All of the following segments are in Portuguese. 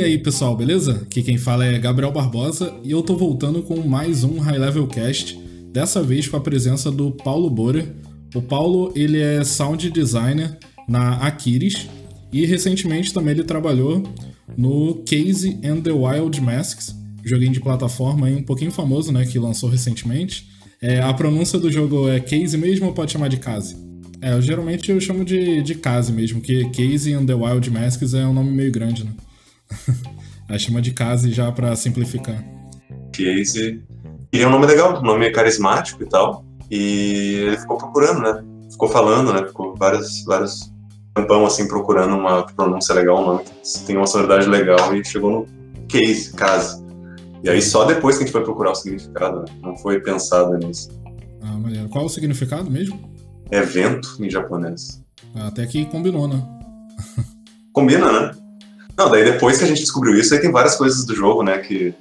E aí pessoal, beleza? Aqui quem fala é Gabriel Barbosa e eu tô voltando com mais um High Level Cast, dessa vez com a presença do Paulo Borer. O Paulo, ele é sound designer na Aquiris e recentemente também ele trabalhou no Casey and the Wild Masks, joguinho de plataforma aí um pouquinho famoso, né, que lançou recentemente. É, a pronúncia do jogo é Casey mesmo ou pode chamar de Case? É, eu, geralmente eu chamo de, de Case mesmo, que Casey and the Wild Masks é um nome meio grande, né? Aí chama de Case já para simplificar. Casey. E é um nome legal, um nome carismático e tal. E ele ficou procurando, né? Ficou falando, né? Ficou vários, vários tampão assim procurando uma pronúncia legal, um nome que tem uma sonoridade legal e chegou no case, case. E aí só depois que a gente foi procurar o significado, né? não foi pensado nisso. Ah, maneiro. Qual é o significado mesmo? É vento em japonês. Ah, até que combinou, né? Combina, né? Não, daí depois que a gente descobriu isso, aí tem várias coisas do jogo, né, que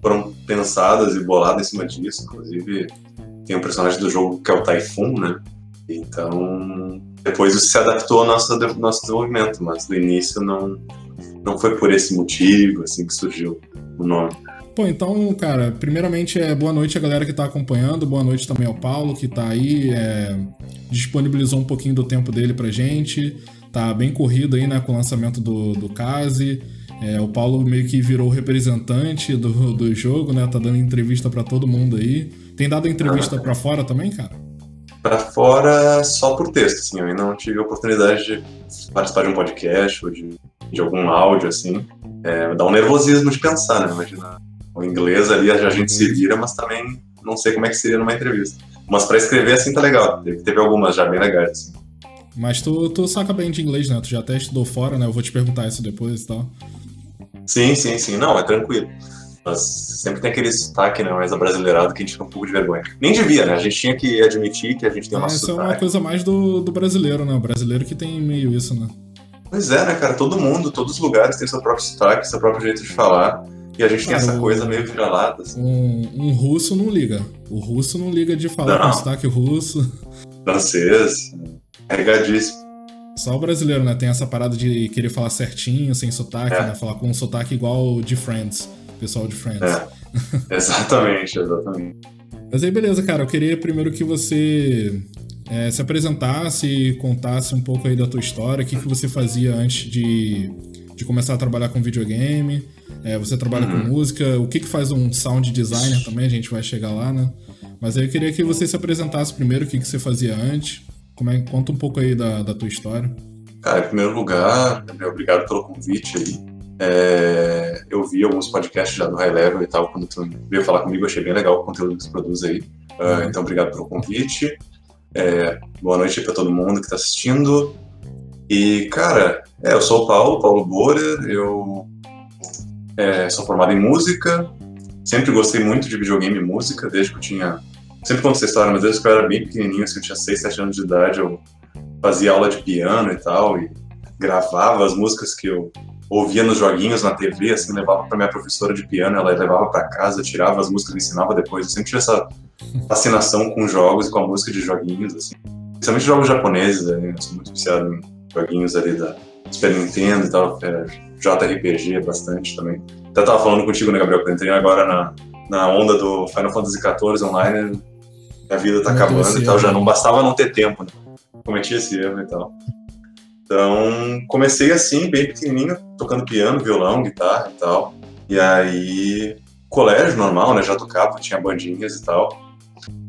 foram pensadas e boladas em cima disso. Inclusive, tem um personagem do jogo que é o Typhoon, né? Então, depois isso se adaptou ao nosso, nosso desenvolvimento, mas no início não, não foi por esse motivo, assim, que surgiu o nome. Pô, então, cara, primeiramente é boa noite a galera que tá acompanhando, boa noite também ao Paulo que tá aí, é, disponibilizou um pouquinho do tempo dele pra gente, tá bem corrido aí, né, com o lançamento do, do Case. É, o Paulo meio que virou representante do, do jogo, né, tá dando entrevista para todo mundo aí. Tem dado entrevista para fora também, cara? Para fora só por texto, assim, eu ainda não tive a oportunidade de participar de um podcast ou de, de algum áudio, assim. É, dá um nervosismo de pensar, né, imagina o inglês ali a gente se vira, mas também não sei como é que seria numa entrevista. Mas para escrever assim tá legal. Teve, teve algumas já bem legais. Assim. Mas tu, tu saca bem de inglês, né? Tu já até estudou fora, né? Eu vou te perguntar isso depois e tal. Sim, sim, sim. Não, é tranquilo. Mas sempre tem aquele sotaque, né, mais abrasileirado que a gente fica um pouco de vergonha. Nem devia, né? A gente tinha que admitir que a gente tem uma é, Isso é uma coisa mais do, do brasileiro, né? O brasileiro que tem meio isso, né? Pois é, né, cara? Todo mundo, todos os lugares têm seu próprio sotaque, seu próprio jeito de falar. E a gente tem essa coisa meio vira-lata. Assim. Um, um, russo não liga. O russo não liga de falar não. com sotaque russo. Francês, carregadíssimo. Só o brasileiro, né? Tem essa parada de querer falar certinho, sem sotaque, é. né? Falar com um sotaque igual de Friends, pessoal de Friends. É. exatamente, exatamente. Mas aí, beleza, cara. Eu queria primeiro que você é, se apresentasse e contasse um pouco aí da tua história, o que, que você fazia antes de, de começar a trabalhar com videogame. É, você trabalha uhum. com música, o que, que faz um sound designer também, a gente vai chegar lá, né? Mas aí eu queria que você se apresentasse primeiro, o que, que você fazia antes. Como é, conta um pouco aí da, da tua história. Cara, em primeiro lugar, obrigado pelo convite aí. É, eu vi alguns podcasts já do High Level e tal, quando tu veio falar comigo, achei bem legal o conteúdo que você produz aí. Uh, então, obrigado pelo convite. É, boa noite para todo mundo que está assistindo. E, cara, é, eu sou o Paulo, Paulo Borer, eu é, sou formado em música, sempre gostei muito de videogame e música, desde que eu tinha. Sempre conto essa história, mas desde que eu era bem pequenininho, assim, eu tinha 6, 7 anos de idade, eu fazia aula de piano e tal, e gravava as músicas que eu ouvia nos joguinhos na TV, assim, levava para minha professora de piano, ela levava para casa, tirava as músicas e ensinava depois. Eu sempre tive essa fascinação com jogos e com a música de joguinhos, assim. Principalmente jogos japoneses, né? eu sou muito viciado em joguinhos ali da Super Nintendo e tal, é, JRPG bastante também. Até tava falando contigo, né, Gabriel, que eu entrei agora na, na onda do Final Fantasy XIV online, a vida tá acabando e tal, já não bastava não ter tempo, né? Cometi esse erro e tal. Então, comecei assim, bem pequenininho, tocando piano, violão, guitarra e tal. E aí, colégio normal, né, já tocava, tinha bandinhas e tal.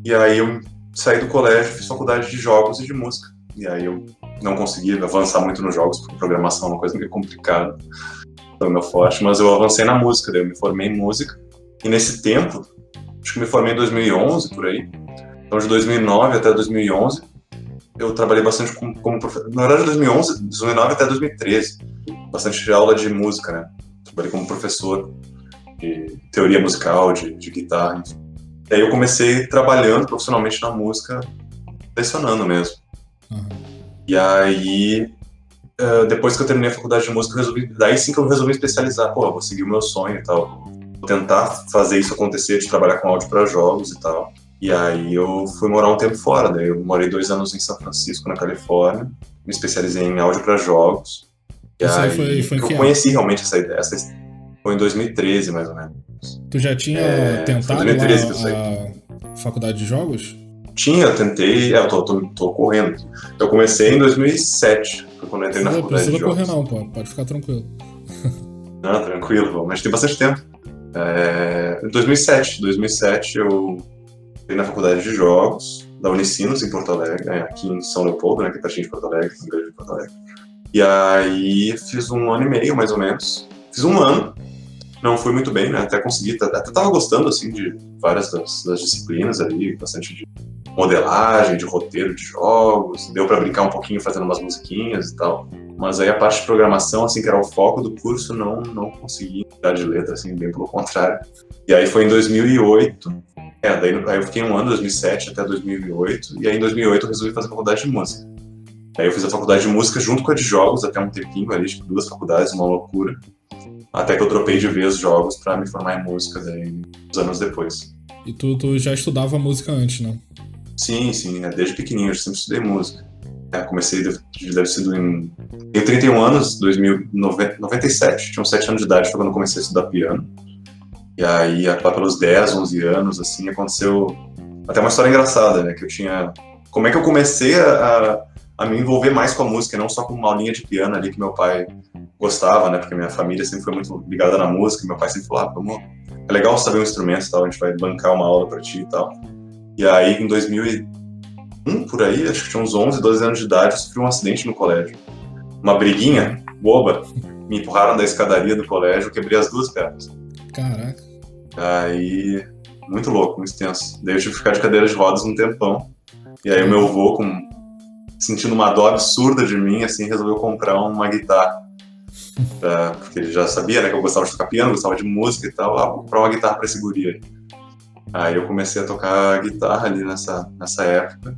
E aí eu saí do colégio, fiz faculdade de jogos e de música. E aí eu não consegui avançar muito nos jogos, porque programação é uma coisa meio complicada, foi meu forte, mas eu avancei na música, daí eu me formei em música. E nesse tempo, acho que me formei em 2011, por aí. Então, de 2009 até 2011, eu trabalhei bastante como, como professor. Na verdade, 2011, 2009 até 2013. Bastante de aula de música, né? Trabalhei como professor de teoria musical, de, de guitarra, enfim. E aí eu comecei trabalhando profissionalmente na música, lecionando mesmo. Uhum. E aí, uh, depois que eu terminei a faculdade de música, resolvi, daí sim que eu resolvi especializar. Pô, vou seguir o meu sonho e tal. Vou tentar fazer isso acontecer, de trabalhar com áudio para jogos e tal. E aí eu fui morar um tempo fora, daí eu morei dois anos em São Francisco, na Califórnia. me especializei em áudio para jogos. E Isso aí foi, foi eu conheci realmente essa ideia. Essa, foi em 2013, mais ou menos. Tu já tinha é, tentado 2013 a, a faculdade de jogos? Tinha, tentei, é, eu tô, tô, tô, correndo. Eu comecei em 2007, foi quando eu entrei não, na faculdade de jogos. Não precisa correr não, pô, pode ficar tranquilo. Não, tranquilo, mas tem bastante tempo. É, em 2007, 2007 eu entrei na faculdade de jogos da Unicinos em Porto Alegre, né, aqui em São Leopoldo, né, que é pertinho de Porto Alegre, em Grande de Porto Alegre. E aí fiz um ano e meio, mais ou menos. Fiz um ano, não fui muito bem, né, até consegui, até tava gostando, assim, de várias das, das disciplinas ali, bastante de modelagem, de roteiro de jogos, deu para brincar um pouquinho fazendo umas musiquinhas e tal. Mas aí a parte de programação, assim, que era o foco do curso, não, não consegui dar de letra, assim, bem pelo contrário. E aí foi em 2008, é, daí aí eu fiquei um ano, 2007 até 2008, e aí em 2008 eu resolvi fazer faculdade de música. Aí eu fiz a faculdade de música junto com a de jogos, até um tempinho ali, tipo, duas faculdades, uma loucura. Até que eu dropei de vez jogos para me formar em música, daí, uns anos depois. E tu, tu já estudava música antes, né? Sim, sim, né? desde pequenininho eu sempre estudei música. É, comecei, deve, deve sido em. Tenho 31 anos, 1997, tinha uns 7 anos de idade foi quando eu comecei a estudar piano. E aí, lá pelos 10, 11 anos, assim, aconteceu até uma história engraçada, né? Que eu tinha. Como é que eu comecei a, a me envolver mais com a música, não só com uma aulinha de piano ali que meu pai gostava, né? Porque minha família sempre foi muito ligada na música, meu pai sempre falou, ah, vamos. É legal saber um instrumento e tal, a gente vai bancar uma aula pra ti e tal. E aí, em 2001, por aí, acho que tinha uns 11, 12 anos de idade, eu sofri um acidente no colégio. Uma briguinha boba, me empurraram da escadaria do colégio, quebrei as duas pernas. Caraca. Aí, muito louco, muito tenso. Daí eu tive que ficar de cadeira de rodas um tempão. E aí o meu avô, com, sentindo uma dor absurda de mim, assim, resolveu comprar uma guitarra. Pra, porque ele já sabia, né, que eu gostava de tocar piano, gostava de música e tal. Ah, vou comprar uma guitarra pra esse guri aí. Aí eu comecei a tocar guitarra ali nessa, nessa época.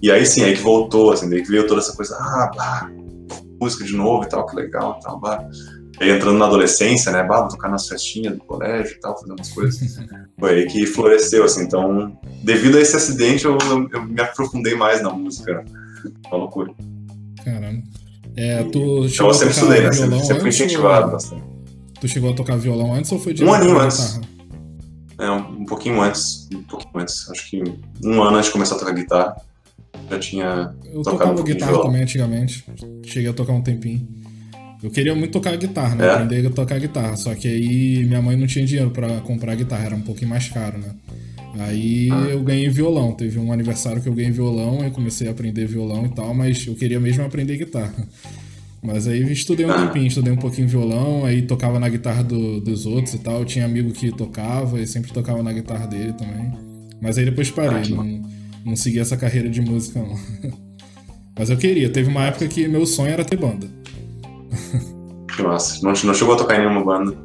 E aí sim, aí que voltou, assim, daí que veio toda essa coisa, ah, bah, música de novo e tal, que legal e tal, bah. Aí entrando na adolescência, né, bah, vou tocar nas festinhas do colégio e tal, fazendo umas coisas. Foi aí que floresceu, assim, então, devido a esse acidente, eu, eu me aprofundei mais na música, uma loucura. Caramba. É, tu então, eu sempre estudei, né, sempre, sempre fui incentivado bastante. Tu chegou a tocar violão antes ou foi de Um aninho antes. É, um, pouquinho antes, um pouquinho antes, acho que um ano antes de começar a tocar guitarra, já tinha Eu tocava um guitarra também antigamente, cheguei a tocar um tempinho. Eu queria muito tocar guitarra, né? É? Aprender a tocar guitarra, só que aí minha mãe não tinha dinheiro para comprar guitarra, era um pouquinho mais caro, né? Aí ah. eu ganhei violão, teve um aniversário que eu ganhei violão, eu comecei a aprender violão e tal, mas eu queria mesmo aprender guitarra. Mas aí estudei um tempinho, estudei um pouquinho violão, aí tocava na guitarra do, dos outros e tal. Tinha amigo que tocava e sempre tocava na guitarra dele também. Mas aí depois parei, ah, não, não segui essa carreira de música não. Mas eu queria, teve uma época que meu sonho era ter banda. Nossa, não, não chegou a tocar em nenhuma banda?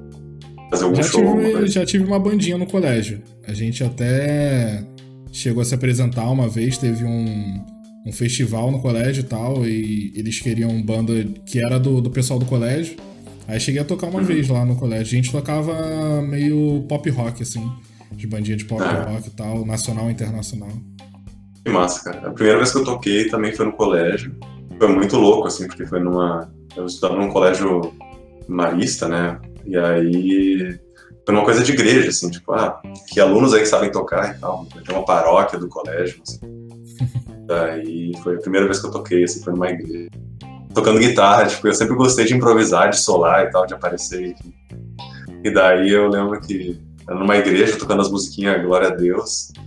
Fazer algum já show? Tive, já tive uma bandinha no colégio. A gente até chegou a se apresentar uma vez, teve um, um festival no colégio e tal, e eles queriam banda que era do, do pessoal do colégio. Aí cheguei a tocar uma uhum. vez lá no colégio. A gente tocava meio pop rock, assim, de bandinha de pop ah. rock e tal, nacional e internacional. Que massa, cara. A primeira vez que eu toquei também foi no colégio. Foi muito louco, assim, porque foi numa. Eu estava num colégio marista, né? E aí foi uma coisa de igreja, assim, tipo, ah, que alunos aí que sabem tocar e tal. Tem uma paróquia do colégio, assim. Daí foi a primeira vez que eu toquei, assim, foi numa igreja. Tocando guitarra, tipo, eu sempre gostei de improvisar, de solar e tal, de aparecer. Enfim. E daí eu lembro que era numa igreja tocando as musiquinhas Glória a Deus.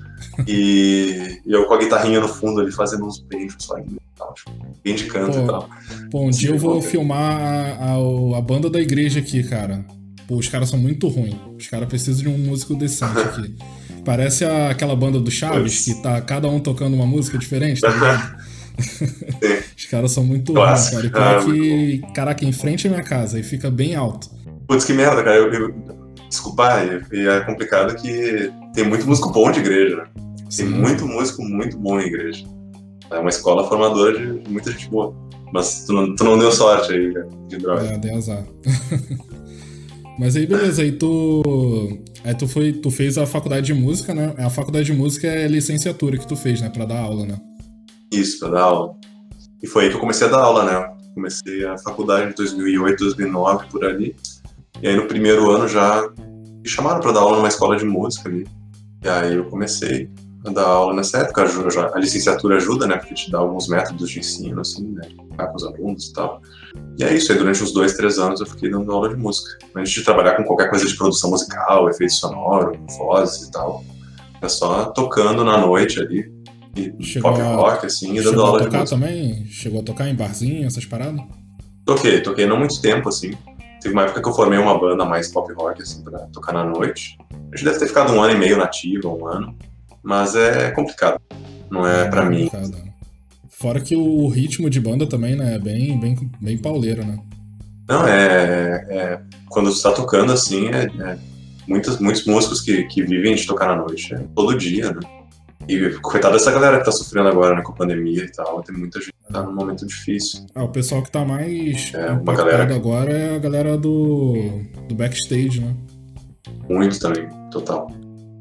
E, e, eu com a guitarrinha no fundo ali fazendo uns beijos só tal, tipo, bem de canto pô, e tal. Pô, um dia eu vou filmar a, a, a, banda da igreja aqui, cara. Pô, os caras são muito ruins. Os caras precisam de um músico decente aqui. Parece a, aquela banda do Chaves, que tá cada um tocando uma música diferente, tá ligado? Os caras são muito ruins, cara. E pior ah, que, caraca, em frente à minha casa e fica bem alto. Putz, que merda, cara. Eu, eu, desculpa, e é complicado que tem muito músico bom de igreja, né? Tem Sim. muito músico muito bom em igreja. É uma escola formadora de muita gente boa. Mas tu não, tu não deu sorte aí, cara, de droga. É, dei azar. Mas aí, beleza, aí tu. Aí tu foi. Tu fez a faculdade de música, né? A faculdade de música é licenciatura que tu fez, né? Pra dar aula, né? Isso, pra dar aula. E foi aí que eu comecei a dar aula, né? Comecei a faculdade em 2008, 2009, por ali. E aí no primeiro ano já me chamaram para dar aula numa escola de música ali. E aí eu comecei dar aula nessa época. A, licenciatura ajuda, né? Porque te dá alguns métodos de ensino, assim, né? Ficar com os alunos e tal. E é isso. Aí durante uns dois, três anos eu fiquei dando aula de música. Antes de trabalhar com qualquer coisa de produção musical, efeito sonoro, vozes e tal. Era só tocando na noite ali. E chegou pop rock, assim, e dando aula de música. também? Chegou a tocar em barzinho, essas paradas? Toquei, toquei não muito tempo, assim. Teve uma época que eu formei uma banda mais pop rock, assim, pra tocar na noite. A gente deve ter ficado um ano e meio nativo, um ano. Mas é complicado. Não é, é para mim. Fora que o ritmo de banda também, né, é bem, bem, bem pauleiro, né? Não, é, é quando você tá tocando assim, é, é muitos, muitos músicos que, que vivem de tocar na noite, é, todo dia, né? E coitado dessa galera que tá sofrendo agora, né, com a pandemia e tal, tem muita gente que tá num momento difícil. Ah, o pessoal que tá mais é, uma galera agora é a galera do, do backstage, né? Muito também, total.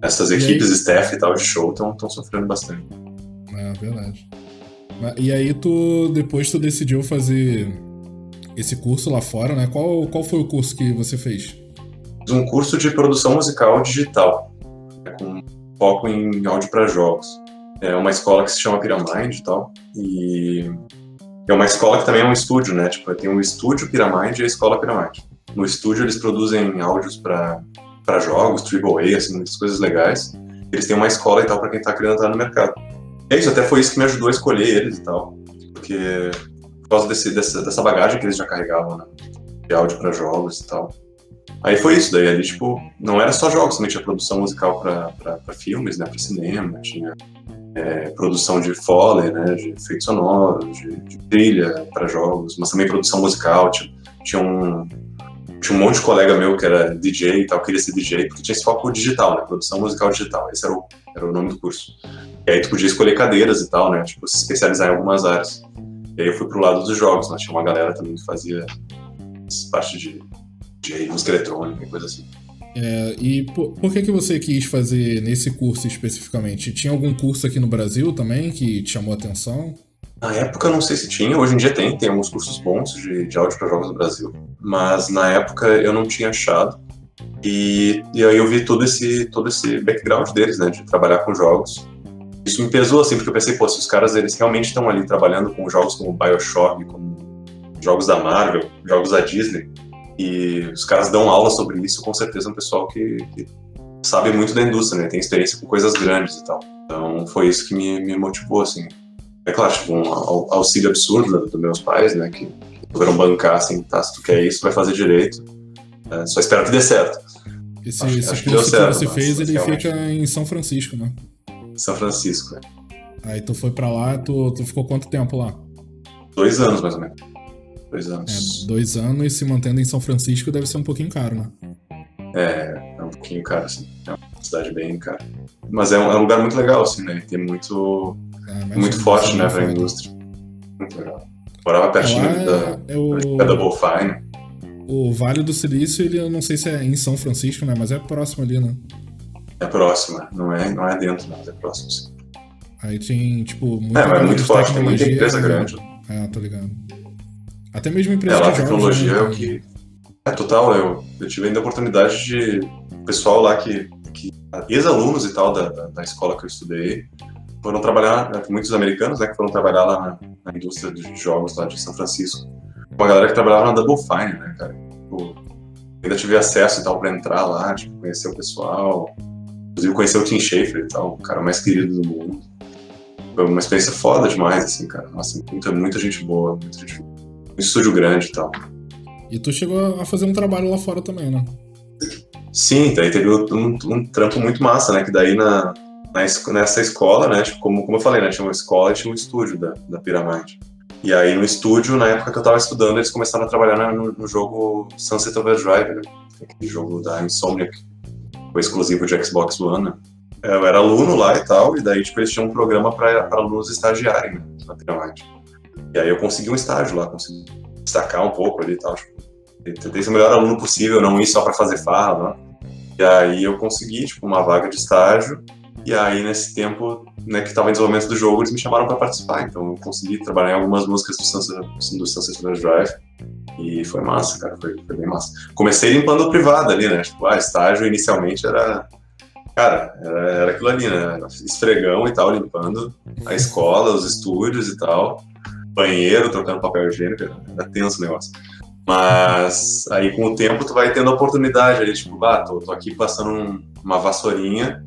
Essas equipes, aí... staff e tal de show estão sofrendo bastante. É, verdade. E aí tu, depois tu decidiu fazer esse curso lá fora, né? Qual, qual foi o curso que você fez? Um curso de produção musical digital, né, com foco em áudio para jogos. É uma escola que se chama Pyramid e tal, e é uma escola que também é um estúdio, né? Tipo, tem um estúdio Pyramid e a escola Pyramid. No estúdio eles produzem áudios para para jogos, AAA, assim, muitas coisas legais. Eles têm uma escola e tal para quem tá querendo entrar no mercado. É isso, até foi isso que me ajudou a escolher eles e tal, porque por causa desse, dessa, dessa bagagem que eles já carregavam, né? De áudio para jogos e tal. Aí foi isso, daí ali, tipo, não era só jogos, também tinha produção musical para filmes, né, para cinema, tinha é, produção de foley, né, de efeitos sonoros, de, de trilha para jogos, mas também produção musical, tinha, tinha um, tinha um monte de colega meu que era DJ e tal, queria ser DJ, porque tinha esse foco digital, né? Produção musical digital. Esse era o, era o nome do curso. E aí tu podia escolher cadeiras e tal, né? Tipo, se especializar em algumas áreas. E aí eu fui pro lado dos jogos, né? Tinha uma galera também que fazia parte de DJ, música eletrônica e coisa assim. É, e por, por, que, que você quis fazer nesse curso especificamente? Tinha algum curso aqui no Brasil também que te chamou a atenção? Na época, não sei se tinha, hoje em dia tem, tem alguns cursos bons de, de áudio para jogos no Brasil, mas na época eu não tinha achado. E, e aí eu vi todo esse, todo esse background deles, né, de trabalhar com jogos. Isso me pesou, assim, porque eu pensei, pô, se os caras eles realmente estão ali trabalhando com jogos como Bioshock, como jogos da Marvel, jogos da Disney, e os caras dão aula sobre isso, com certeza é um pessoal que, que sabe muito da indústria, né, tem experiência com coisas grandes e tal. Então foi isso que me, me motivou, assim, é claro, tipo, um auxílio absurdo dos meus pais, né? Que, que bancar assim, tá, se tu quer isso, vai fazer direito. É, só espero que dê certo. Esse, acho, esse acho que, certo, que você fez, ele fica em São Francisco, né? São Francisco, é. Aí tu foi pra lá, tu, tu ficou quanto tempo lá? Dois anos, mais ou menos. Dois anos. É, dois anos e se mantendo em São Francisco deve ser um pouquinho caro, né? É, é um pouquinho caro, assim. É uma cidade bem cara. Mas é um, é um lugar muito legal, assim, né? Tem muito é, muito forte, né, pra indústria. Muito legal. Morava pertinho é, da, é o... da Double Fine. O Vale do Silício, ele, eu não sei se é em São Francisco, né, mas é próximo ali, né? É próximo, não é, não é dentro, mas é próximo, sim. Aí tem, tipo, muita É, mas é muito forte, tem muita empresa né? grande. É, tô ligado. Até mesmo empresa é, lá, a tecnologia né? é o que... É, total, eu, eu tive ainda a oportunidade de... O pessoal lá que... que Ex-alunos e tal da, da escola que eu estudei, foram trabalhar, né, muitos americanos, né, que foram trabalhar lá na, na, indústria de jogos lá de São Francisco. Uma galera que trabalhava na Double Fine, né, cara? Tipo, ainda tive acesso e tal pra entrar lá, tipo, conhecer o pessoal. Inclusive conhecer o Tim Schafer e tal, o cara mais querido do mundo. Foi uma experiência foda demais, assim, cara. Nossa, muita, muita gente boa, muita gente... Um estúdio grande e tal. E tu chegou a fazer um trabalho lá fora também, né? Sim, daí teve um, um trampo muito massa, né? Que daí na, nessa escola, né? Tipo, como, como eu falei, né? Tinha uma escola e tinha um estúdio da, da Pyramid. E aí no estúdio, na época que eu tava estudando, eles começaram a trabalhar no, no jogo Sunset Overdrive, né? Aquele jogo da Insomniac, foi exclusivo de Xbox One, né? Eu era aluno lá e tal, e daí tipo, eles tinham um programa para alunos estagiarem né, na Pyramid. E aí eu consegui um estágio lá, consegui destacar um pouco ali e tal. Tipo, tentei ser o melhor aluno possível, não ir só para fazer farra, né? E aí eu consegui, tipo, uma vaga de estágio E aí, nesse tempo né, que estava em desenvolvimento do jogo, eles me chamaram para participar. Então, eu consegui trabalhar em algumas músicas do Sunset, do Sunset Drive. E foi massa, cara. Foi, foi, bem massa. Comecei limpando o privado ali, né? Tipo, ah, estágio inicialmente era. Cara, era, era aquilo ali, né? Esfregão e tal, limpando a escola, os estúdios e tal. Banheiro, trocando papel higiênico. Era tenso o negócio. Mas aí com o tempo tu vai tendo a oportunidade ali, tipo, ah, tô, tô aqui passando um, uma vassourinha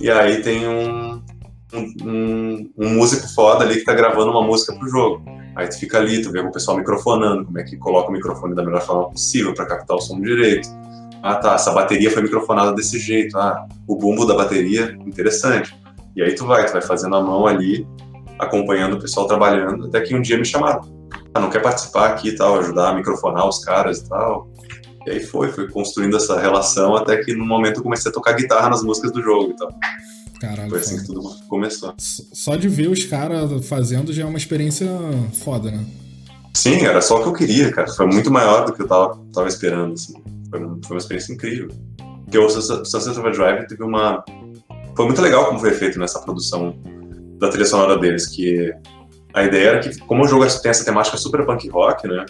e aí tem um, um, um, músico foda ali que tá gravando uma música pro jogo. Aí tu fica ali, tu vê o pessoal microfonando, como é que coloca o microfone da melhor forma possível para captar o som direito. Ah tá, essa bateria foi microfonada desse jeito. Ah, o bumbo da bateria, interessante. E aí tu vai, tu vai fazendo a mão ali, acompanhando o pessoal trabalhando, até que um dia me chamaram. Ah, não quer participar aqui e tal, ajudar a microfonar os caras e tal. E aí foi, fui construindo essa relação até que no momento eu comecei a tocar guitarra nas músicas do jogo e tal. Caralho, foi assim que tudo começou. Só de ver os caras fazendo já é uma experiência foda, né? Sim, era só o que eu queria, cara. Foi muito maior do que eu tava, tava esperando, assim. Foi, foi uma experiência incrível. Porque o Sunset Overdrive teve uma... Foi muito legal como foi feito nessa produção da trilha sonora deles, que a ideia era que, como o jogo tem essa temática super punk rock, né?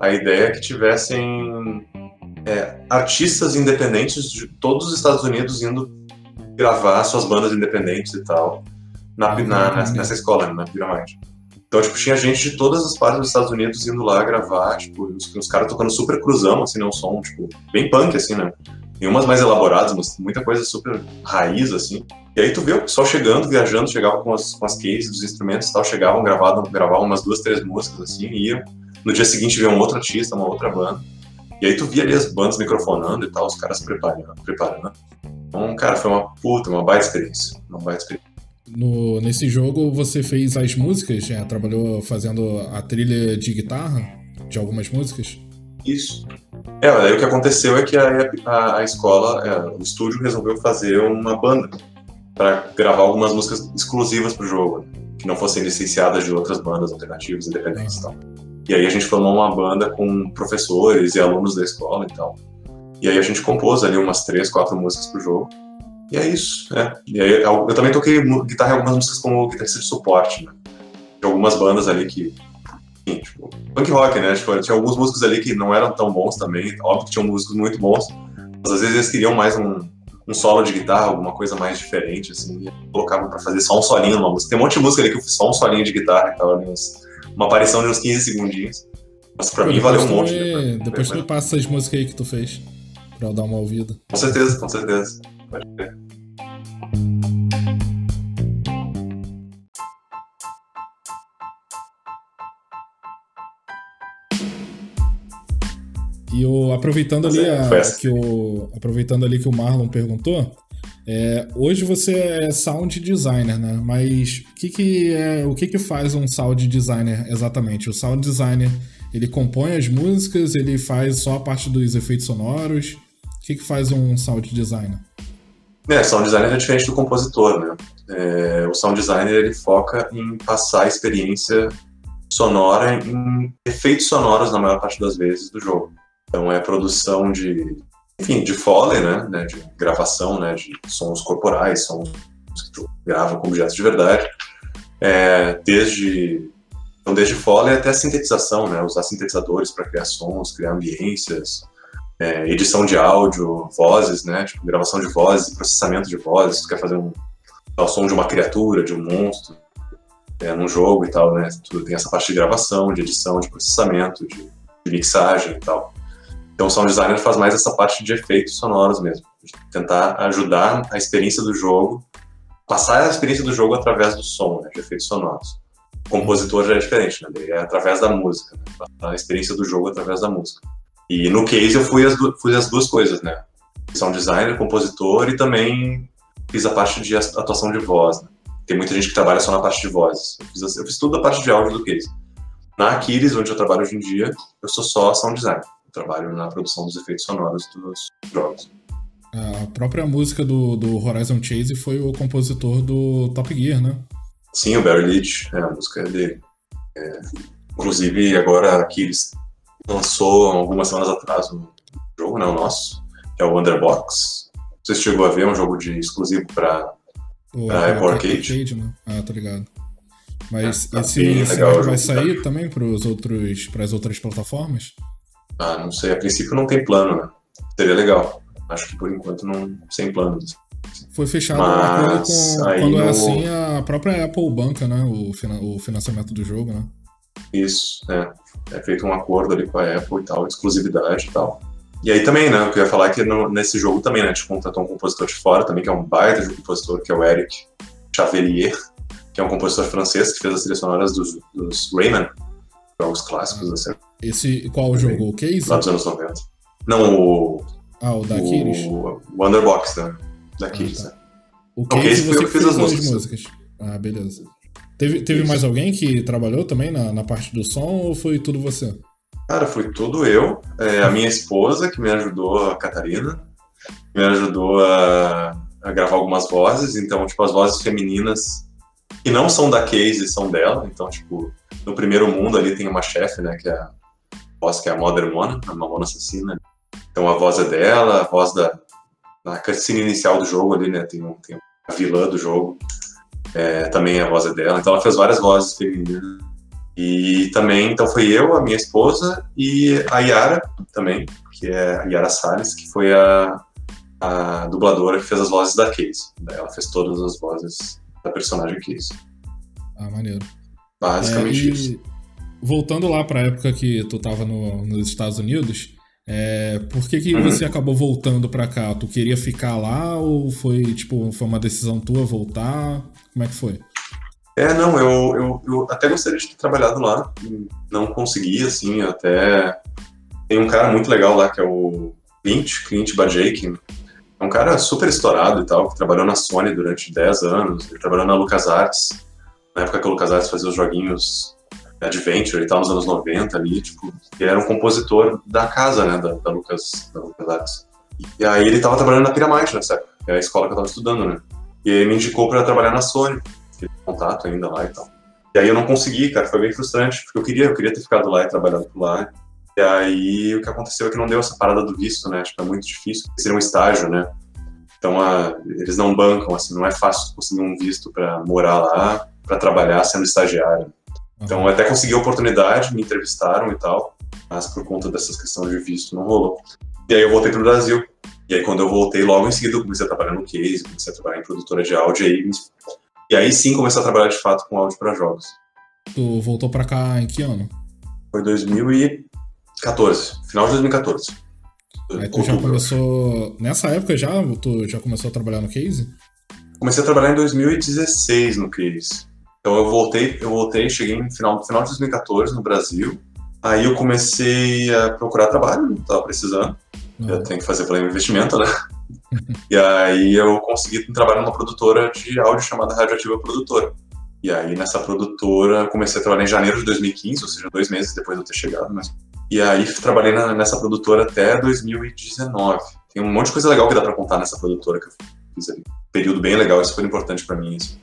A ideia é que tivessem é, artistas independentes de todos os Estados Unidos indo gravar suas bandas independentes e tal na, na, nessa, nessa escola, na Pyramide. Então, tipo, tinha gente de todas as partes dos Estados Unidos indo lá gravar, tipo, os, os caras tocando super cruzão, assim, né, um som, tipo, bem punk, assim, né? Tem umas mais elaboradas, mas muita coisa super raiz, assim. E aí tu vê o pessoal chegando, viajando, chegavam com as, com as cases dos instrumentos e tal, chegavam, gravavam, gravavam umas duas, três músicas, assim, e iam. No dia seguinte veio um outro artista, uma outra banda. E aí tu via ali as bandas microfonando e tal, os caras preparando, preparando. Então, cara, foi uma puta, uma baita experiência. Uma baita experiência. No, nesse jogo você fez as músicas, já trabalhou fazendo a trilha de guitarra de algumas músicas? Isso. É, aí o que aconteceu é que a, a, a escola, é, o estúdio resolveu fazer uma banda para gravar algumas músicas exclusivas pro jogo, que não fossem licenciadas de outras bandas alternativas, independentes e tal. E aí a gente formou uma banda com professores e alunos da escola e tal. E aí a gente compôs ali umas três, quatro músicas pro jogo. E é isso, né? E aí eu, eu também toquei guitarra em algumas músicas como guitarrista de suporte, né? De algumas bandas ali que. Enfim, tipo, punk rock, né? Tipo, tinha alguns músicos ali que não eram tão bons também. Óbvio que tinham músicos muito bons. Mas às vezes eles queriam mais um, um solo de guitarra, alguma coisa mais diferente, assim. E colocavam pra fazer só um solinho numa música. Tem um monte de música ali que eu fiz só um solinho de guitarra e tal, ali uns uma aparição de uns 15 segundinhos. Mas pra Pô, mim valeu um monte. Me... Depois tu me passa essas músicas aí que tu fez. Pra eu dar uma ouvida. Com certeza, com certeza. Pode ver. E o, aproveitando ali é, a, que o aproveitando ali que o Marlon perguntou, é, hoje você é sound designer, né? Mas que que é, o que, que faz um sound designer exatamente? O sound designer ele compõe as músicas, ele faz só a parte dos efeitos sonoros. O que, que faz um sound designer? É, sound designer é diferente do compositor, né? É, o sound designer ele foca em passar a experiência sonora em efeitos sonoros na maior parte das vezes do jogo. Então é produção de enfim, de Foley, né, né, de gravação, né, de sons corporais, sons que tu grava com objetos de verdade, é, desde então desde Foley até a sintetização, né, usar sintetizadores para criar sons, criar ambiências, é, edição de áudio, vozes, né, tipo gravação de vozes, processamento de vozes, tu quer fazer um o som de uma criatura, de um monstro, é, num jogo e tal, né, tu tem essa parte de gravação, de edição, de processamento, de, de mixagem e tal. Então, o sound designer faz mais essa parte de efeitos sonoros mesmo, de tentar ajudar a experiência do jogo, passar a experiência do jogo através do som, né, de efeitos sonoros. O compositor já é diferente, né, é através da música, né, a experiência do jogo através da música. E no case eu fui as, fui as duas coisas, né, sound designer, compositor e também fiz a parte de atuação de voz. Né. Tem muita gente que trabalha só na parte de vozes. Eu fiz, eu fiz tudo a parte de áudio do case. Na Aquiles, onde eu trabalho hoje em dia, eu sou só sound designer trabalho na produção dos efeitos sonoros dos jogos. A própria música do, do Horizon Chase foi o compositor do Top Gear, né? Sim, o Barry Leach, é, a música é dele. É, inclusive, agora aqui eles lançou algumas semanas atrás um jogo, né, o nosso, que é o Underbox. Você chegou a ver um jogo de exclusivo para Ah, Apple Arcade. Arcade, né? Ah, tô ligado. Mas É, tá esse, esse legal vai sair também para outros, as outras plataformas? Ah, não sei, a princípio não tem plano, né? Seria legal. Acho que por enquanto não sem planos. Foi fechado Mas com. aí Quando é no- assim, a própria Apple banca, né? O, fina- o financiamento do jogo, né? Isso, é. É feito um acordo ali com a Apple e tal, exclusividade e tal. E aí também, né, o que eu ia falar é que no- nesse jogo também, né, a gente contratou um compositor de fora também, que é um baita de um compositor, que é o Eric Chavelier, que é um compositor francês que fez as trilhas sonoras dos, dos Rayman, jogos clássicos, assim, Esse, qual jogo? O Case? lá dos anos 90. Não, o, Ah, o da Aquiles? o Wonderbox, né, da Kiris, Ah, né. O o Case Case foi você eu que fez as as músicas. músicas. Ah, beleza. Teve, teve Isso. mais alguém que trabalhou também na, na parte do som ou foi tudo você? Cara, foi tudo eu, é, a minha esposa que me ajudou, a Catarina, me ajudou a, a gravar algumas vozes, então, tipo, as vozes femininas que não são da Casey, são dela, então, tipo, no primeiro mundo ali tem uma chefe, né, que é a voz que é a Mother Mona, a Mamona Assassina, então a voz é dela, a voz da na cutscene inicial do jogo ali, né, tem, tem a vilã do jogo, é, também a voz é dela, então ela fez várias vozes femininas, e também, então foi eu, a minha esposa e a Yara também, que é a Yara Salles, que foi a, a dubladora que fez as vozes da Case. Ela fez todas as vozes da personagem Case. Ah, maneiro. Basicamente É, e isso. Voltando lá pra época que tu tava no- nos Estados Unidos, é, por que que Uhum. você acabou voltando pra cá? Tu queria ficar lá ou foi, tipo, foi uma decisão tua voltar? Como é que foi? É, não, eu, eu, eu até gostaria de ter trabalhado lá, não consegui, assim, até. Tem um cara muito legal lá que é o Clint, Clint Bajek. Um cara super estourado e tal, que trabalhou na Sony durante 10 anos, ele trabalhou na LucasArts, na época que a LucasArts fazia os joguinhos Adventure e tal, nos anos 90 ali, tipo, ele era um compositor da casa, né, da, da, Lucas, da LucasArts. E aí ele tava trabalhando na Pyramide nessa época, que é a escola que eu tava estudando, né. E ele me indicou para trabalhar na Sony, tem contato ainda lá e tal. E aí eu não consegui, cara, foi bem frustrante, porque eu queria, eu queria ter ficado lá e trabalhado por lá. E aí o que aconteceu é que não deu essa parada do visto, né? Tipo, é muito difícil. Seria um estágio, né? Então a, eles não bancam, assim, não é fácil conseguir um visto para morar lá, para trabalhar sendo estagiário. Então eu até consegui a oportunidade, me entrevistaram e tal, mas por conta dessas questões de visto não rolou. E aí eu voltei pro Brasil. E aí quando eu voltei, logo em seguida eu comecei a trabalhar no Case, comecei a trabalhar em produtora de áudio e aí, e aí sim comecei a trabalhar de fato com áudio para jogos. Tu voltou pra cá em que ano? Foi 2014, final de 2014. Aí tu já começou. Nessa época já? Tu já começou a trabalhar no Case? Comecei a trabalhar em 2016 no Case. Então eu voltei, eu voltei, cheguei no final, final de 2014 no Brasil. Aí eu comecei a procurar trabalho, não tava precisando. Não. Eu tenho que fazer plano investimento, né? e aí eu consegui trabalhar numa produtora de áudio chamada Radioativa Produtora. E aí nessa produtora comecei a trabalhar em janeiro de 2015, ou seja, dois meses depois de eu ter chegado. Mas... E aí trabalhei na- nessa produtora até 2019. Tem um monte de coisa legal que dá pra contar nessa produtora que eu fiz ali. Período bem legal, isso foi importante pra mim. Isso.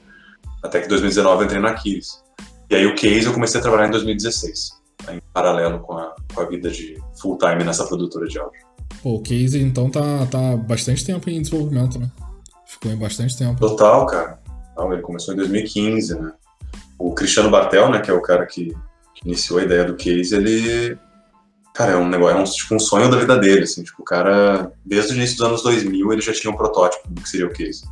Até que em 2019 eu entrei na Aquiles. E aí o Case eu comecei a trabalhar em 2016, né, em paralelo com a, com a vida de full time nessa produtora de áudio. Pô, o Case então tá, tá bastante tempo em desenvolvimento, né? Ficou em bastante tempo. Total, cara. Então, ele começou em 2015, né? O Cristiano Bartel, né, que é o cara que, que iniciou a ideia do Case, ele. Cara, é um negócio, é um, tipo, um sonho da vida dele, assim. Tipo, o cara, desde o início dos anos 2000, ele já tinha um protótipo do que seria o Case.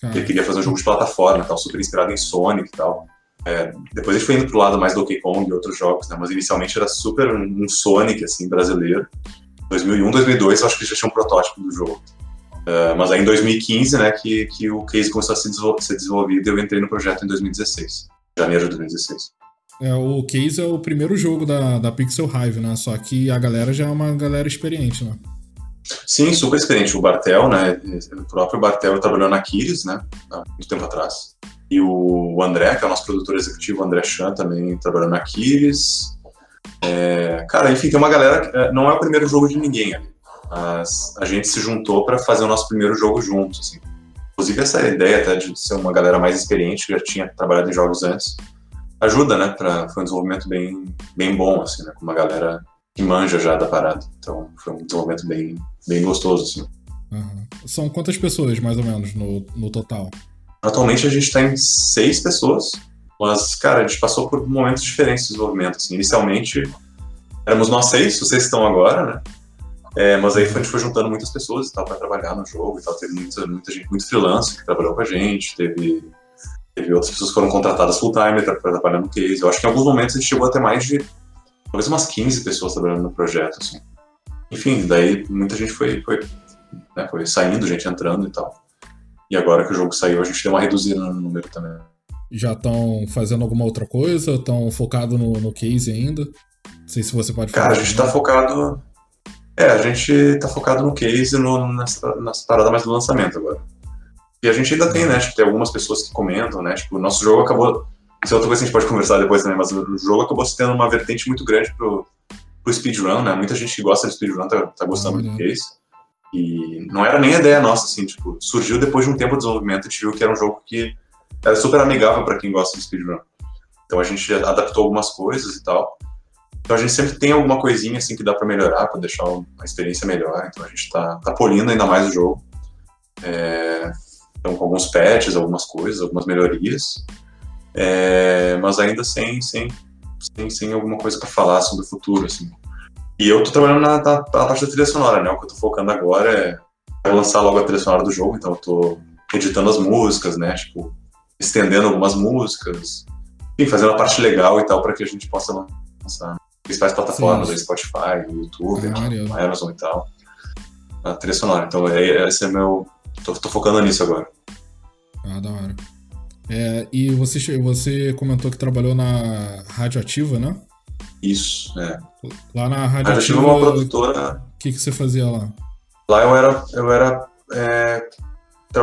Cara, Ele queria fazer um jogo de plataforma, tal, super inspirado em Sonic e tal. É, depois ele foi indo pro lado mais do Donkey Kong e outros jogos, né? Mas inicialmente era super um um Sonic, assim, brasileiro. 2001, 2002, eu acho que já tinha um protótipo do jogo. É, mas aí em 2015, né, que, que o case começou a ser desenvolvido e eu entrei no projeto em 2016. Janeiro de 2016. É, o Case é o primeiro jogo da, da Pixel Hive, né? Só que a galera já é uma galera experiente, né? Sim, super experiente. O Bartel, né? O próprio Bartel trabalhou na Kiris, né? Há muito tempo atrás. E o André, que é o nosso produtor executivo, o André Chan, também trabalhou na Kiris. É, cara, enfim, tem uma galera. é, Não é o primeiro jogo de ninguém ali. Mas a gente se juntou para fazer o nosso primeiro jogo juntos. Assim. Inclusive, essa ideia até de ser uma galera mais experiente, que já tinha trabalhado em jogos antes, ajuda, né? Pra, foi um desenvolvimento bem, bem bom, assim, né? Com uma galera que manja já da parada. Então, foi um desenvolvimento bem, bem gostoso, assim. Aham. São quantas pessoas, mais ou menos, no, no total? Atualmente a gente está em seis pessoas, mas, cara, a gente passou por momentos diferentes de desenvolvimento. Assim. Inicialmente, éramos nós seis, vocês estão agora, né? É, mas aí a gente foi juntando muitas pessoas e tal para trabalhar no jogo e tal. Teve muita, muita gente, muito freelance que trabalhou com a gente, teve, teve outras pessoas que foram contratadas full time para trabalhar no case. Eu acho que em alguns momentos a gente chegou até mais de talvez umas 15 pessoas trabalhando no projeto, assim. Enfim, daí muita gente foi, foi, né, foi saindo, gente entrando e tal. E agora que o jogo saiu, a gente deu uma reduzida no número também. Já estão fazendo alguma outra coisa? Estão focados no, no case ainda? Não sei se você pode falar. Cara, a gente está focado. É, a gente está focado no case no, nessa, nessa parada mais do lançamento agora. E a gente ainda tem, né? Tipo, tem algumas pessoas que comentam, né? Tipo, o nosso jogo acabou. Isso é outra coisa que a gente pode conversar depois também, mas o jogo acabou se tendo uma vertente muito grande pro, pro speedrun, né? Muita gente que gosta de speedrun tá, tá gostando do case. E não era nem a ideia nossa, assim, tipo, surgiu depois de um tempo de desenvolvimento, a gente viu que era um jogo que era super amigável para quem gosta de speedrun. Então a gente adaptou algumas coisas e tal. Então a gente sempre tem alguma coisinha assim que dá para melhorar, para deixar uma experiência melhor. Então a gente tá, tá polindo ainda mais o jogo. É, então com alguns patches, algumas coisas, algumas melhorias. É, mas ainda sem, sem, sem, sem alguma coisa para falar sobre o futuro, assim. E eu tô trabalhando na, na, na, parte da trilha sonora, né? O que eu tô focando agora é lançar logo a trilha sonora do jogo, então eu tô editando as músicas, né? Tipo, estendendo algumas músicas, enfim, fazendo a parte legal e tal para que a gente possa lançar principais plataformas, Spotify, YouTube, ah, Amazon e tal. A trilha sonora. Então, é, esse é meu. Tô, tô focando nisso agora. Ah, da hora. É, e você, você comentou que trabalhou na Radioativa, né? Isso, é. Lá na Rádio Ativa, é uma produtora. O que, que você fazia lá? Lá eu era. Eu era é,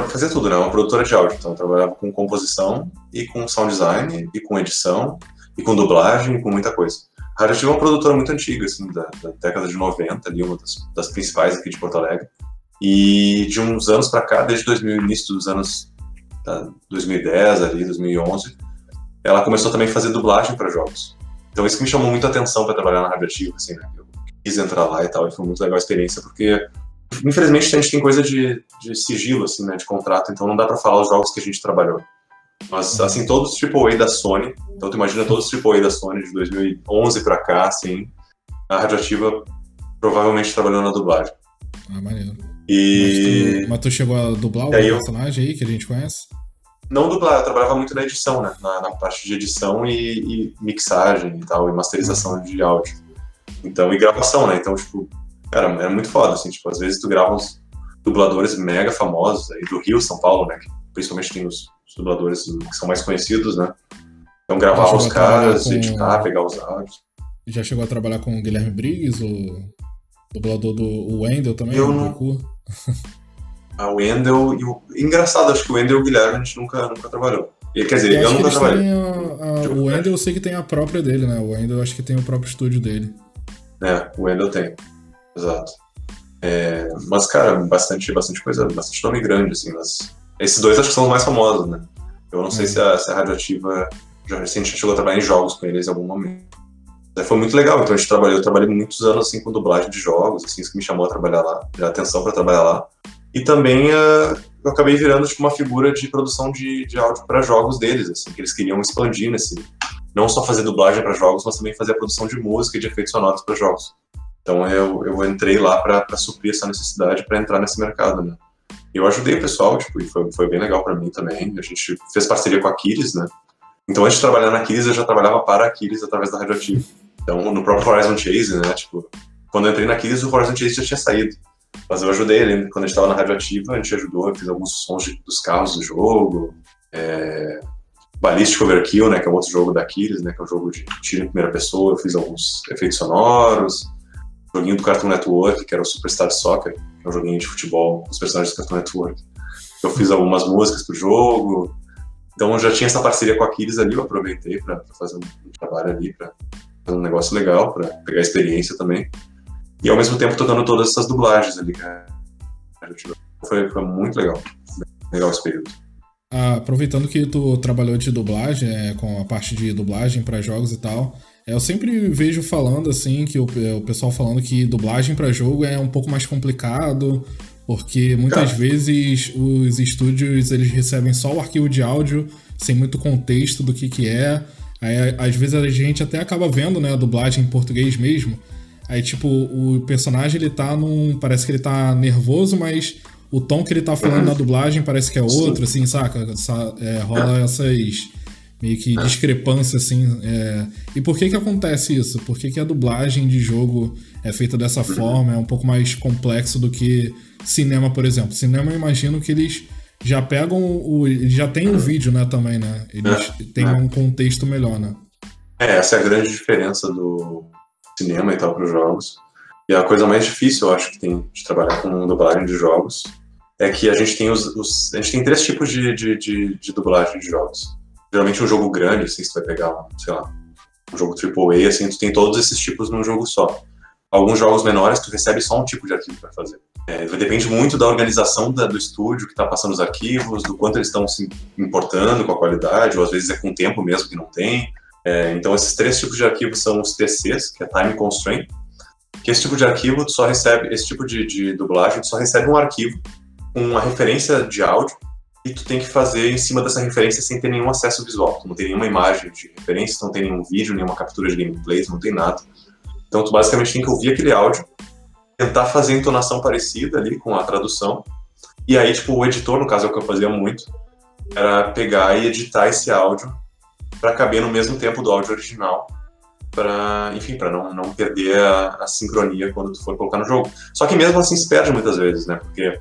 fazia tudo, né? Uma produtora de áudio. Então eu trabalhava com composição e com sound design e com edição e com dublagem e com muita coisa. A Rádio Ativa é uma produtora muito antiga, assim, da, da década de 90, ali, uma das, das, principais aqui de Porto Alegre. E de uns anos para cá, desde 2000, início dos anos tá, 2010, ali, 2011, ela começou também a fazer dublagem para jogos. Então isso que me chamou muito a atenção para trabalhar na Radioativa, assim, né? Eu quis entrar lá e tal, e foi muito legal a experiência, porque infelizmente a gente tem coisa de, de sigilo, assim, né, de contrato, então não dá para falar os jogos que a gente trabalhou. Mas, assim, todos os AAA da Sony, então tu imagina todos os AAA da Sony de 2011 para cá, assim, a Radioativa provavelmente trabalhou na dublagem. Ah, maneiro. E... Mas tu, mas tu chegou a dublar o personagem aí que a gente conhece? não dublar, eu trabalhava muito na edição, né? Na, na parte de edição e, e, mixagem e tal, e masterização de áudio. Então, e gravação, né? Então, tipo, era, era muito foda, assim, tipo, às vezes tu grava uns dubladores mega famosos aí do Rio, São Paulo, né? Principalmente tem os, os dubladores que são mais conhecidos, né? Então gravar os caras, com... editar, pegar os áudios. Já chegou a trabalhar com o Guilherme Briggs, o dublador do Wendel também, eu não... a Wendell e o. Engraçado, acho que o Wendell e o Guilherme a gente nunca, nunca trabalhou. E, quer dizer, eu, eu nunca trabalhei. A, a, o Wendell eu sei que tem a própria dele, né? O Wendell eu acho que tem o próprio estúdio dele. É, o Wendell tem. Exato. É, mas, cara, bastante, bastante coisa, bastante nome grande, assim, mas. Esses dois acho que são os mais famosos, né? Eu não sei é. se, a, se a Radioativa já, gente chegou a trabalhar em jogos com eles em algum momento. Foi muito legal, então a gente trabalhou, eu trabalhei muitos anos assim com dublagem de jogos, assim, isso que me chamou a trabalhar lá, a atenção para trabalhar lá. E também uh, eu acabei virando tipo, uma figura de produção de, de áudio para jogos deles, assim, que eles queriam expandir nesse. Não só fazer dublagem para jogos, mas também fazer a produção de música e de efeitos sonoros para jogos. Então eu, eu entrei lá para suprir essa necessidade para entrar nesse mercado, né? Eu ajudei o pessoal, tipo, e foi, foi bem legal para mim também. A gente fez parceria com a Aquiles, né? Então antes de trabalhar na Aquiles, eu já trabalhava para a Aquiles através da Radioactive. Então no próprio Horizon Chase, né? Tipo, quando eu entrei na Aquiles, o Horizon Chase já tinha saído. Mas eu ajudei ele, quando a gente estava na radioativa, a gente ajudou, eu fiz alguns sons de, dos carros do jogo, é, Ballistic Overkill, né, que é outro jogo da Aquiles, né, que é um jogo de tiro em primeira pessoa, eu fiz alguns efeitos sonoros, joguinho do Cartoon Network, que era o Superstar Soccer, que é um joguinho de futebol, os personagens do Cartoon Network. Eu fiz algumas músicas pro jogo, então eu já tinha essa parceria com a Aquiles ali, eu aproveitei para fazer um trabalho ali, para fazer um negócio legal, para pegar experiência também. E ao mesmo tempo tocando todas essas dublagens ali, cara. Foi, foi muito legal. Legal esse período. Ah, aproveitando que tu trabalhou de dublagem, é, com a parte de dublagem para jogos e tal, é, eu sempre vejo falando assim, que o, o pessoal falando que dublagem para jogo é um pouco mais complicado, Porque muitas Cara. vezes os estúdios eles recebem só o arquivo de áudio sem muito contexto do que que é. Aí, às vezes a gente até acaba vendo, né, a dublagem em português mesmo. Aí, tipo, o personagem ele tá num. Parece que ele tá nervoso, mas o tom que ele tá falando na dublagem parece que é outro, assim, saca? É, rola essas meio que discrepância, assim. É... E por que que acontece isso? Por que, que a dublagem de jogo é feita dessa forma? É um pouco mais complexo do que cinema, por exemplo. Cinema, eu imagino que eles já pegam o. Já tem o um vídeo, né, também, né? Eles é, têm é. um contexto melhor, né? É, essa é a grande diferença do cinema e tal para os jogos. E a coisa mais difícil, eu acho, que tem de trabalhar com dublagem de jogos é que a gente tem os, os a gente tem três tipos de, de, de, de dublagem de jogos geralmente um jogo grande, assim, você vai pegar, sei lá, um jogo AAA, assim, tu tem todos esses tipos num jogo só. Alguns jogos menores, tu recebe só um tipo de arquivo para fazer. É, depende muito da organização da, do estúdio que está passando os arquivos, do quanto eles estão se importando com a qualidade, ou às vezes é com tempo mesmo que não tem. É, então, esses três tipos de arquivos são os TCs, que é Time Constraint, que esse tipo de arquivo só recebe, esse tipo de, de dublagem, só recebe um arquivo com uma referência de áudio e tu tem que fazer em cima dessa referência sem ter nenhum acesso visual. Tu não tem nenhuma imagem de referência, não tem nenhum vídeo, nenhuma captura de gameplay, não tem nada. Então tu basicamente tem que ouvir aquele áudio, tentar fazer entonação parecida ali com a tradução, e aí tipo o editor, no caso é o que eu fazia muito, era pegar e editar esse áudio para caber no mesmo tempo do áudio original, para enfim, para não, não perder a, a sincronia quando tu for colocar no jogo. Só que mesmo assim se perde muitas vezes, né? Porque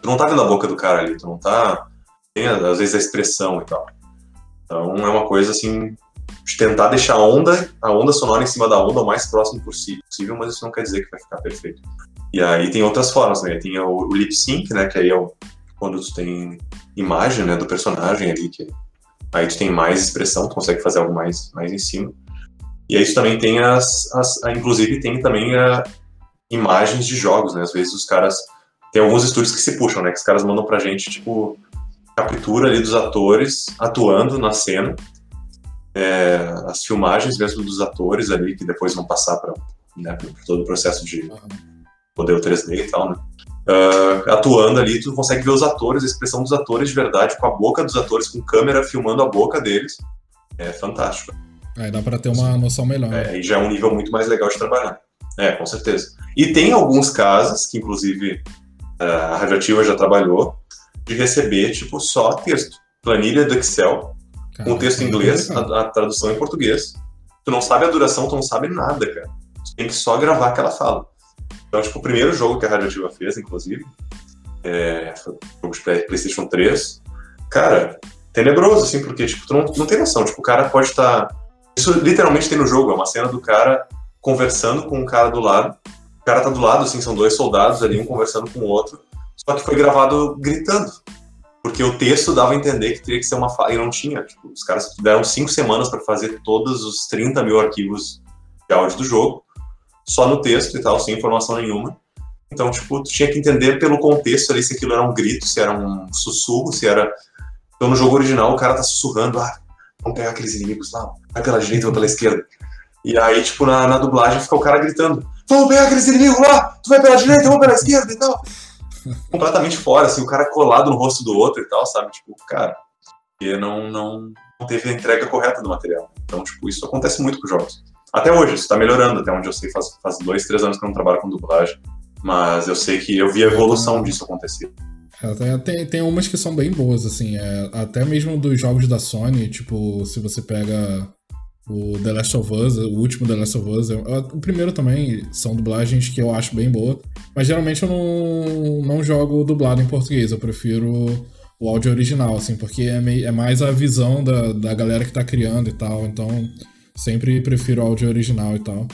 tu não tá vendo a boca do cara ali, tu não tá tem às vezes a expressão e tal. Então é uma coisa assim de tentar deixar a onda, a onda sonora em cima da onda o mais próximo possível, mas isso não quer dizer que vai ficar perfeito. E aí tem outras formas, né? Tem o, o lip sync, né? Que aí é o, quando tu tem imagem, né, do personagem ali, que aí tu tem mais expressão, tu consegue fazer algo mais, mais em cima. E aí tu também tem as, as inclusive tem também a, imagens de jogos, né? Às vezes os caras tem alguns estúdios que se puxam, né? Que os caras mandam pra gente, tipo, captura ali dos atores atuando na cena, é, as filmagens mesmo dos atores ali, que depois vão passar para né, todo o processo de modelo 3D e tal, né? Uh, atuando ali, tu consegue ver os atores, a expressão dos atores de verdade, com a boca dos atores, com câmera filmando a boca deles. É fantástico. Aí dá para ter uma noção melhor. Né? É, e já é um nível muito mais legal de trabalhar. É, com certeza. E tem alguns casos, que inclusive a Radioativa já trabalhou, de receber, tipo, só texto. Planilha do Excel, com texto em inglês, a, a, tradução em português. Tu não sabe a duração, tu não sabe nada, cara. Tu tem que só gravar aquela fala. Então, tipo, o primeiro jogo que a Radioativa fez, inclusive, é, foi um jogo de PlayStation 3. Cara, tenebroso, assim, porque, tipo, tu não, não tem noção. Tipo, o cara pode estar. Tá... Isso literalmente tem no jogo, é uma cena do cara conversando com um cara do lado. O cara tá do lado, assim, são dois soldados ali, um conversando com o outro. Só que foi gravado gritando. Porque o texto dava a entender que teria que ser uma fala. E não tinha. Tipo, os caras deram cinco semanas para fazer todos os 30 mil arquivos de áudio do jogo, só no texto e tal, sem informação nenhuma. Então, tipo, tu tinha que entender pelo contexto ali se aquilo era um grito, se era um sussurro, se era. Então, no jogo original, o cara tá sussurrando, ah, vamos pegar aqueles inimigos lá, vai pela direita, vai pela esquerda. E aí, tipo, na, na dublagem fica o cara gritando, vamos pegar aqueles inimigos lá, tu vai pela direita, vamos pela esquerda e tal completamente fora, assim, o cara colado no rosto do outro e tal, sabe? Tipo, cara, porque não, não, não teve a entrega correta do material. Então, tipo, isso acontece muito com jogos. Até hoje, isso tá melhorando, até onde eu sei, faz, faz dois, três anos que eu não trabalho com dublagem. Mas eu sei que eu vi a evolução disso acontecer. É, tem, tem umas que são bem boas, assim, é, até mesmo dos jogos da Sony, tipo, se você pega o The Last of Us, o último The Last of Us, é, o primeiro também são dublagens que eu acho bem boa, mas geralmente eu não, não jogo dublado em português, eu prefiro o áudio original, assim, porque é, meio, é mais a visão da, da galera que tá criando e tal, então sempre prefiro o áudio original e tal.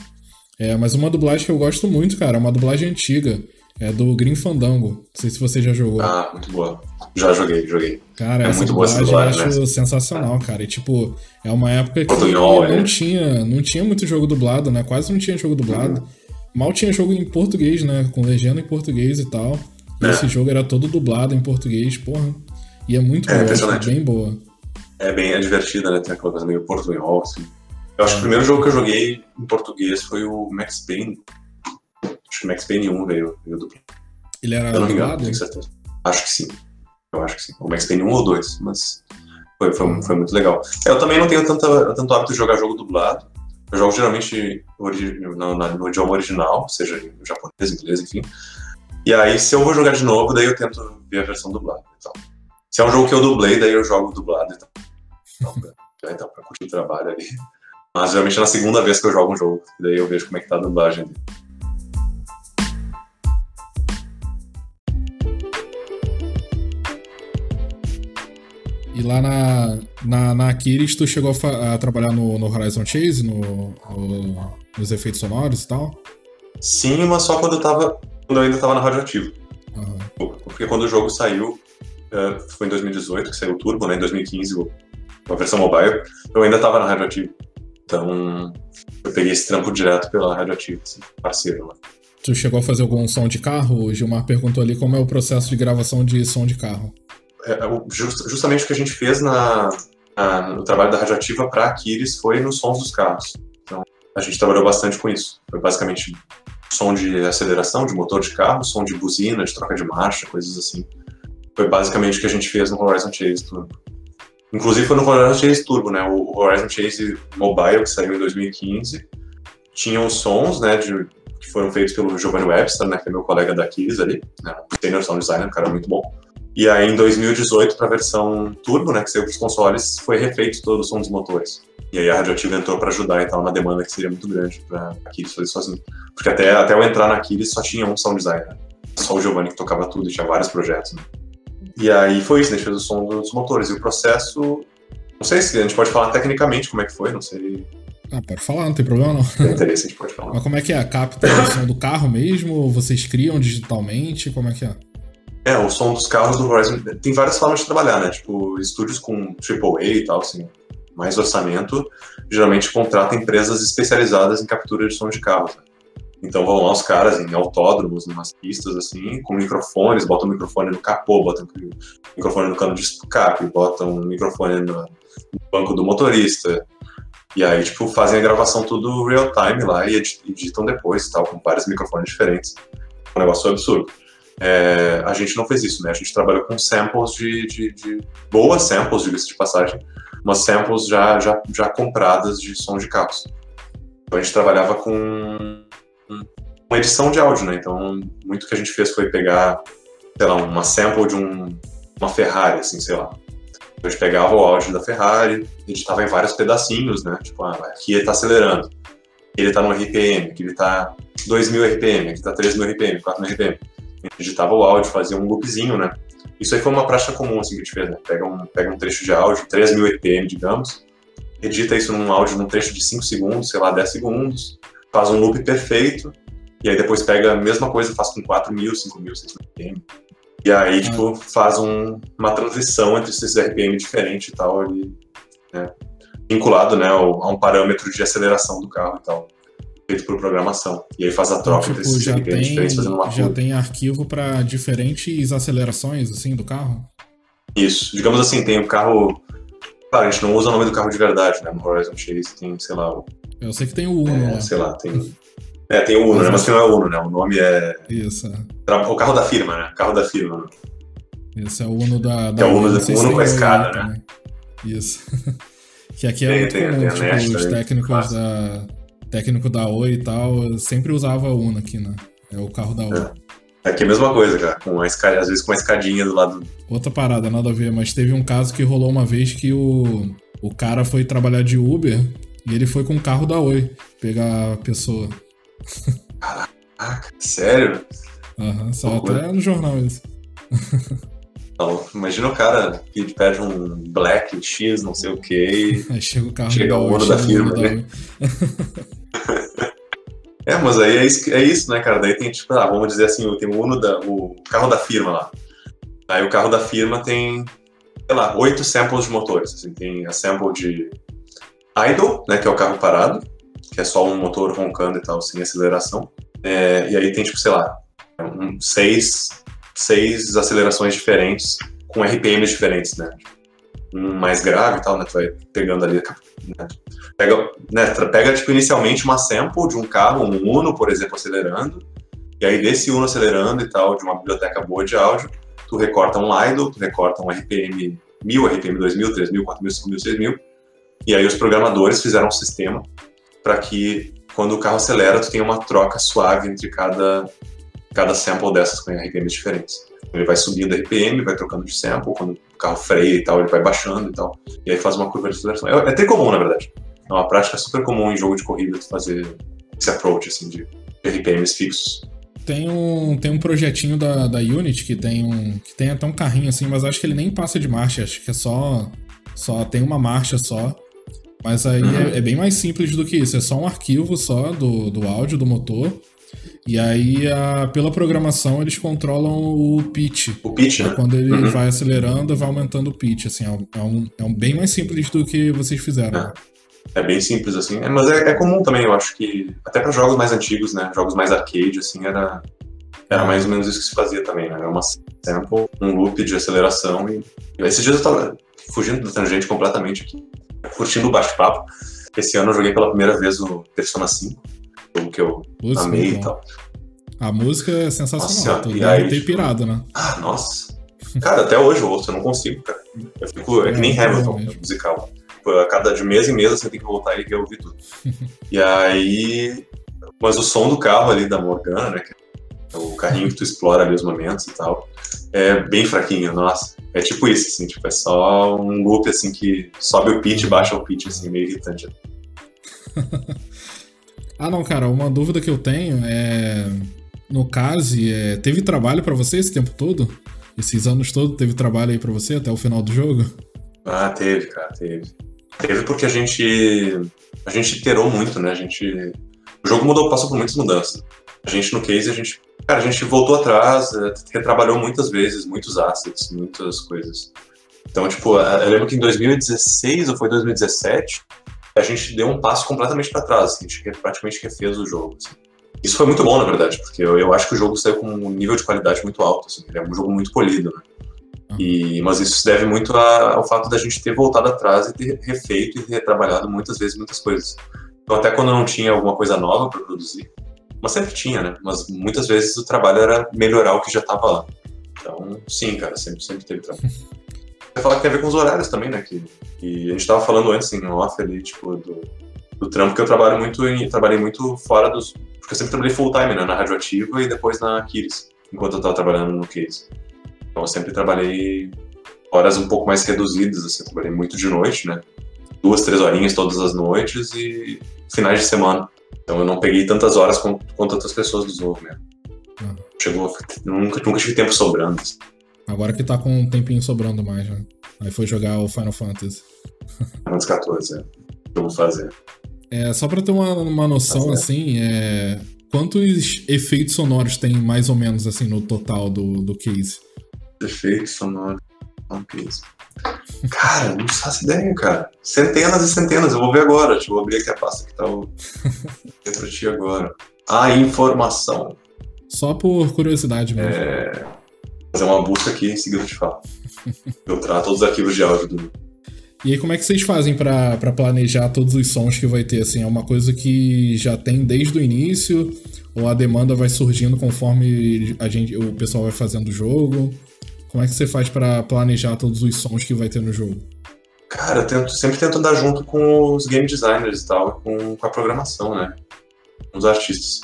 É, mas uma dublagem que eu gosto muito, cara, é uma dublagem antiga, é do Green Fandango. Não sei se você já jogou. Ah, muito boa. Já joguei, joguei. Cara, é essa muito boa essa eu acho né? sensacional, cara. E tipo, é uma época que Portunhol, não, é. tinha, não tinha muito jogo dublado, né? Quase não tinha jogo dublado. Uhum. Mal tinha jogo em português, né? Com legenda em português e tal. E é. esse jogo era todo dublado em português, porra. E é muito é, boa, é bem boa. É bem é divertida, né? Tem aquela coisa meio portunhol, assim. Eu acho que o primeiro jogo que eu joguei em português foi o Max Payne. Acho que o Max Payne 1 veio, veio duplo. Ele era Eu não engano, dublado? tenho certeza. Acho que sim. Eu acho que sim. O Max Payne 1 ou 2, mas foi, foi, foi muito legal. É, Eu também não tenho tanta, tanto hábito de jogar jogo dublado. Eu jogo geralmente no, na- no idioma original, seja em japonês, inglês, enfim. E aí, se eu vou jogar de novo, daí eu tento ver a versão dublada. Então, se é um jogo que eu dublei, daí eu jogo dublado. Então, então, então, pra curtir o trabalho ali. Mas geralmente é na segunda vez que eu jogo um jogo, daí eu vejo como é que tá a dublagem dele. E lá na, na, na Aquiles, tu chegou a, a trabalhar no, no Horizon Chase, no, no- nos efeitos sonoros e tal? Sim, mas só quando eu tava. Quando eu ainda tava na radioativo. Aham. Porque quando o jogo saiu, eh, foi em 2018 que saiu o Turbo, né? Em 2015, o- a versão mobile, eu ainda tava na radioativo. Então, eu peguei esse trampo direto pela radioativo, assim, parceiro lá. Tu chegou a fazer algum som de carro? O Gilmar perguntou ali como é o processo de gravação de som de carro. É, o- just- justamente o que a gente fez na, na- no trabalho da radioativa para Aquiles foi nos sons dos carros. Então, a gente trabalhou bastante com isso. Foi basicamente som de aceleração, de motor de carro, som de buzina, de troca de marcha, coisas assim. Foi basicamente o que a gente fez no Horizon Chase Turbo. Inclusive foi no Horizon Chase Turbo, né? O Horizon Chase Mobile, que saiu em 2015, tinha os sons, né, de, que foram feitos pelo Giovanni Webster, né, que é meu colega da Aquiles ali, né, senior sound designer, um cara muito bom. E aí, em 2018, para a versão Turbo, né, que saiu para os consoles, foi refeito todo o som dos motores. E aí a Radioativa entrou para ajudar e tal, uma demanda que seria muito grande para a Aquiles fazer sozinho. Porque até, até eu entrar na Aquiles só tinha um sound designer. Só o Giovanni que tocava tudo, e tinha vários projetos. Né? E aí foi isso, né, a gente fez o som dos motores. E o processo, não sei se a gente pode falar tecnicamente como é que foi, não sei, Ah, pode falar, não tem problema não. tem interesse a gente pode falar. Mas como é que é? Capta o som do carro mesmo? Ou vocês criam digitalmente? Como é que é? É, o som dos carros do Horizon tem várias formas de trabalhar, né? Tipo, estúdios com AAA e tal, assim, mais orçamento, geralmente contratam empresas especializadas em captura de som de carros. Né? Então vão lá os caras em autódromos, umas pistas assim, com microfones, botam o microfone no capô, botam o microfone no cano de escape, botam o microfone no, banco do motorista. E aí, tipo, fazem a gravação tudo real time lá e edi- editam depois, tal, com vários microfones diferentes. Um negócio absurdo. É, a gente não fez isso, né? A gente trabalhou com samples de, de, de boas samples, diga-se de passagem, umas samples já, já, já compradas de som de carros. Então a gente trabalhava com uma edição de áudio, né? Então muito que a gente fez foi pegar, sei lá, uma sample de um, uma Ferrari, assim, sei lá. A gente pegava o áudio da Ferrari, editava em vários pedacinhos, né? Tipo, ah, aqui ele tá acelerando, aqui ele tá no RPM, aqui ele tá 2.000 RPM, aqui tá 3.000 RPM, 4.000 RPM editava o áudio, fazia um loopzinho, né? Isso aí foi uma prática comum assim, que a gente fez, né? Pega um, pega um trecho de áudio, 3.000 RPM, digamos, edita isso num áudio num trecho de 5 segundos, sei lá, 10 segundos, faz um loop perfeito, e aí depois pega a mesma coisa, faz com 4.000, 5.000, 6.000 RPM. E aí, tipo, faz um, uma transição entre esses RPM diferentes e tal, ali, né? vinculado, né, ao- a um parâmetro de aceleração do carro e tal, feito por programação. E aí faz a troca Então, tipo, já tem, diferentes fazendo uma já curva. tem arquivo para diferentes acelerações, assim, do carro? Isso. Digamos assim, tem o carro. Claro, a gente não usa o nome do carro de verdade, né? No Horizon Chase tem, sei lá, o- Eu sei que tem o Uno é, lá. sei lá, tem. É, tem o Uno, né? Mas que não é o Uno, né? O nome é. Isso, é. O carro da firma, né? Carro da firma. Esse é o Uno da. Que é o Uno- Uno tem com a escada, né? também. Isso. que aqui é Tem, muito tem, comum, tem tipo, os técnicos da. Técnico da Oi e tal, sempre usava Uno aqui, né? É o carro da Oi. Aqui é a mesma coisa, cara. Com uma escada, às vezes com uma escadinha do lado. Outra parada, nada a ver, mas teve um caso que rolou uma vez que o, o cara foi trabalhar de Uber e ele foi com o carro da Oi pegar a pessoa. Ah, sério? Aham, só Loucura. até no jornal isso. Não, imagina o cara que pede um Black X, não sei o que. Aí chega o carro Chega da o da chega o firma, da né? É, mas aí é isso, é isso, né, cara? Daí tem, tipo, ah, vamos dizer assim, tem o Uno da, o carro da firma lá. Aí o carro da firma tem, sei lá, oito samples de motores. Assim, tem a sample de idle, né, que é o carro parado, que é só um motor roncando e tal, sem aceleração. É, e aí tem, tipo, sei lá, um- seis, seis acelerações diferentes com RPMs diferentes, né? Mais grave e tal, né? Tu vai pegando ali, né? Pega, né, pega tipo, inicialmente uma sample de um carro, um Uno, por exemplo, acelerando, E aí desse Uno acelerando e tal, de uma biblioteca boa de áudio, tu recorta um Lido, tu recorta um RPM 1000, RPM 2000, 3000, 4000, 5000, 6000. E aí os programadores fizeram um sistema para que quando o carro acelera, tu tenha uma troca suave entre cada, cada sample dessas com RPMs diferentes. Ele vai subindo RPM, vai trocando de sample, quando carro freia e tal, ele vai baixando e tal. E aí faz uma curva de aceleração. É, é até comum, na verdade. É uma prática super comum em jogo de corrida fazer esse approach assim, de RPMs fixos. Tem um, tem um projetinho da, da Unity que tem um. que tem até um carrinho assim, mas acho que ele nem passa de marcha, acho que é só. Só tem uma marcha só. Mas aí uhum. é, é, bem mais simples do que isso. É só um arquivo só do, do áudio do motor. E aí, a, pela programação, eles controlam o pitch. O pitch, né? Quando ele uhum. vai acelerando, vai aumentando o pitch. Assim, é, um, é, um, é bem mais simples do que vocês fizeram. É. É bem simples, assim. É, mas é, é, comum também, eu acho que. Até para jogos mais antigos, né? Jogos mais arcade, assim, era, era mais ou menos isso que se fazia também, né? Era uma sample, um loop de aceleração. E, e esses dias eu tava fugindo da tangente completamente aqui, curtindo o bate-papo. Esse ano eu joguei pela primeira vez o Persona 5, jogo que eu amei e tal. A música é sensacional, nossa, deve aí, ter tipo, pirado, né? Ah, nossa. Cara, até hoje eu ouço, eu não consigo, cara. Eu fico, é, é que nem Hamilton, musical. Tipo, a cada de mês em mês você tem que voltar e ouvir tudo. e aí. Mas o som do carro ali da Morgana, né? É o carrinho que tu explora ali os momentos e tal, é bem fraquinho, nossa. É tipo isso, assim, tipo, é só um loop assim que sobe o pitch e baixa o pitch, assim, meio irritante. ah, não, cara, uma dúvida que eu tenho é. No caso, é... teve trabalho para você esse tempo todo? Esses anos todos, teve trabalho aí para você até o final do jogo? Ah, teve, cara, teve. Teve porque a gente a gente iterou muito, né? A gente o jogo mudou, passou por muitas mudanças. A gente no case a gente cara, a gente voltou atrás, é, retrabalhou muitas vezes, muitos assets, muitas coisas. Então, tipo, eu lembro que em 2016 ou foi 2017, a gente deu um passo completamente para trás, a gente praticamente refez o jogo. Assim. Isso foi muito bom, na verdade, porque eu, eu, acho que o jogo saiu com um nível de qualidade muito alto, assim, ele é um jogo muito polido, né? E, mas isso se deve muito a, ao fato da gente ter voltado atrás e ter refeito e retrabalhado muitas vezes muitas coisas. Então, até quando não tinha alguma coisa nova para produzir, mas sempre tinha, né? Mas muitas vezes o trabalho era melhorar o que já estava lá. Então, sim, cara, sempre, sempre teve trabalho. Você fala que tem a ver com os horários também, né? Que, que a gente estava falando antes em off ali, tipo, do, do trampo que eu trabalho muito em, trabalhei muito fora dos. Porque eu sempre trabalhei full time, né? Na radioativa e depois na Kiris, enquanto eu estava trabalhando no Case. Então eu sempre trabalhei horas um pouco mais reduzidas, assim, eu trabalhei muito de noite, né? Duas, três horinhas todas as noites e finais de semana. Então eu não peguei tantas horas quanto, quanto outras pessoas do desenvolvimento. Uhum. Chegou, nunca, nunca tive tempo sobrando. Agora que tá com um tempinho sobrando mais, né? Aí foi jogar o Final Fantasy. Final 14, é. Eu vou fazer. É, só pra ter uma, uma noção, fazer. assim, é... quantos efeitos sonoros tem mais ou menos, assim, no total do, do case? efeitos sonoros. One Piece. Cara, não faço ideia, cara. Centenas e centenas. Eu vou ver agora. Deixa eu abrir aqui a pasta que tá o... pra ti agora. A informação. Só por curiosidade mesmo. É... Fazer uma busca aqui em seguida eu te falo. Filtrar todos os arquivos de áudio do. E aí, como é que vocês fazem para planejar todos os sons que vai ter? Assim, é uma coisa que já tem desde o início? Ou a demanda vai surgindo conforme a gente, o pessoal vai fazendo o jogo? Como é que você faz para planejar todos os sons que vai ter no jogo? Cara, eu tento, sempre tento andar junto com os game designers e tal, com, com a programação, né? Com os artistas.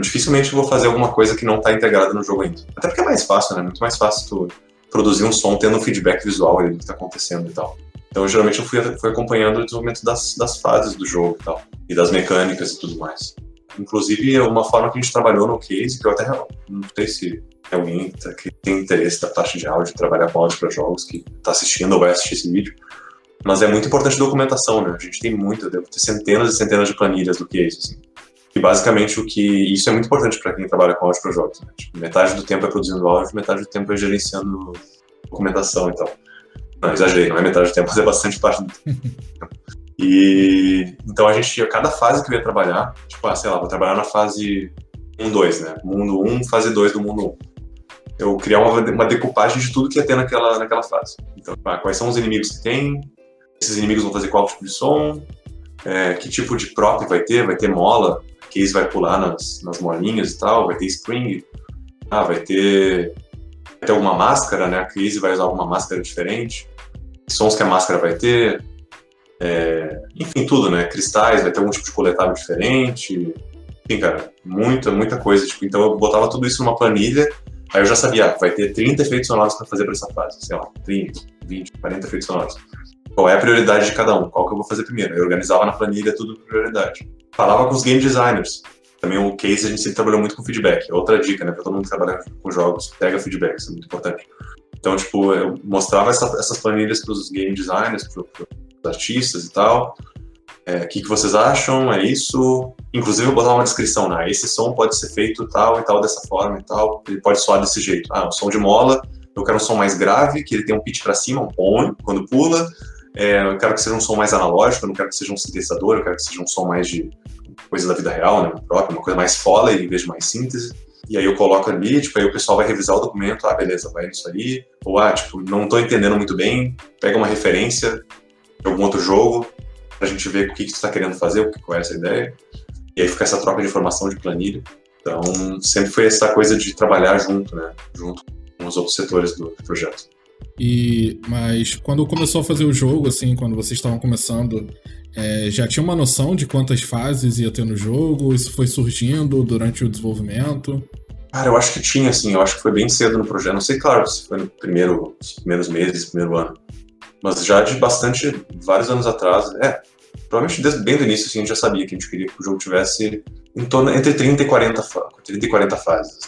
Dificilmente vou fazer alguma coisa que não está integrada no jogo ainda. Até porque é mais fácil, né? Muito mais fácil tu produzir um som tendo um feedback visual ali do que está acontecendo e tal. Então, geralmente, eu fui, fui acompanhando o desenvolvimento das, das fases do jogo e tal, e das mecânicas e tudo mais. Inclusive, uma forma que a gente trabalhou no case, que eu até não sei se alguém que tem interesse da parte de áudio, trabalhar com áudio para jogos, que está assistindo ou vai assistir esse vídeo. Mas é muito importante documentação, né? A gente tem muito, eu devo ter centenas e centenas de planilhas do é isso, assim. E basicamente o que. Isso é muito importante para quem trabalha com áudio para jogos. Né? Tipo, metade do tempo é produzindo áudio, metade do tempo é gerenciando documentação e tal. Não, exagerei, não é metade do tempo, mas é bastante parte do tempo. E então a gente, a cada fase que eu ia trabalhar, tipo, ah, sei lá, vou trabalhar na fase 1, 2, né? Mundo 1, fase 2 do mundo 1 eu criar uma, uma decupagem de tudo que ia ter naquela, naquela fase. Então, ah, quais são os inimigos que tem, esses inimigos vão fazer qual tipo de som, é, que tipo de prop vai ter, vai ter mola, case vai pular nas, nas molinhas e tal, vai ter spring, ah, vai ter, vai ter alguma máscara, né? A case vai usar alguma máscara diferente, sons que a máscara vai ter, é, enfim, tudo, né? Cristais, vai ter algum tipo de coletável diferente, enfim, cara, muita, muita coisa. Tipo, então eu botava tudo isso numa planilha, aí eu já sabia, ah, vai ter 30 efeitos sonoros para fazer para essa fase, sei lá, 30, 20, 40 efeitos sonoros qual é a prioridade de cada um, qual que eu vou fazer primeiro. Eu organizava na planilha tudo por prioridade. Falava com os game designers. Também o case a gente sempre trabalhou muito com feedback. Outra dica, né, para todo mundo que trabalha com jogos, pega feedback, isso é muito importante. Então, tipo, eu mostrava essa, essas planilhas para os game designers, para os artistas e tal. É, o é, que, que vocês acham? É isso? Inclusive, eu botava uma descrição, né? Esse som pode ser feito tal e tal, dessa forma e tal. Ele pode soar desse jeito. Ah, um som de mola, eu quero um som mais grave, que ele tem um pitch para cima, um pone, quando pula. É, eu quero que seja um som mais analógico, eu não quero que seja um sintetizador, eu quero que seja um som mais de coisa da vida real, né, própria, uma coisa mais fola em vez de mais síntese. E aí eu coloco ali, tipo, aí o pessoal vai revisar o documento, ah, beleza, vai nisso aí. Ou, ah, tipo, não tô entendendo muito bem, pega uma referência de algum outro jogo, pra gente ver o que, que tu tá querendo fazer, qual é essa ideia. E aí fica essa troca de informação de planilha. Então, sempre foi essa coisa de trabalhar junto, né, junto com os outros setores do projeto. E, mas quando começou a fazer o jogo, assim, quando vocês estavam começando, é, já tinha uma noção de quantas fases ia ter no jogo? Isso foi surgindo durante o desenvolvimento? Cara, eu acho que tinha, assim, eu acho que foi bem cedo no projeto. Não sei, claro, se foi no primeiro, nos primeiros meses, primeiro ano. Mas já de bastante, vários anos atrás, é, provavelmente desde bem do início, assim, a gente já sabia que a gente queria que o jogo tivesse em torno, entre 30 e 40, 30 e 40 fases.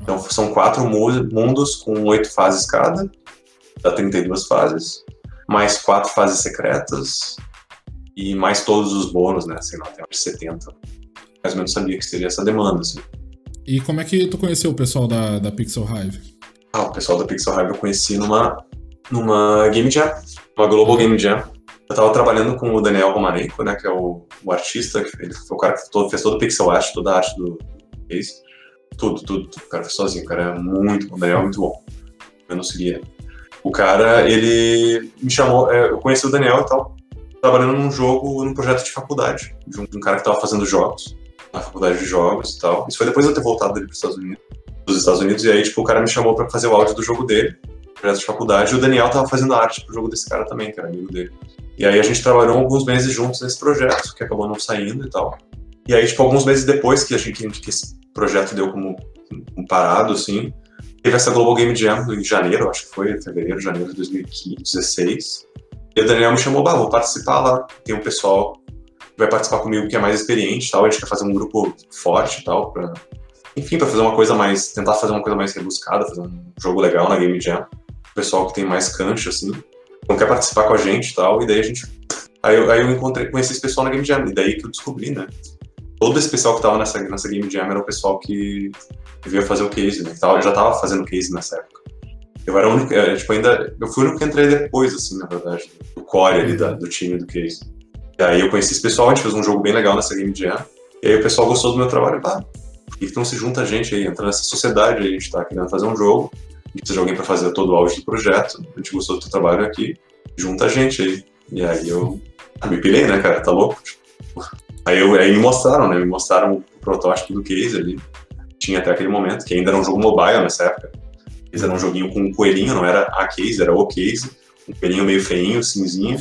Então são quatro mundos com oito fases cada, dá 32 fases, mais quatro fases secretas e mais todos os bônus, né? Sei lá, tem uns 70. Mais ou menos sabia que seria essa demanda, assim. E como é que tu conheceu o pessoal da, da Pixel Hive? Ah, o pessoal da Pixel Hive eu conheci numa, numa Game Jam, uma Global Game Jam. Eu tava trabalhando com o Daniel Romarenko, né, que é o, o artista, que ele foi o cara que todo, fez todo o pixel art, toda a arte do case. Tudo, tudo, tudo. O cara fez sozinho, o cara é muito bom, o Daniel é muito bom. Eu não seguia o cara, ele me chamou, é, eu conheci o Daniel e tal, trabalhando num jogo, num projeto de faculdade, de um, de um cara que estava fazendo jogos, na faculdade de jogos e tal. Isso foi depois de eu ter voltado dele para os Estados Unidos, dos Estados Unidos, e aí, tipo, o cara me chamou para fazer o áudio do jogo dele, projeto de faculdade, e o Daniel tava fazendo arte pro jogo desse cara também, que era amigo dele. E aí a gente trabalhou alguns meses juntos nesse projeto, que acabou não saindo e tal. E aí, tipo, alguns meses depois que a gente que esse projeto deu como um parado, assim, Teve essa Global Game Jam em janeiro, acho que foi, fevereiro, janeiro de 2016. E o Daniel me chamou, bah, vou participar lá. Tem um pessoal que vai participar comigo que é mais experiente tal. A gente quer fazer um grupo forte tal, pra, enfim, para fazer uma coisa mais, tentar fazer uma coisa mais rebuscada, fazer um jogo legal na Game Jam. O pessoal que tem mais cancha, assim, não quer participar com a gente tal. E daí a gente. Aí eu, aí eu encontrei, conheci esse pessoal na Game Jam, e daí que eu descobri, né? todo esse pessoal que tava nessa, nessa Game Jam era o pessoal que veio fazer o case, né? Eu já tava fazendo case nessa época. Eu era o único, é, tipo, ainda, eu fui o único que entrei depois, assim, na verdade, do core ali da, do time do case. E aí eu conheci esse pessoal, a gente fez um jogo bem legal nessa Game Jam, e aí o pessoal gostou do meu trabalho, pá, por se junta a gente aí, entra nessa sociedade, a gente tá querendo fazer um jogo, precisa de alguém pra fazer todo o áudio do projeto, a gente gostou do teu trabalho aqui, junta a gente aí. E aí eu me pilhei, né, cara, tá louco? Aí, eu, aí me mostraram, né? Me mostraram o protótipo do case ali. Tinha até aquele momento, que ainda era um jogo mobile nessa época. Eles era um joguinho com um coelhinho, não era a case, era o case. Um coelhinho meio feinho, cinzinho.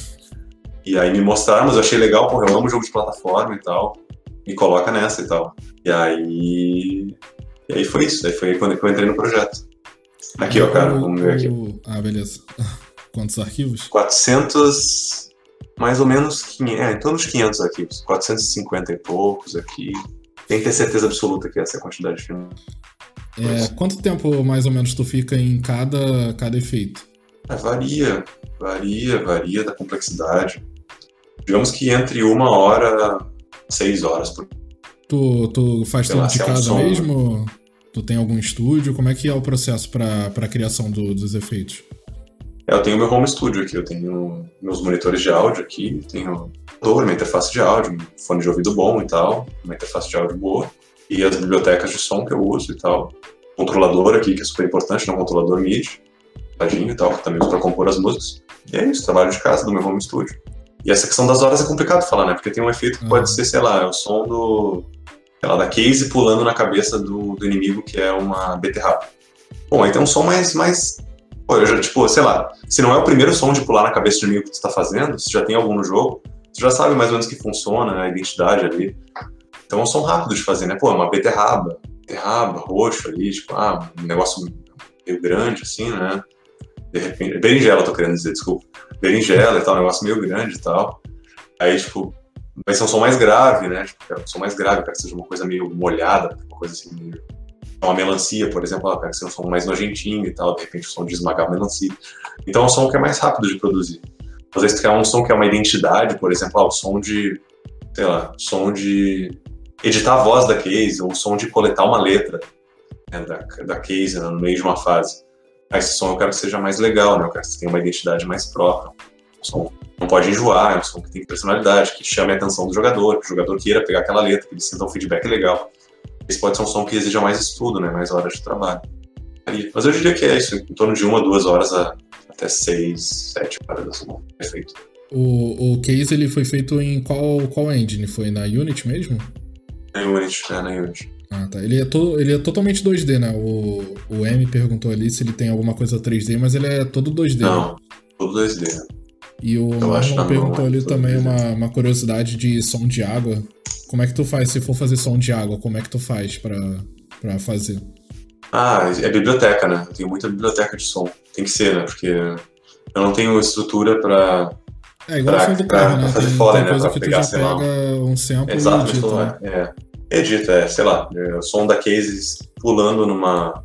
E aí me mostraram, mas eu achei legal, porque eu amo jogo de plataforma e tal. Me coloca nessa e tal. E aí. E aí foi isso. Aí foi quando eu entrei no projeto. Aqui, ó, cara, vamos ver aqui. Ah, beleza. Quantos arquivos? 400 mais ou menos 500, é, em torno dos 500 arquivos, 450 e poucos aqui. Tem que ter certeza absoluta que essa é a quantidade de filme. É, quanto tempo mais ou menos tu fica em cada, cada efeito? É, varia, varia, varia da complexidade. Digamos que entre uma hora seis horas por Tu, tu faz tudo de casa um mesmo? Tu tem algum estúdio? Como é que é o processo para a criação do, dos efeitos? É, eu tenho meu home studio aqui, eu tenho meus monitores de áudio aqui, tenho toda minha interface de áudio, um fone de ouvido bom e tal, uma interface de áudio boa, e as bibliotecas de som que eu uso e tal. Controlador aqui, que é super importante, né? um controlador MIDI, tadinho e tal, que também uso para compor as músicas. E é isso, trabalho de casa, do meu home studio. E essa questão das horas é complicado falar, né? Porque tem um efeito que uhum. pode ser, sei lá, é o som do, sei lá, da case pulando na cabeça do, do inimigo, que é uma beterraba. Bom, aí tem um som mais, mais Pô, eu já, tipo, sei lá, se não é o primeiro som de pular na cabeça do inimigo que tu tá fazendo, se já tem algum no jogo, tu já sabe mais ou menos que funciona, né, a identidade ali. Então é um som rápido de fazer, né? Pô, é uma beterraba, beterraba, roxo ali, tipo, ah, um negócio meio grande, assim, né? De repente, berinjela, tô querendo dizer, desculpa. Berinjela e tal, um negócio meio grande e tal. Aí, tipo, vai ser um som mais grave, né? Tipo, um som mais grave, para que seja uma coisa meio molhada, uma coisa assim, meio uma melancia, por exemplo, ela pega ser um som mais nojentinho e tal, de repente o som de esmagar a melancia. Então é um som que é mais rápido de produzir. Às vezes tu quer um som que é uma identidade, por exemplo, ah, o som de, sei lá, som de editar a voz da case, ou o som de coletar uma letra né, da, da case né, no meio de uma fase. Aí esse som eu quero que seja mais legal, né? Eu quero que tenha uma identidade mais própria. Um som não pode enjoar, é um som que tem personalidade, que chame a atenção do jogador, que o jogador queira pegar aquela letra, que ele sinta um feedback legal. Esse pode ser um som que exija mais estudo, né? Mais horas de trabalho. Mas eu diria que é isso, em torno de uma, duas horas a, até seis, sete horas da semana. Perfeito. O, o case ele foi feito em qual, qual engine? Foi na Unity mesmo? Na Unity, é, na Unity. Ah, tá. Ele é, to, ele é totalmente 2D, né? O, o M perguntou ali se ele tem alguma coisa 3D, mas ele é todo 2D. Não, né? todo 2D. E o Marlon perguntou ali também uma, uma curiosidade de som de água. Como é que tu faz se for fazer som de água? Como é que tu faz para fazer? Ah, é biblioteca, né? Eu tenho muita biblioteca de som. Tem que ser, né? Porque eu não tenho estrutura para é igual pra, som do carro, né? Fazer tem, fora, tem né? coisa que tu já pega um sample Exato, e edita. Né? É. Edita, é, sei lá, é, o som da case pulando numa.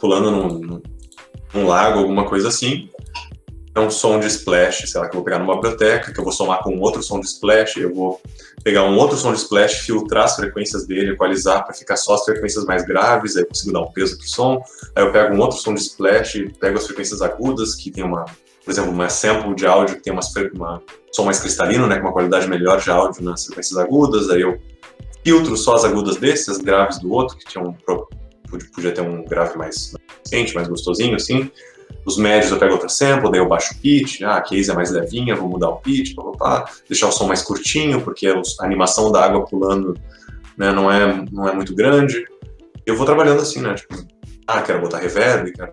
pulando num, num lago, alguma coisa assim um som de splash, sei lá, que eu vou pegar numa biblioteca, que eu vou somar com outro som de splash, eu vou pegar um outro som de splash, filtrar as frequências dele, equalizar para ficar só as frequências mais graves, aí eu consigo dar um peso pro som, aí eu pego um outro som de splash, pego as frequências agudas, que tem uma, por exemplo, uma sample de áudio que tem uma, uma som mais cristalino, né, com uma qualidade melhor de áudio nas frequências agudas, aí eu filtro só as agudas desse, as graves do outro, que tinha um, podia ter um grave mais quente, mais gostosinho, assim, os médios eu pego outra sample, daí eu baixo o pitch, ah, a case é mais levinha, vou mudar o pitch, pá, deixar o som mais curtinho, porque a animação da água pulando né, não, é, não é muito grande. Eu vou trabalhando assim, né? Tipo, ah, quero botar reverb, quero.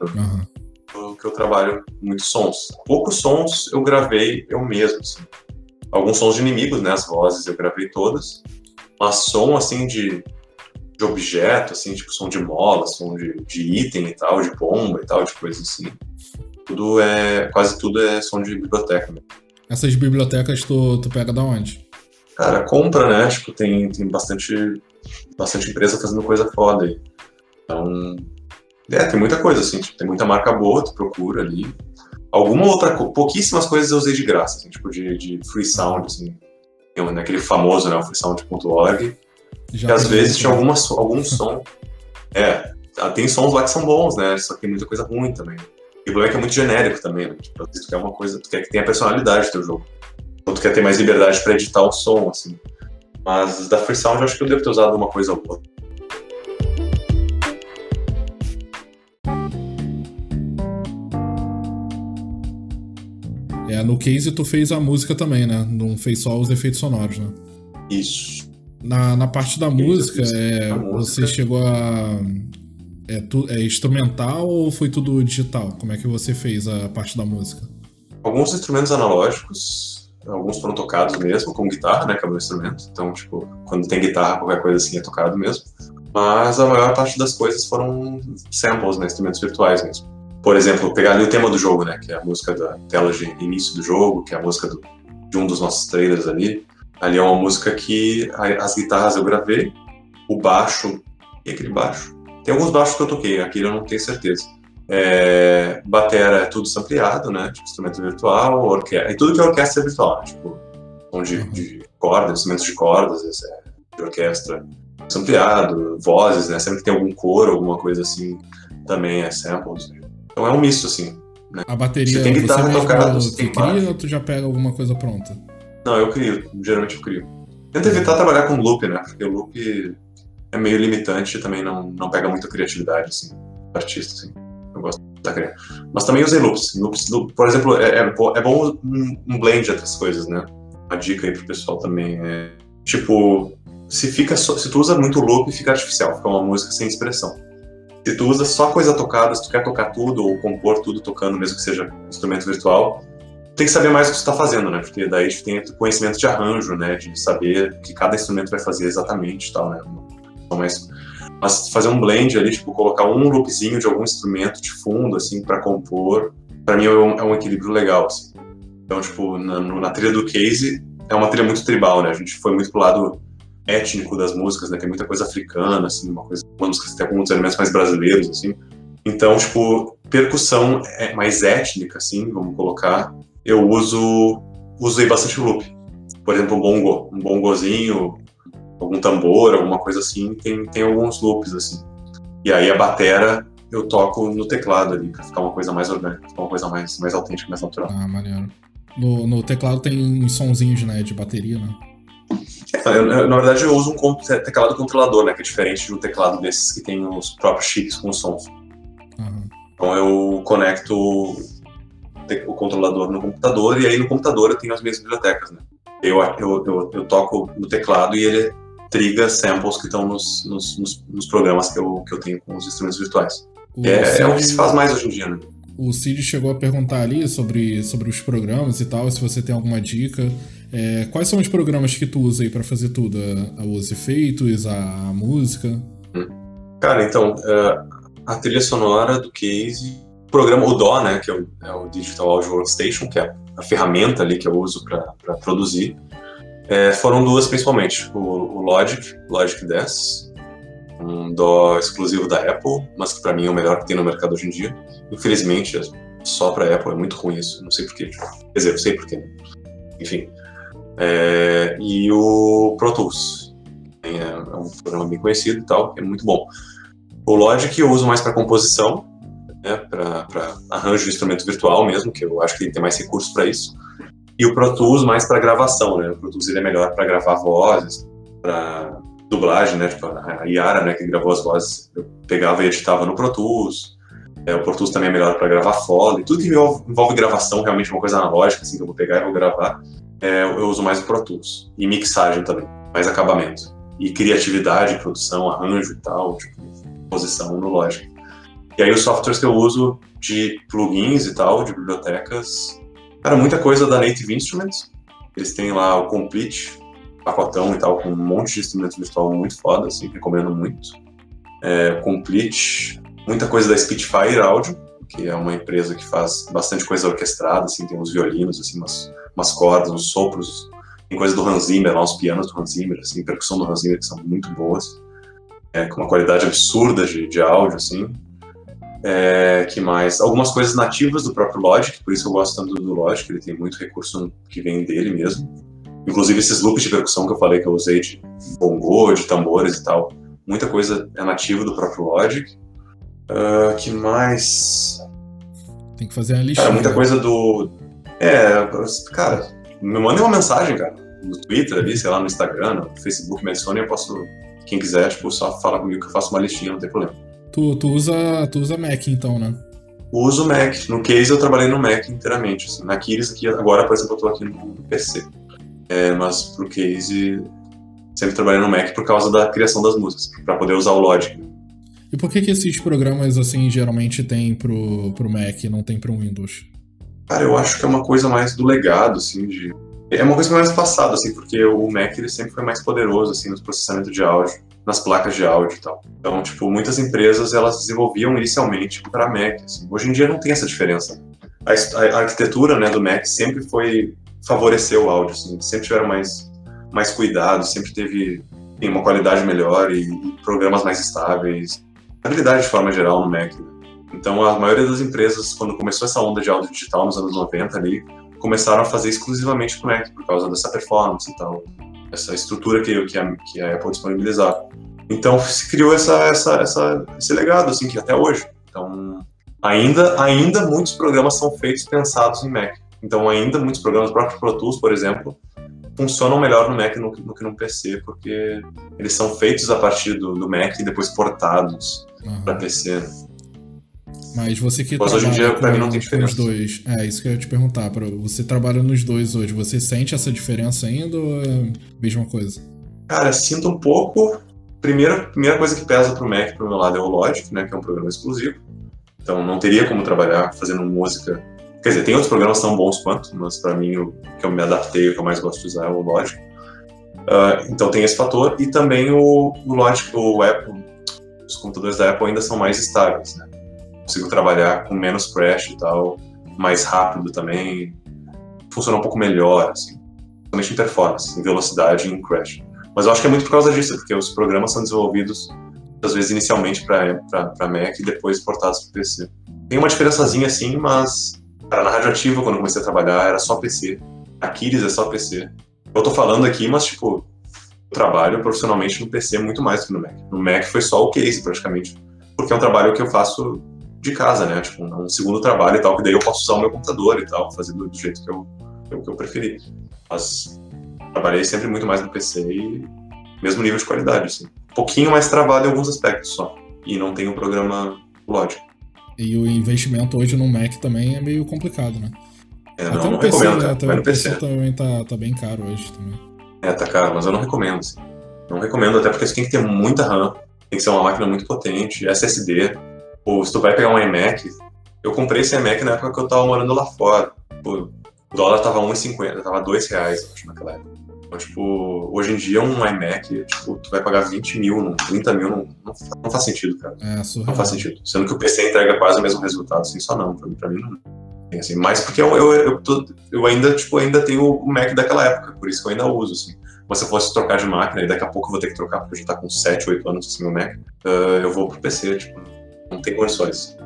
Uhum. Que eu trabalho muitos sons. Poucos sons eu gravei eu mesmo, assim. Alguns sons de inimigos, né? As vozes eu gravei todas. Mas som, assim, de de objeto, assim, tipo som de mola, som de, de item e tal, de bomba e tal, de coisa assim. Tudo é. Quase tudo é som de biblioteca. Né? Essas bibliotecas tu, tu pega da onde? Cara, compra, né? Tipo, tem, tem bastante, bastante empresa fazendo coisa foda aí. Então. É, tem muita coisa, assim, tipo, tem muita marca boa, tu procura ali. Alguma outra, pouquíssimas coisas eu usei de graça, assim, tipo, de, de free sound, assim. Tem aquele famoso, né, o freesound.org, já às vezes tinha alguma, algum som. É, tem sons lá que são bons, né? Só que tem muita coisa ruim também. E o problema é que é muito genérico também, né? Tipo, tu quer uma coisa, tu quer que tenha personalidade do teu jogo. Ou tu quer ter mais liberdade para editar o som, assim. Mas da Free Sound eu acho que eu devo ter usado uma coisa ou outra. É, no case tu fez a música também, né? Não fez só os efeitos sonoros, né? Isso. Na, na parte da música, é, você chegou a. É, tu, é instrumental ou foi tudo digital? Como é que você fez a parte da música? Alguns instrumentos analógicos, alguns foram tocados mesmo, com guitarra, né, que é o meu instrumento. Então, tipo, quando tem guitarra, qualquer coisa assim é tocado mesmo. Mas a maior parte das coisas foram samples, né, instrumentos virtuais mesmo. Por exemplo, pegar ali o tema do jogo, né, que é a música da tela de início do jogo, que é a música do, de um dos nossos trailers ali. Ali é uma música que as guitarras eu gravei, o baixo, e aquele baixo? Tem alguns baixos que eu toquei, aquele eu não tenho certeza. É, batera é tudo sampleado, né? Tipo, instrumento virtual, orquestra, e tudo que é orquestra é virtual, né? tipo, onde uhum. de cordas, instrumentos de cordas, é, de orquestra sampleado, vozes, né? Sempre que tem algum coro, alguma coisa assim, também é samples. Então é um misto, assim. Né? A bateria, você tem guitarra você tocada, você tem cria ou tu já pega alguma coisa pronta? Não, eu crio. Geralmente eu crio. Tento evitar trabalhar com loop, né? Porque o loop é meio limitante e também não, não pega muita criatividade, assim, artista, assim. Eu gosto da criar. Mas também usei loops. loops loop, por exemplo, é, é, é bom um, um, blend de outras coisas, né? Uma dica aí pro pessoal também é, tipo, se fica se tu usa muito loop, fica artificial, fica uma música sem expressão. Se tu usa só coisa tocada, se tu quer tocar tudo ou compor tudo tocando, mesmo que seja instrumento virtual, tem que saber mais o que tu está fazendo, né? Porque daí tem conhecimento de arranjo, né? De saber o que cada instrumento vai fazer exatamente, tal, né? Então, mas, mas fazer um blend ali, tipo colocar um loopzinho de algum instrumento de fundo, assim, para compor, para mim é um, é um, equilíbrio legal, assim. Então, tipo, na, na trilha do Case é uma trilha muito tribal, né? A gente foi muito pro lado étnico das músicas, né? Tem muita coisa africana, assim, uma coisa, uma música que tem alguns elementos mais brasileiros, assim. Então, tipo, percussão é mais étnica, assim, vamos colocar. Eu uso, usei bastante loop. Por exemplo, um bongo, um bongozinho, algum tambor, alguma coisa assim, tem, tem alguns loops, assim. E aí a batera eu toco no teclado ali, pra ficar uma coisa mais orgânica, ficar uma coisa mais, mais autêntica, mais natural. Ah, maneiro. No, no teclado tem sonzinhos, né, de bateria, né? Eu, eu, na verdade, eu uso um teclado controlador, né? Que é diferente de um teclado desses que tem os próprios chips com sons. Uhum. Então eu conecto o controlador no computador e aí no computador eu tenho as minhas bibliotecas, né? Eu, eu, eu, eu toco no teclado e ele triga samples que estão nos, nos, nos, programas que eu, que eu tenho com os instrumentos virtuais. É, é, o que se faz mais hoje em dia, né? O Cid chegou a perguntar ali sobre, sobre os programas e tal, se você tem alguma dica. É, quais são os programas que tu usa aí para fazer tudo? A, a, os efeitos, a, a música? Hum. Cara, então, uh, a trilha sonora do Case, o programa, o DAW, né, que é o, é o Digital Audio Workstation, que é a ferramenta ali que eu uso para produzir, é, foram duas principalmente. O, o, Logic, Logic 10, um DAW exclusivo da Apple, mas que para mim é o melhor que tem no mercado hoje em dia. Infelizmente, só para Apple é muito ruim isso, não sei porquê. Quer dizer, eu sei porquê. Né? Enfim, é, e o Pro Tools. É, é, um programa bem conhecido e tal, é muito bom. O Logic eu uso mais para composição, né, para arranjo de instrumento virtual mesmo, que eu acho que tem mais recursos para isso. E o Pro Tools mais para gravação, né? O Pro Tools ele é melhor para gravar vozes, para dublagem, né? Tipo, a Yara, né, que gravou as vozes, eu pegava e editava no Pro Tools. É, o Pro Tools também é melhor para gravar foley. Tudo que envolve, envolve gravação, realmente uma coisa analógica, assim, que eu vou pegar e vou gravar, é, eu uso mais o Pro Tools. E mixagem também, mais acabamento. E criatividade, produção, arranjo e tal, tipo, posição no Logic. E aí os softwares que eu uso de plugins e tal, de bibliotecas, cara, muita coisa da Native Instruments. Eles têm lá o Complete, pacotão e tal, com um monte de instrumento virtual muito foda, assim, recomendo muito. É, Complete, muita coisa da Spitfire Audio, que é uma empresa que faz bastante coisa orquestrada, assim, tem uns violinos, assim, umas umas cordas, uns sopros. Tem coisa do Hans Zimmer, lá, uns pianos do Hans Zimmer, assim, percussão do Hans Zimmer que são muito boas. É, com uma qualidade absurda de, de áudio, assim. É, que mais? Algumas coisas nativas do próprio Logic, por isso eu gosto tanto do Logic, ele tem muito recurso que vem dele mesmo. Inclusive esses loops de percussão que eu falei que eu usei de bongô, de tambores e tal. Muita coisa é nativa do próprio Logic. Uh, que mais? Tem que fazer a lista. Cara, muita né? coisa do, é, cara, me mandem uma mensagem, cara. No Twitter ali, sei lá, no Instagram, no Facebook, me adicione, eu posso, quem quiser, tipo, só fala comigo que eu faço uma listinha, não tem problema. Tu, tu, usa, tu usa Mac, então, né? Uso Mac. No Case eu trabalhei no Mac inteiramente. Assim. Na Kiris aqui, agora, por exemplo, eu tô aqui no PC. É, mas pro Case sempre trabalhei no Mac por causa da criação das músicas, para poder usar o Logic. E por que, que esses programas assim geralmente tem pro, pro Mac e não tem pro Windows? Cara, eu acho que é uma coisa mais do legado, assim, de... É uma coisa mais passada, assim, porque o Mac ele sempre foi mais poderoso, assim, no processamento de áudio, nas placas de áudio e tal. Então, tipo, muitas empresas, elas desenvolviam inicialmente para Mac, assim. Hoje em dia não tem essa diferença. A, a, arquitetura, né, do Mac sempre foi favorecer o áudio, assim, sempre tiveram mais, mais cuidado, sempre teve tem uma qualidade melhor e, e programas mais estáveis. Habilidade de forma geral no Mac, né? Então, a maioria das empresas, quando começou essa onda de áudio digital nos anos 90 ali, começaram a fazer exclusivamente com Mac, por causa dessa performance e tal, essa estrutura que, que, a, que a Apple disponibilizava. Então, se criou essa, essa, essa, esse legado, assim, que até hoje. Então, ainda, ainda muitos programas são feitos pensados em Mac. Então, ainda muitos programas, o próprio Pro Tools, por exemplo, funcionam melhor no Mac do, que no PC, porque eles são feitos a partir do, do Mac e depois portados uhum. para PC. Mas você que Mas hoje em dia, pra mim, não tem diferença. Os dois. É, isso que eu ia te perguntar. Pra, você trabalha nos dois hoje. Você sente essa diferença ainda ou é a mesma coisa? Cara, sinto um pouco. Primeira, primeira coisa que pesa pro Mac, pro meu lado, é o Logic, né? Que é um programa exclusivo. Então não teria como trabalhar fazendo música. Quer dizer, tem outros programas tão bons quanto, mas para mim o que eu me adaptei, o que eu mais gosto de usar é o Logic. Uh, então tem esse fator e também o, o Logic, o Apple, os computadores da Apple ainda são mais estáveis, né? Consigo trabalhar com menos crash e tal, mais rápido também, funciona um pouco melhor, assim, principalmente em performance, em velocidade e em crash. Mas eu acho que é muito por causa disso, porque os programas são desenvolvidos, às vezes, inicialmente para Mac e depois portados para PC. Tem uma diferençazinha, assim, mas cara, na Radioativa, quando eu comecei a trabalhar, era só PC. Aquiles é só PC. Eu tô falando aqui, mas, tipo, eu trabalho profissionalmente no PC muito mais do que no Mac. No Mac foi só o case, praticamente, porque é um trabalho que eu faço de casa, né? Tipo, um segundo trabalho e tal, que daí eu posso usar o meu computador e tal, fazer do, jeito que eu, que eu preferi. Mas trabalhei sempre muito mais no PC e mesmo nível de qualidade, assim. Um pouquinho mais travado em alguns aspectos só. E não tem um programa lógico. E o investimento hoje no Mac também é meio complicado, né? É, até não, no não PC, recomendo, até o PC, PC também tá, tá bem caro hoje também. É, tá caro, mas eu não recomendo, assim. Não recomendo, até porque você tem que ter muita RAM, tem que ser uma máquina muito potente, SSD. Ou se tu vai pegar um iMac, eu comprei esse iMac na época que eu tava morando lá fora. O dólar tava 1,50, tava 2 reais, acho, naquela época. Então, tipo, hoje em dia um iMac, tipo, tu vai pagar 20 mil, 30 mil, não, não, não faz sentido, cara. É, não faz sentido. Sendo que o PC entrega quase o mesmo resultado, assim, só não, pra mim, pra mim não. Assim, mas porque eu, eu, eu, tô, eu, ainda, tipo, ainda tenho o Mac daquela época, por isso que eu ainda uso, assim. Mas se eu fosse trocar de máquina, e daqui a pouco eu vou ter que trocar, porque já tá com 7, 8 anos assim, o Mac, uh, eu vou pro PC, tipo, não tem condições.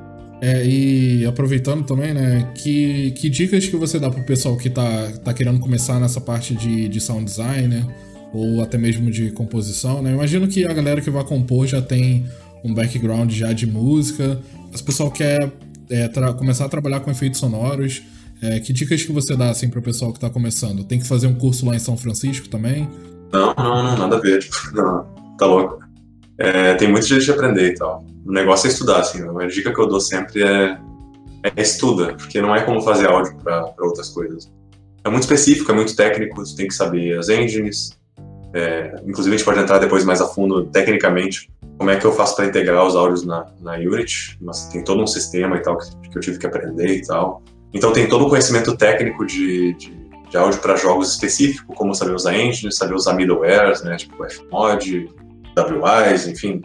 É, e aproveitando também, né, que, que dicas que você dá pro pessoal que tá, tá querendo começar nessa parte de, de sound design, né, ou até mesmo de composição, né? Imagino que a galera que vai compor já tem um background já de música, mas o pessoal quer é, começar a trabalhar com efeitos sonoros. É, que dicas que você dá assim pro pessoal que tá começando? Tem que fazer um curso lá em São Francisco também? Não, não, não nada a ver. Não, tá louco. É, tem muito jeito de aprender e tal. O negócio é estudar, assim. A dica que eu dou sempre é, é estuda, porque não é como fazer áudio para outras coisas. É muito específico, é muito técnico, você tem que saber as engines. É, inclusive, a gente pode entrar depois mais a fundo, tecnicamente, como é que eu faço para integrar os áudios na, na Unity, mas tem todo um sistema e tal que, que eu tive que aprender e tal. Então, tem todo o conhecimento técnico de, de, de áudio para jogos específico, como saber usar engines, saber usar middlewares, né, tipo Fmod, WIs, enfim,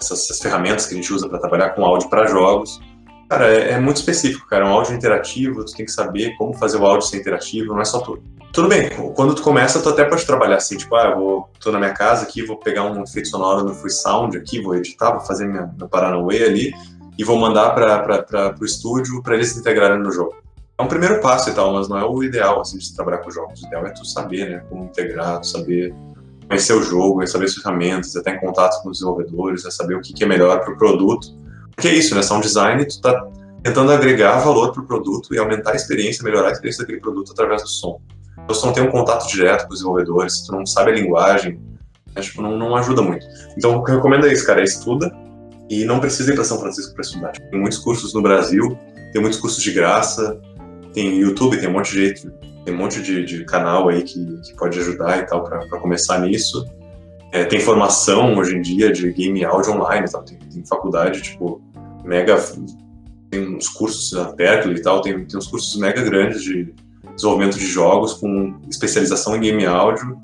essas, essas, ferramentas que a gente usa para trabalhar com áudio para jogos. Cara, é, é, muito específico, cara. É um áudio interativo, tu tem que saber como fazer o áudio ser interativo, não é só tudo. Tudo bem, quando tu começa, tu até pode trabalhar assim, tipo, ah, eu vou, tô na minha casa aqui, vou pegar um efeito sonoro no Free Sound aqui, vou editar, vou fazer minha, meu Paranauê ali e vou mandar para o estúdio para eles se integrarem no jogo. É um primeiro passo e tal, mas não é o ideal, assim, de trabalhar com jogos. O ideal é tu saber, né, como integrar, tu saber conhecer o jogo, é saber as ferramentas, é estar em contato com os desenvolvedores, é saber o que é melhor para o produto. Porque é isso, né? Sound design, tu está tentando agregar valor para o produto e aumentar a experiência, melhorar a experiência daquele produto através do som. Então, se tu não tem um contato direto com os desenvolvedores, se tu não sabe a linguagem, né, tipo, não, não ajuda muito. Então, o que eu recomendo é isso, cara, é estuda e não precisa ir para São Francisco para estudar. Tem muitos cursos no Brasil, tem muitos cursos de graça, tem YouTube, tem um monte de jeito tem um monte de, de canal aí que, que, pode ajudar e tal para começar nisso. É, tem formação hoje em dia de game áudio online, tal. Tem, tem faculdade, tipo, mega. Tem uns cursos na Berkeley e tal, tem, tem uns cursos mega grandes de desenvolvimento de jogos com especialização em game áudio.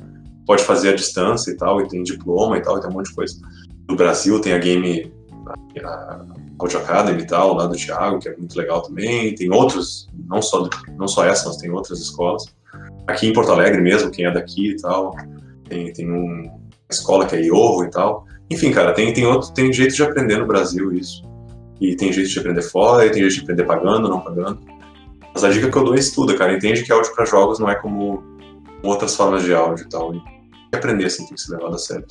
Pode fazer à distância e tal, e tem diploma e tal, e tem um monte de coisa. No Brasil tem a Game. A, Audio Academy e tal, lá do Thiago, que é muito legal também. Tem outros, não só, não só essa, mas tem outras escolas. Aqui em Porto Alegre mesmo, quem é daqui e tal, tem, tem uma escola que é Iorro e tal. Enfim, cara, tem, tem, outro, tem jeito de aprender no Brasil isso. E tem jeito de aprender fora, e tem jeito de aprender pagando, não pagando. Mas a dica que eu dou é estuda, cara. Entende que áudio para jogos não é como outras formas de áudio e tal. E aprender, assim, tem que ser levado a sério.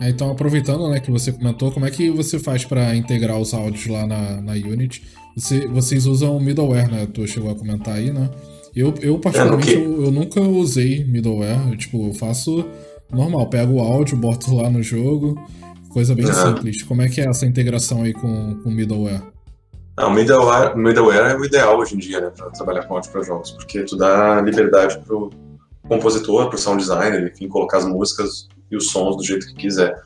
É, então, aproveitando né, que você comentou, como é que você faz para integrar os áudios lá na, na Unity? Você, vocês usam middleware, né? Tu chegou a comentar aí, né? Eu, eu particularmente, eu, eu, nunca usei middleware. Eu, tipo, eu faço normal, pego o áudio, boto lá no jogo, coisa bem uhum. simples. Como é que é essa integração aí com, com middleware? O middleware, middleware é o ideal hoje em dia, né, para trabalhar com áudio para jogos, porque tu dá liberdade pro compositor, pro sound designer, enfim, colocar as músicas e os sons do jeito que quiser.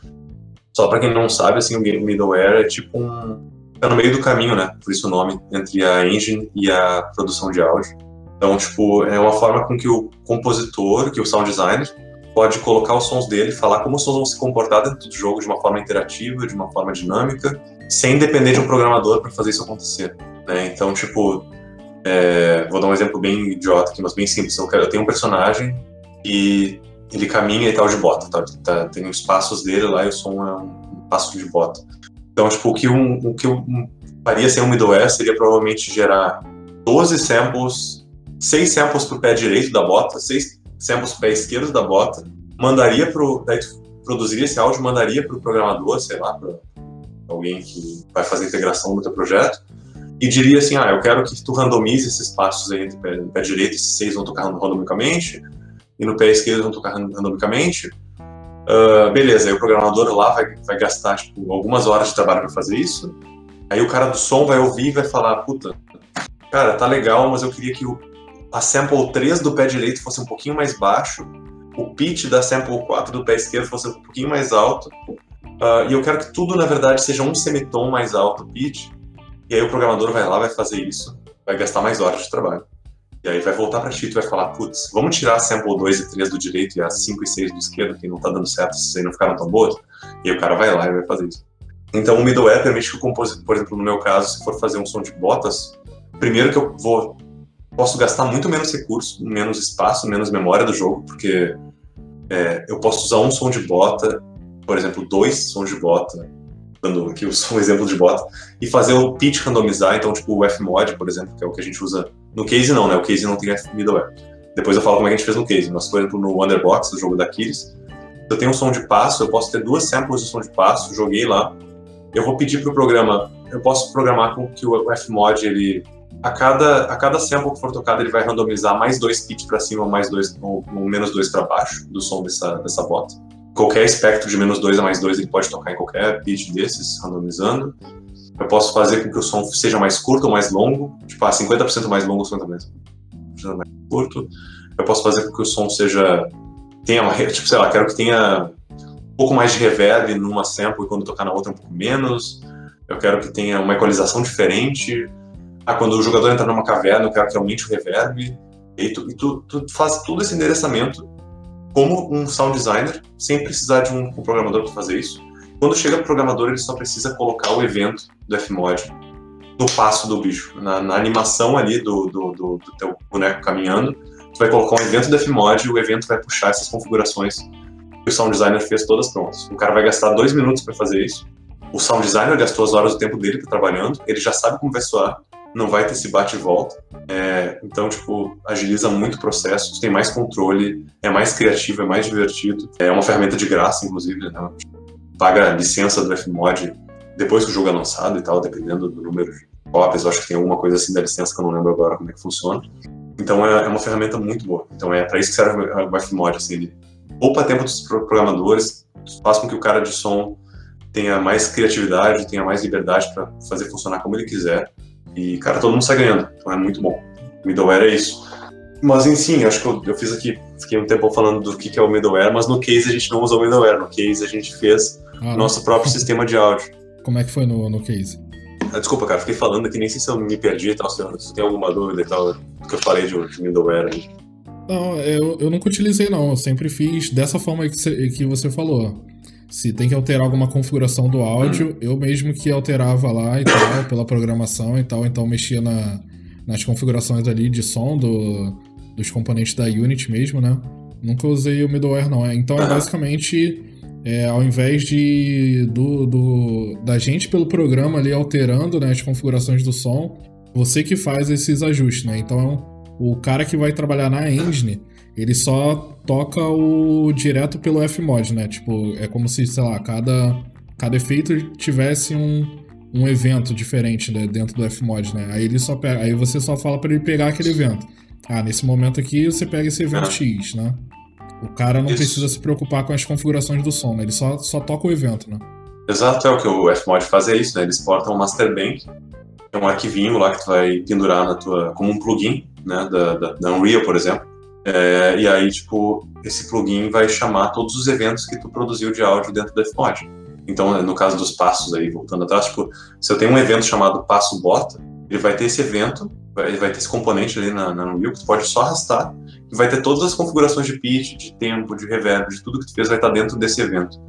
Só para quem não sabe, assim, o middleware é tipo um tá no meio do caminho, né? Por isso o nome entre a engine e a produção de áudio. Então, tipo, é uma forma com que o compositor, que o sound designer, pode colocar os sons dele, falar como os sons vão se comportar dentro do jogo de uma forma interativa, de uma forma dinâmica, sem depender de um programador para fazer isso acontecer. Né? Então, tipo, é, vou dar um exemplo bem idiota aqui, mas bem simples. Eu, quero, eu tenho um personagem e ele caminha e tal de bota, tá? tá? tem os passos dele lá e o som é um passo de bota. Então, tipo, o que, um, o que eu faria sem um middleware seria provavelmente gerar 12 samples, 6 samples para o pé direito da bota, 6 samples para o pé esquerdo da bota, mandaria pro, daí produziria esse áudio, mandaria para o programador, sei lá, para alguém que vai fazer a integração do teu projeto, e diria assim, ah, eu quero que tu randomize esses passos aí pé, pé direito, esses seis vão tocar randomicamente, e no pé esquerdo vão tocar randomicamente, Uh, beleza, aí o programador lá vai, vai gastar tipo, algumas horas de trabalho para fazer isso. Aí o cara do som vai ouvir e vai falar: Puta, cara, tá legal, mas eu queria que o, a sample 3 do pé direito fosse um pouquinho mais baixo, o pitch da sample 4 do pé esquerdo fosse um pouquinho mais alto, uh, e eu quero que tudo, na verdade, seja um semitom mais alto o pitch. E aí o programador vai lá, vai fazer isso, vai gastar mais horas de trabalho. E aí vai voltar para ti e vai falar, putz, vamos tirar a sample 2 e 3 do direito e a 5 e 6 do esquerdo, que não tá dando certo, se não ficaram tão boas. E o cara vai lá e vai fazer isso. Então o middleware permite que o compositor, por exemplo, no meu caso, se for fazer um som de botas, primeiro que eu vou posso gastar muito menos recurso, menos espaço, menos memória do jogo, porque é, eu posso usar um som de bota, por exemplo, dois sons de bota, dando aqui um exemplo de bota, e fazer o pitch randomizar, então tipo o Fmod, por exemplo, que é o que a gente usa no case não, né? O case não tem middleware. Depois eu falo como é que a gente fez no case, mas por exemplo no Wonderbox, do jogo da Kiris, eu tenho um som de passo, eu posso ter duas samples de som de passo, joguei lá, eu vou pedir para o programa, eu posso programar com que o Fmod, ele, a cada, a cada sample que for tocado, ele vai randomizar mais dois pitch para cima, mais dois, ou, ou menos dois para baixo do som dessa, dessa bota. Qualquer espectro de menos dois a mais dois, ele pode tocar em qualquer pitch desses, randomizando. Eu posso fazer com que o som seja mais curto ou mais longo, tipo, ah, 50% mais longo, 50% mais curto. Eu posso fazer com que o som seja tenha uma, tipo, sei lá, quero que tenha um pouco mais de reverb numa sample e quando tocar na outra um pouco menos. Eu quero que tenha uma equalização diferente. Ah, quando o jogador entrar numa caverna, eu quero que aumente o reverb. E tu, e tu, tu faz todo esse endereçamento como um sound designer, sem precisar de um, um programador para fazer isso. Quando chega o programador, ele só precisa colocar o evento do Fmod no passo do bicho, na, na animação ali do, do, do, do, teu boneco caminhando. Tu vai colocar um evento do Fmod e o evento vai puxar essas configurações que o sound designer fez todas prontas. O cara vai gastar dois minutos para fazer isso. O sound designer gastou as horas do tempo dele trabalhando, ele já sabe como vai soar, não vai ter esse bate e volta. É, então, tipo, agiliza muito o processo, tem mais controle, é mais criativo, é mais divertido. É uma ferramenta de graça, inclusive, né? paga licença do Fmod depois que o jogo é lançado e tal, dependendo do número de cópias, eu acho que tem alguma coisa assim da licença que eu não lembro agora como é que funciona. Então é, é uma ferramenta muito boa. Então é para isso que serve o Fmod, assim, ele poupa tempo dos programadores, faz com que o cara de som tenha mais criatividade, tenha mais liberdade para fazer funcionar como ele quiser. E, cara, todo mundo sai ganhando. Então é muito bom. Middleware é isso. Mas, enfim, acho que eu, eu fiz aqui, fiquei um tempo falando do que, que é o middleware, mas no case a gente não usou o middleware. No case a gente fez ah, nosso próprio sistema de áudio. Como é que foi no, no case? Ah, desculpa, cara, fiquei falando aqui, nem sei se eu me perdi e tal, se, se tem alguma dúvida e tal, do que eu falei de, de middleware aí. Não, eu, eu nunca utilizei não, eu sempre fiz dessa forma que você, que você falou. Se tem que alterar alguma configuração do áudio, eu mesmo que alterava lá e tal, pela programação e tal, então mexia na, nas configurações ali de som do, dos componentes da Unity mesmo, né? Nunca usei o middleware não. Então é basicamente é, ao invés de do, do, da gente pelo programa ali alterando né, as configurações do som, você que faz esses ajustes, né? Então o cara que vai trabalhar na engine, ele só toca o direto pelo Fmod, né? Tipo, é como se, sei lá, cada, cada efeito tivesse um, um evento diferente né, dentro do Fmod, né? Aí ele só pega, aí você só fala para ele pegar aquele evento. Ah, nesse momento aqui você pega esse evento ah. X, né? O cara não Isso. precisa se preocupar com as configurações do som, né? Ele só, só toca o evento, né? Exato, é o que o Fmod faz é isso, né? Eles portam o Master Bank, é um arquivinho lá que tu vai pendurar na tua, como um plugin, né? Da, da, da Unreal, por exemplo. É, e aí, tipo, esse plugin vai chamar todos os eventos que tu produziu de áudio dentro do Fmod. Então, no caso dos passos aí, voltando atrás, tipo, se eu tenho um evento chamado passo bota, ele vai ter esse evento, ele vai ter esse componente ali na, na Unreal que tu pode só arrastar e vai ter todas as configurações de pitch, de tempo, de reverb, de tudo que tu fez vai estar dentro desse evento.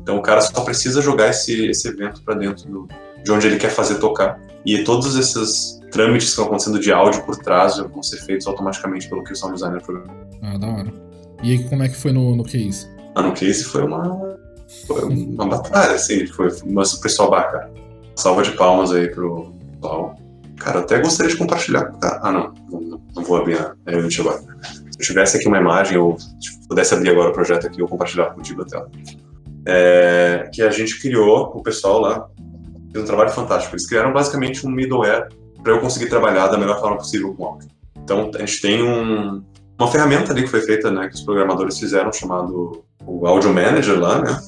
Então o cara só precisa jogar esse, esse evento para dentro do, de onde ele quer fazer tocar. E todos esses trâmites que estão acontecendo de áudio por trás vão ser feitos automaticamente pelo que o sound designer programou. Ah, da hora. E aí, como é que foi no, no case? Ah, no case foi uma, foi uma batalha, assim, foi, mas o pessoal bacana. Salva de palmas aí pro pessoal. Cara, até gostaria de compartilhar. Ah, não, não, não vou abrir a agora. Se eu tivesse aqui uma imagem, ou tipo, pudesse abrir agora o projeto aqui, eu compartilhar contigo a tela. É, que a gente criou, o pessoal lá fez um trabalho fantástico. Eles criaram basicamente um middleware para eu conseguir trabalhar da melhor forma possível com áudio. Então, a gente tem um, uma ferramenta ali que foi feita, né, que os programadores fizeram, chamado o Audio Manager lá, né?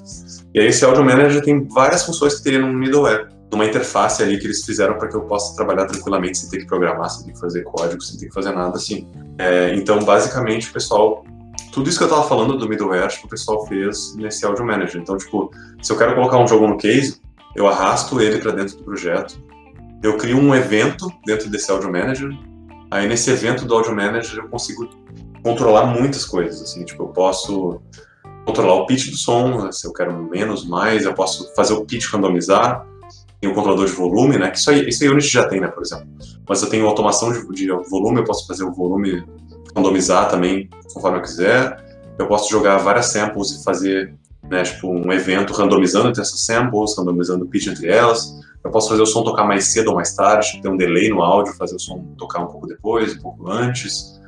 E aí esse Audio Manager tem várias funções que teria no middleware, numa interface ali que eles fizeram para que eu possa trabalhar tranquilamente sem ter que programar, sem ter que fazer código, sem ter que fazer nada assim. É, então, basicamente, o pessoal tudo isso que eu estava falando do middleware, que o pessoal fez nesse Audio Manager. Então, tipo, se eu quero colocar um jogo no case, eu arrasto ele para dentro do projeto, eu crio um evento dentro desse Audio Manager, aí nesse evento do Audio Manager eu consigo controlar muitas coisas, assim, tipo, eu posso controlar o pitch do som, se eu quero menos, mais, eu posso fazer o pitch randomizar, tem o controlador de volume, né, que isso aí, isso aí Unity já tem, né, por exemplo, mas eu tenho automação de, de volume, eu posso fazer o volume randomizar também conforme eu quiser, eu posso jogar várias samples e fazer né, tipo, um evento randomizando entre essas samples, randomizando o pitch entre elas. Eu posso fazer o som tocar mais cedo ou mais tarde, tipo, ter um delay no áudio, fazer o som tocar um pouco depois, um pouco antes.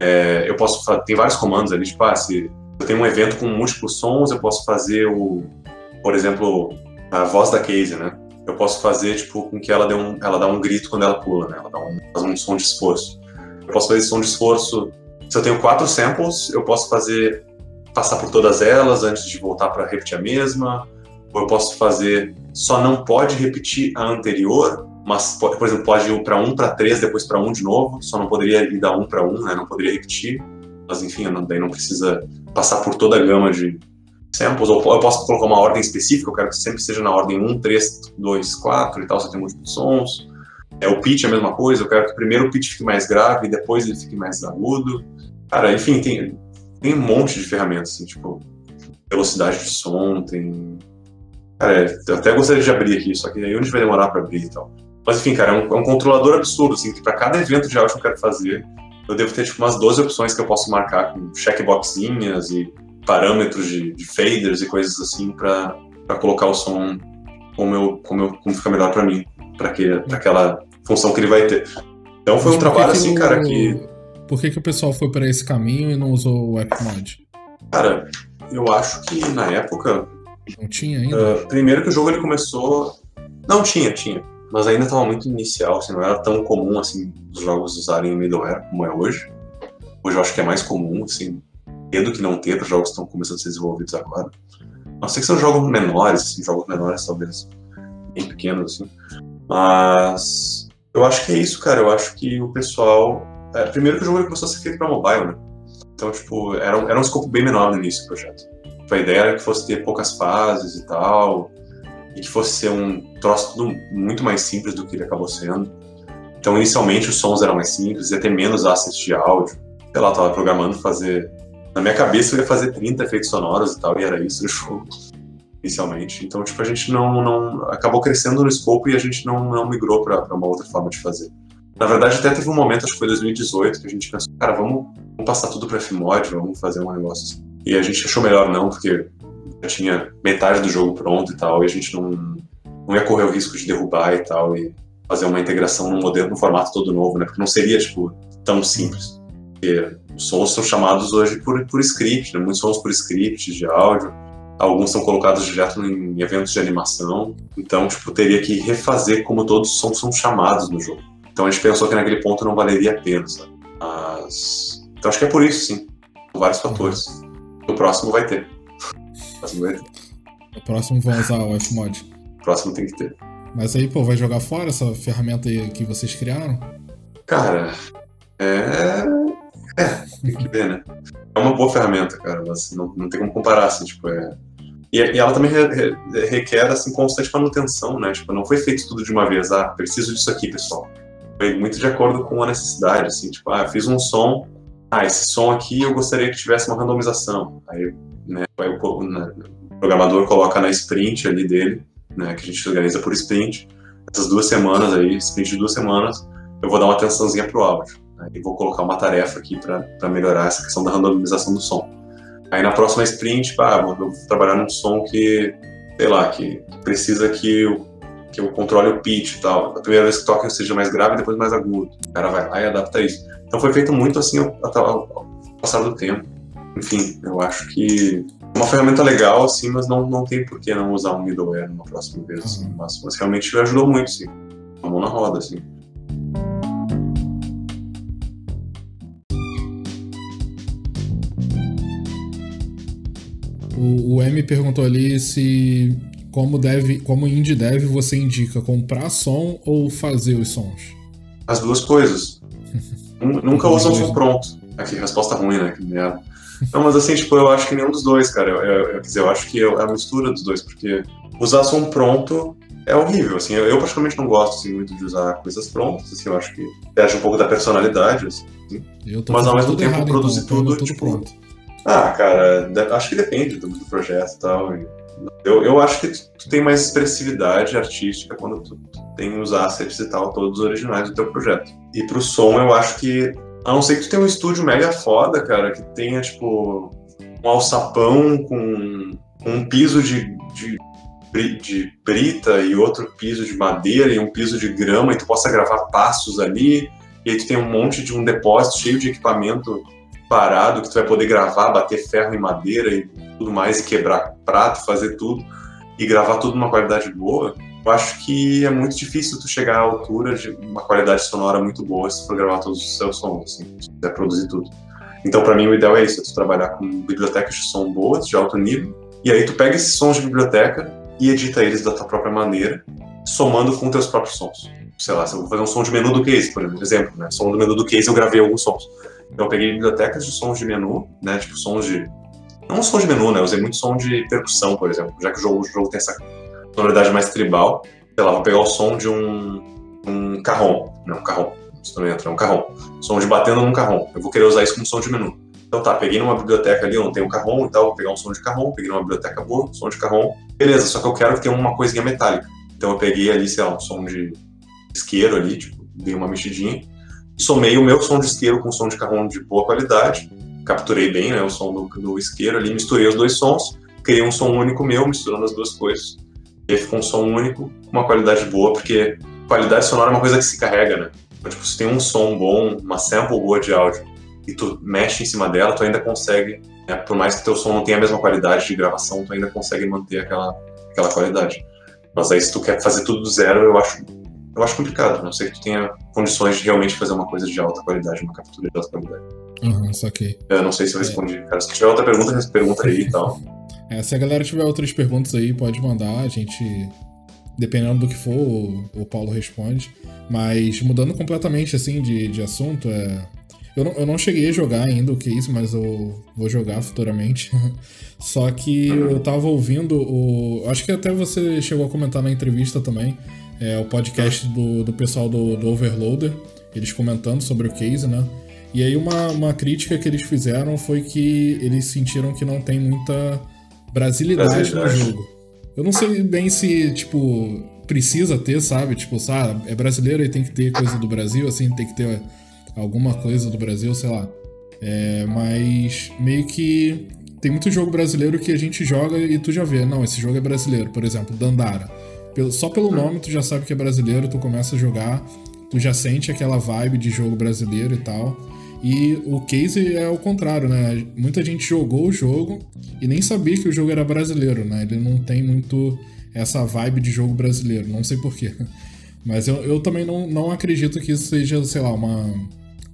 É, eu posso tem vários comandos ali, tipo, ah, se eu tenho um evento com múltiplos sons, eu posso fazer o, por exemplo, a voz da Casey, né? Eu posso fazer tipo com que ela dê um, ela dá um grito quando ela pula, né? Ela dá um, faz um som de esforço. Eu posso fazer som de esforço. Se eu tenho quatro samples, eu posso fazer passar por todas elas antes de voltar para repetir a mesma, ou eu posso fazer só não pode repetir a anterior, mas por exemplo pode ir para um para três depois para um de novo, só não poderia ir da um para um, né? Não poderia repetir, mas enfim, não, daí não precisa passar por toda a gama de samples, ou eu posso colocar uma ordem específica, eu quero que sempre seja na ordem 1, 3, 2, 4 e tal, se tenho múltiplos sons. É, o pitch é a mesma coisa, eu quero que primeiro o pitch fique mais grave e depois ele fique mais agudo. Cara, enfim, tem, tem um monte de ferramentas, assim, tipo, velocidade de som, tem. Cara, eu até gostaria de abrir aqui, só que aí onde vai demorar para abrir e tal. Mas enfim, cara, é um, é um controlador absurdo, assim, que para cada evento de áudio que eu quero fazer, eu devo ter tipo umas 12 opções que eu posso marcar com checkboxinhas e parâmetros de, de faders e coisas assim para colocar o som como, eu, como, eu, como fica melhor para mim, para aquela função que ele vai ter. Então foi um trabalho assim, cara, que por que, que o pessoal foi para esse caminho e não usou o AppMod? Cara, eu acho que na época. Não tinha ainda? Uh, primeiro que o jogo ele começou. Não, tinha, tinha. Mas ainda estava muito inicial, assim, não era tão comum assim os jogos usarem middleware como é hoje. Hoje eu acho que é mais comum, assim, ter do que não ter para jogos que estão começando a ser desenvolvidos agora. Não sei que são jogos menores, assim, jogos menores talvez bem pequenos, assim. Mas eu acho que é isso, cara. Eu acho que o pessoal é, primeiro que o jogo começou a ser feito para mobile, né? Então, tipo, era era um escopo bem menor no início do projeto. A ideia era que fosse ter poucas fases e tal, e que fosse ser um troço tudo muito mais simples do que ele acabou sendo. Então, inicialmente, os sons eram mais simples, ia ter menos assets de áudio. Sei lá, eu tava programando fazer. Na minha cabeça, eu ia fazer 30 efeitos sonoros e tal, e era isso o jogo, inicialmente. Então, tipo, a gente não. não acabou crescendo no escopo e a gente não, não migrou para uma outra forma de fazer. Na verdade, até teve um momento, acho que foi 2018, que a gente pensou, cara, vamos, vamos passar tudo para Fmod, vamos fazer um negócio assim. E a gente achou melhor não, porque já tinha metade do jogo pronto e tal, e a gente não, não ia correr o risco de derrubar e tal, e fazer uma integração num modelo, num formato todo novo, né? Porque não seria, tipo, tão simples. Porque os sons são chamados hoje por, por script, né? Muitos sons por script de áudio. Alguns são colocados direto em eventos de animação. Então, tipo, teria que refazer como todos os sons são chamados no jogo. Então a gente pensou que naquele ponto não valeria a pena, sabe? Mas. Então acho que é por isso, sim. Por vários fatores. O próximo vai ter. O próximo vai ter. O próximo vai usar o Fmod. O próximo tem que ter. Mas aí, pô, vai jogar fora essa ferramenta aí que vocês criaram? Cara, é. É, tem que ver, né? É uma boa ferramenta, cara, mas não, não tem como comparar, assim, tipo, é... E, e ela também re, re, requer, assim, constante manutenção, né? Tipo, não foi feito tudo de uma vez, ah, preciso disso aqui, pessoal. Foi muito de acordo com a necessidade, assim, tipo, ah, fiz um som, ah, esse som aqui eu gostaria que tivesse uma randomização. Aí, né, aí o, né, o programador coloca na sprint ali dele, né, que a gente organiza por sprint, essas duas semanas aí, sprint de duas semanas, eu vou dar uma atençãozinha pro áudio. Né, e vou colocar uma tarefa aqui para melhorar essa questão da randomização do som. Aí na próxima sprint, pá, eu vou trabalhar num som que, sei lá, que, que precisa que eu, que eu controle o pitch e tal. A primeira vez que toca seja mais grave, depois mais agudo. O cara vai lá e adapta isso. Então foi feito muito assim ao, passar do tempo. Enfim, eu acho que é uma ferramenta legal, assim, mas não, não tem por que não usar um middleware numa próxima vez. Assim, mas, mas realmente ajudou muito, sim. A mão na roda, assim. O, o M perguntou ali se como deve, como indie dev você indica comprar som ou fazer os sons? As duas coisas. Nunca usa um som pronto. Aqui, resposta ruim, né? Que merda. Não, mas assim, tipo, eu acho que nenhum dos dois, cara. Eu, eu, quer dizer, eu acho que é a mistura dos dois, porque usar som pronto é horrível, assim. Eu, eu particularmente não gosto, assim, muito de usar coisas prontas, assim. Eu acho que perde um pouco da personalidade, assim. Mas ao mesmo tempo errado, produzir então, tudo, tudo tipo... Pronto. Ah, cara, acho que depende do, do projeto e tal. Eu, eu acho que tu, tem mais expressividade artística quando tu, tu tem os assets e tal, todos originais do teu projeto. E pro som, eu acho que, a não ser que tu tenha um estúdio mega foda, cara, que tenha, tipo, um alçapão com, com um piso de, de, de brita e outro piso de madeira e um piso de grama e tu possa gravar passos ali, e aí tu tem um monte de um depósito cheio de equipamento parado que tu vai poder gravar, bater ferro em madeira e tudo mais, e quebrar prato, fazer tudo, e gravar tudo numa qualidade boa, eu acho que é muito difícil tu chegar à altura de uma qualidade sonora muito boa se for gravar todos os seus sons, assim, se quiser produzir tudo. Então, para mim, o ideal é isso, é tu trabalhar com bibliotecas de som boas, de alto nível, e aí tu pega esses sons de biblioteca e edita eles da tua própria maneira, somando com teus próprios sons. Sei lá, se eu vou fazer um som de menu do case, por exemplo, né? Som do menu do case eu gravei alguns sons. Então eu peguei bibliotecas de sons de menu, né? Tipo sons de não som de menu, né? Eu usei muito som de percussão, por exemplo, já que o jogo, o jogo tem essa sonoridade mais tribal. Sei lá, vou pegar o som de um, um carrom, não, um carrom, entra, um carrom. Som de batendo num carrom. Eu vou querer usar isso como som de menu. Então tá, peguei numa biblioteca ali onde tem um carrom e tal, vou pegar um som de carrom, peguei numa biblioteca boa, som de carrom. Beleza, só que eu quero que tenha uma coisinha metálica. Então eu peguei ali, sei lá, um som de isqueiro ali, tipo, dei uma mexidinha. Somei o meu som de isqueiro com som de carrom de boa qualidade capturei bem né, o som do, do isqueiro ali, misturei os dois sons, criei um som único meu, misturando as duas coisas. E ficou um som único, uma qualidade boa, porque qualidade sonora é uma coisa que se carrega, né? Então, tipo, se tem um som bom, uma sample boa de áudio, e tu mexe em cima dela, tu ainda consegue, né, por mais que teu som não tenha a mesma qualidade de gravação, tu ainda consegue manter aquela, aquela qualidade. Mas aí se tu quer fazer tudo do zero, eu acho eu acho complicado, não sei que tu tenha condições de realmente fazer uma coisa de alta qualidade, uma captura de alta qualidade. Aham, uhum, saquei. Eu não sei se eu respondi, é. cara. Se tiver outra pergunta, pergunta aí e tal. É, se a galera tiver outras perguntas aí, pode mandar, a gente. Dependendo do que for, o, Paulo responde. Mas mudando completamente assim de, de assunto, é. Eu não, eu não cheguei a jogar ainda o case, mas eu vou jogar futuramente. Só que eu tava ouvindo o. Acho que até você chegou a comentar na entrevista também é, o podcast do, do pessoal do, do Overloader, eles comentando sobre o case, né? E aí uma, uma crítica que eles fizeram foi que eles sentiram que não tem muita brasilidade no jogo. Eu não sei bem se, tipo, precisa ter, sabe? Tipo, sabe, é brasileiro e tem que ter coisa do Brasil, assim, tem que ter alguma coisa do Brasil, sei lá. É, mas meio que tem muito jogo brasileiro que a gente joga e tu já vê, não, esse jogo é brasileiro, por exemplo, Dandara. Só pelo nome tu já sabe que é brasileiro, tu começa a jogar, tu já sente aquela vibe de jogo brasileiro e tal. E o case é o contrário, né? Muita gente jogou o jogo e nem sabia que o jogo era brasileiro, né? Ele não tem muito essa vibe de jogo brasileiro, não sei porquê. Mas eu, eu também não, não acredito que isso seja, sei lá, uma,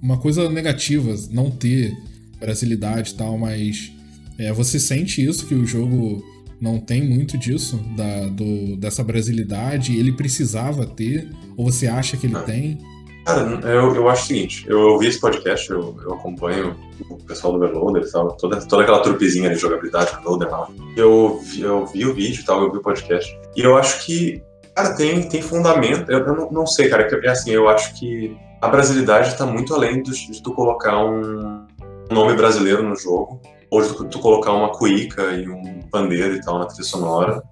uma coisa negativa, não ter brasilidade e tal, mas é, você sente isso, que o jogo não tem muito disso, da, do, dessa brasilidade, ele precisava ter, ou você acha que ele tem? Cara, eu, eu acho o seguinte, eu ouvi esse podcast, eu, eu acompanho o pessoal do Overloader e tal, toda, toda aquela turpezinha de jogabilidade do Overloader lá. Eu, vi, eu vi o vídeo e tal, eu vi o podcast. E eu acho que, cara, tem, tem fundamento. Eu, eu não, não, sei, cara, é assim, eu acho que a brasilidade tá muito além de, de tu colocar um nome brasileiro no jogo, de tu, tu colocar uma cuíca e um pandeiro e tal na trilha sonora,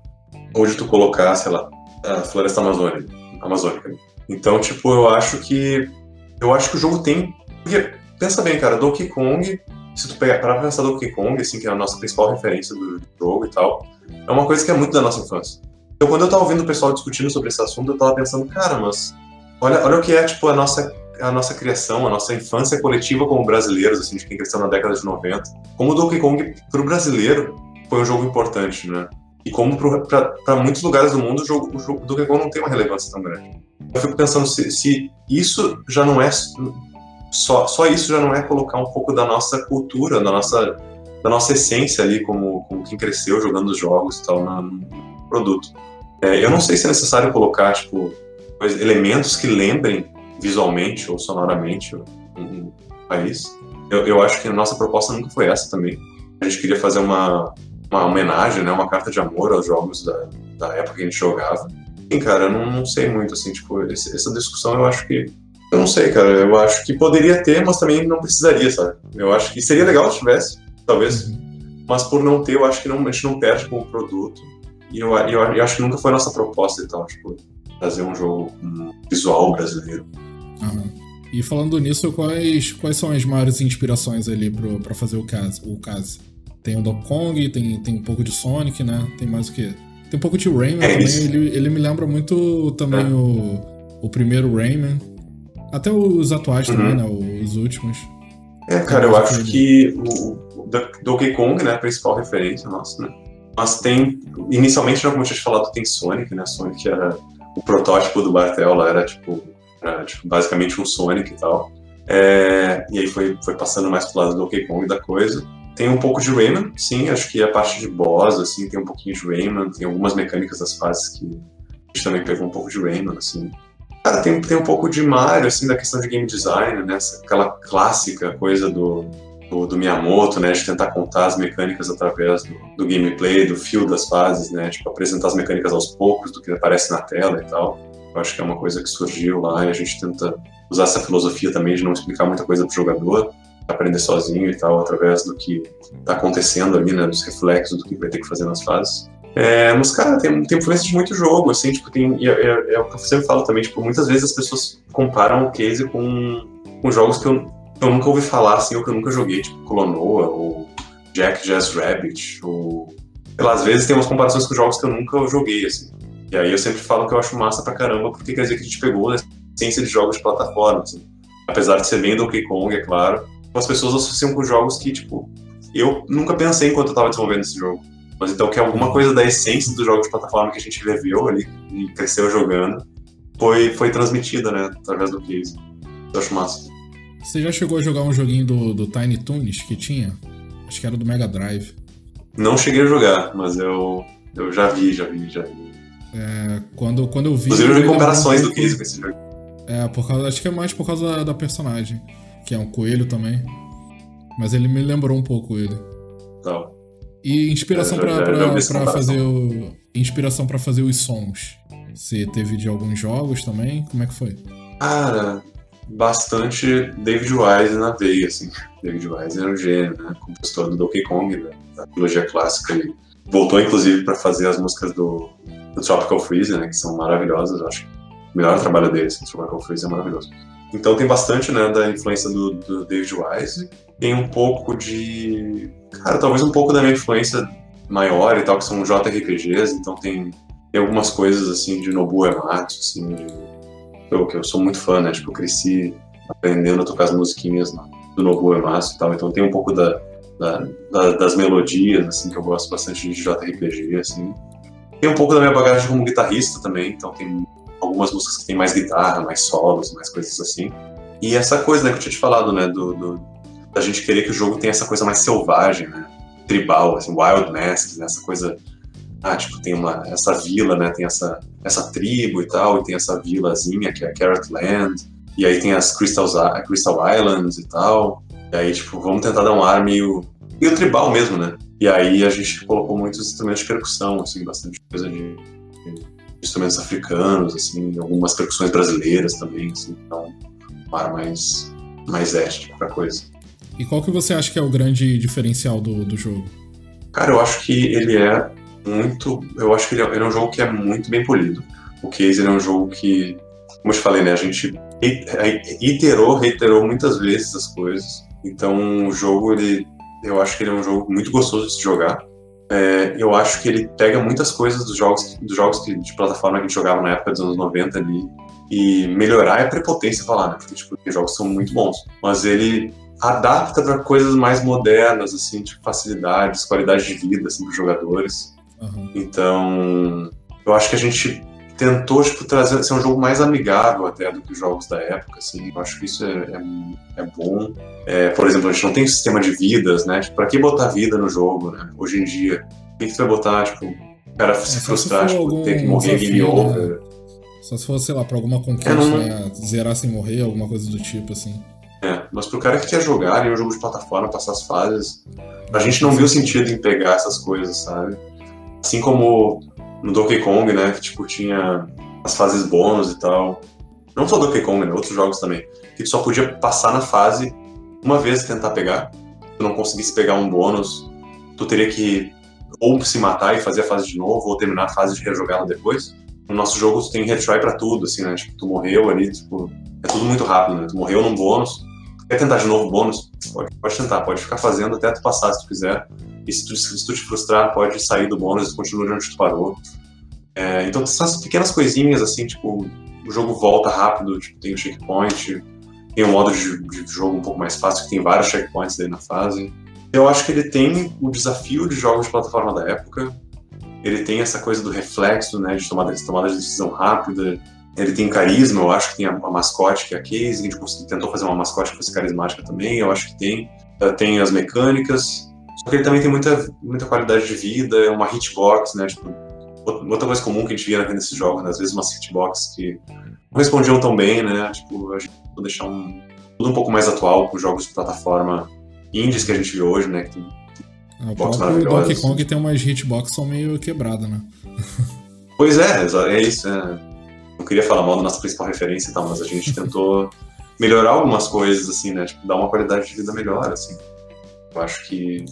de tu colocar, sei lá, a Floresta Amazônica. Amazônica. Então, tipo, eu acho que. Eu acho que o jogo tem. Porque, pensa bem, cara, Donkey Kong, se tu pegar para pensar Donkey Kong, assim, que é a nossa principal referência do jogo e tal, é uma coisa que é muito da nossa infância. Então, quando eu tava ouvindo o pessoal discutindo sobre esse assunto, eu tava pensando, cara, mas olha, olha o que é, tipo, a nossa, a nossa criação, a nossa infância coletiva como brasileiros, assim, de quem cresceu na década de 90. Como o Donkey Kong, pro brasileiro, foi um jogo importante, né? E como para muitos lugares do mundo, o jogo, o jogo do Donkey Kong não tem uma relevância tão grande. Eu fico pensando se, se isso já não é só, só isso já não é colocar um pouco da nossa cultura, da nossa, da nossa essência ali como, como quem cresceu jogando os jogos e tal no, produto. É, eu não sei se é necessário colocar tipo elementos que lembrem visualmente ou sonoramente um, país. Eu, eu acho que a nossa proposta nunca foi essa também. A gente queria fazer uma, uma homenagem, né, uma carta de amor aos jogos da, da época que a gente jogava. Sim, cara, eu não, não sei muito, assim, tipo, esse, essa discussão eu acho que. Eu não sei, cara, eu acho que poderia ter, mas também não precisaria, sabe? Eu acho que seria legal se tivesse, talvez, mas por não ter, eu acho que não, a gente não perde com o produto. E eu, eu, eu acho que nunca foi a nossa proposta e tal, tipo, fazer um jogo um visual brasileiro. Uhum. E falando nisso, quais, quais são as maiores inspirações ali para fazer o caso? O caso? Tem o Donkey Kong, tem, tem um pouco de Sonic, né? Tem mais o quê? Tem um pouco de Rayman é também. Ele, ele me lembra muito também é. o, o primeiro Rayman. Até os atuais uhum. também, né? Os últimos. É, cara, eu acho que o, o Donkey Kong, né? A principal referência nossa, né? Mas tem. Inicialmente, como eu tinha falado, tem Sonic, né? Sonic era o protótipo do Bartel lá, era tipo, tipo basicamente um Sonic e tal. É, e aí foi, foi passando mais pro lado do Donkey Kong da coisa. Tem um pouco de Rayman, sim, acho que a parte de boss, assim, tem um pouquinho de Rayman, tem algumas mecânicas das fases que a gente também pegou um pouco de Rayman, assim. Cara, tem, tem um pouco de Mario, assim, da questão de game design, né, aquela clássica coisa do, do, do, Miyamoto, né, de tentar contar as mecânicas através do, do, gameplay, do fio das fases, né, tipo, apresentar as mecânicas aos poucos do que aparece na tela e tal. Eu acho que é uma coisa que surgiu lá e a gente tenta usar essa filosofia também de não explicar muita coisa pro jogador, aprender sozinho e tal, através do que está acontecendo ali, né, dos reflexos do que vai ter que fazer nas fases. É, mas, cara, tem, tem influência de muito jogo, assim, tipo, tem, é, é, é, o que eu sempre falo também, tipo, muitas vezes as pessoas comparam o case com, com jogos que eu, que eu nunca ouvi falar, assim, ou que eu nunca joguei, tipo, Clonoa, ou Jack Jazz Rabbit, ou... Às vezes tem umas comparações com jogos que eu nunca joguei, assim. E aí eu sempre falo que eu acho massa pra caramba, porque quer dizer que a gente pegou a essência de jogos de plataforma, assim. Apesar de ser bem Donkey Kong, é claro, as pessoas associam com jogos que, tipo, eu nunca pensei enquanto eu estava desenvolvendo esse jogo. Mas então que alguma coisa da essência dos jogos de plataforma que a gente viveu ali e cresceu jogando foi, foi transmitida, né, através do case. Eu acho massa. Você já chegou a jogar um joguinho do, do Tiny Toons que tinha? Acho que era do Mega Drive. Não cheguei a jogar, mas eu, eu já vi, já vi, já vi. É, quando, quando eu vi. Inclusive, eu vi comparações do case com esse jogo. É, por causa, acho que é mais por causa da, da personagem que é um coelho também. Mas ele me lembrou um pouco ele. Tá. E inspiração para pra, fazer o. Inspiração para fazer os sons. Você teve de alguns jogos também? Como é que foi? Cara, bastante David Wise na veia, assim. David Wise era um gênio, né? Compositor do Donkey Kong, da, da trilogia clássica. Ele voltou, inclusive, para fazer as músicas do, do Tropical Freeze, né? Que são maravilhosas, eu acho. O melhor trabalho dele, assim, Tropical Freeze é maravilhoso. Então tem bastante, né, da influência do, do David Wise. Tem um pouco de... Cara, talvez um pouco da minha influência maior e tal, que são JRPGs. Então tem, tem algumas coisas, assim, de Nobuo Ematsu, assim, de... eu, que eu sou muito fã, né? Tipo, eu cresci aprendendo a tocar as musiquinhas do Nobuo Ematsu e tal. Então tem um pouco da, da, da, das melodias, assim, que eu gosto bastante de JRPG, assim. Tem um pouco da minha bagagem como guitarrista também, então tem algumas músicas que tem mais guitarra, mais solos, mais coisas assim. E essa coisa, né, que eu tinha te falado, né, do, do da gente querer que o jogo tenha essa coisa mais selvagem, né, tribal, assim, wild masks, né, essa coisa, ah, tipo, tem uma, essa vila, né, tem essa, essa tribo e tal, e tem essa vilazinha que é Carrot Land, E aí tem as Crystal, Crystal Islands e tal. E aí, tipo, vamos tentar dar um ar meio, meio tribal mesmo, né? E aí a gente colocou muitos instrumentos de percussão, assim, bastante coisa de, de instrumentos africanos, assim, algumas percussões brasileiras também, assim, então um ar mais, mais étnico pra coisa. E qual que você acha que é o grande diferencial do, do jogo? Cara, eu acho que ele é muito. Eu acho que ele é, ele é um jogo que é muito bem polido. O Case é um jogo que, como eu te falei, né? A gente iterou, reiterou muitas vezes as coisas. Então o jogo, ele, eu acho que ele é um jogo muito gostoso de se jogar. É, eu acho que ele pega muitas coisas dos jogos, dos jogos que, de plataforma que a gente jogava na época dos anos 90 ali. E melhorar é prepotência falar, né? Porque tipo, os jogos são muito bons. Mas ele adapta para coisas mais modernas, assim, tipo facilidades, qualidade de vida, assim, para os jogadores. Uhum. Então, eu acho que a gente tentou tipo, trazer ser um jogo mais amigável até do que os jogos da época, assim. Eu acho que isso é, é, é bom. É, por exemplo, a gente não tem sistema de vidas, né? Tipo, para que botar vida no jogo, né? Hoje em dia, o que, que tu vai botar, tipo, o cara se é, frustrar, se tipo, ter que morrer game over. Né? Só se for, sei lá, pra alguma conquista, não... né? Zerar sem morrer, alguma coisa do tipo, assim. É, mas pro cara que quer jogar em um jogo de plataforma, passar as fases, a gente não viu sentido em pegar essas coisas, sabe? Assim como no Donkey Kong, né, que tipo tinha as fases bônus e tal. Não só Donkey Kong, né, outros jogos também, que tu só podia passar na fase uma vez e tentar pegar. Se tu não conseguisse pegar um bônus, tu teria que ou se matar e fazer a fase de novo, ou terminar a fase de rejogá-la depois. No nosso jogo tu tem retry pra tudo, assim, né? Tipo, tu morreu ali, tipo, é tudo muito rápido, né? Tu morreu num bônus, Quer tentar de novo o bônus? Pode, pode tentar, pode ficar fazendo até tu passar se tu quiser. E se tu, se tu te frustrar, pode sair do bônus e continuar onde tu parou. É, então, essas pequenas coisinhas, assim, tipo, o jogo volta rápido, tipo, tem o checkpoint, tem um modo de, de jogo um pouco mais fácil, que tem vários checkpoints aí na fase. Eu acho que ele tem o desafio de jogos de plataforma da época, ele tem essa coisa do reflexo, né, de tomada, de tomada de decisão rápida, ele tem carisma, eu acho que tem a, a mascote, que é a Case, a gente tentou fazer uma mascote que fosse carismática também, eu acho que tem. Uh, tem as mecânicas, só que ele também tem muita, muita qualidade de vida, é uma hitbox, né? Tipo, outra coisa comum que a gente via nesses jogos, né? às vezes umas hitbox que não respondiam tão bem, né? Tipo, a gente tentou deixar um, tudo um pouco mais atual com os jogos de plataforma indies que a gente vê hoje, né? Que tem, o próprio Donkey Kong tem umas hitbox são meio quebradas, né? pois é, é isso. É não queria falar mal da nossa principal referência e tal, mas a gente tentou melhorar algumas coisas, assim, né? Tipo, dar uma qualidade de vida melhor, assim. Eu acho que,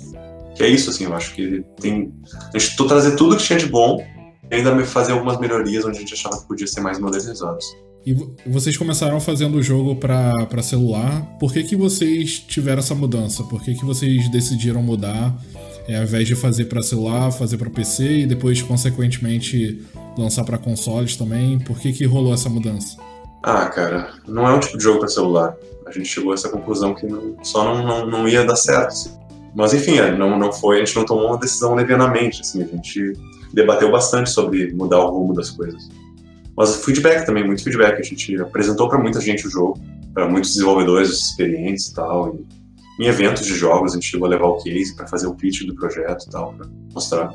que é isso, assim, eu acho que tem. A gente tentou trazer tudo que tinha de bom e ainda fazer algumas melhorias onde a gente achava que podia ser mais modernizados. E vocês começaram fazendo o jogo para celular. Por que, que vocês tiveram essa mudança? Por que, que vocês decidiram mudar? É, ao invés de fazer para celular, fazer para PC e depois, consequentemente, lançar para consoles também. Por que, que rolou essa mudança? Ah, cara, não é um tipo de jogo para celular. A gente chegou a essa conclusão que não, só não, não, não, ia dar certo. Assim. Mas enfim, é, não, não foi, a gente não tomou uma decisão levianamente. Assim, a gente debateu bastante sobre mudar o rumo das coisas. Mas feedback também, muito feedback. A gente apresentou para muita gente o jogo, para muitos desenvolvedores experientes e tal. E em eventos de jogos a gente chegou a levar o case para fazer o pitch do projeto e tal, para mostrar.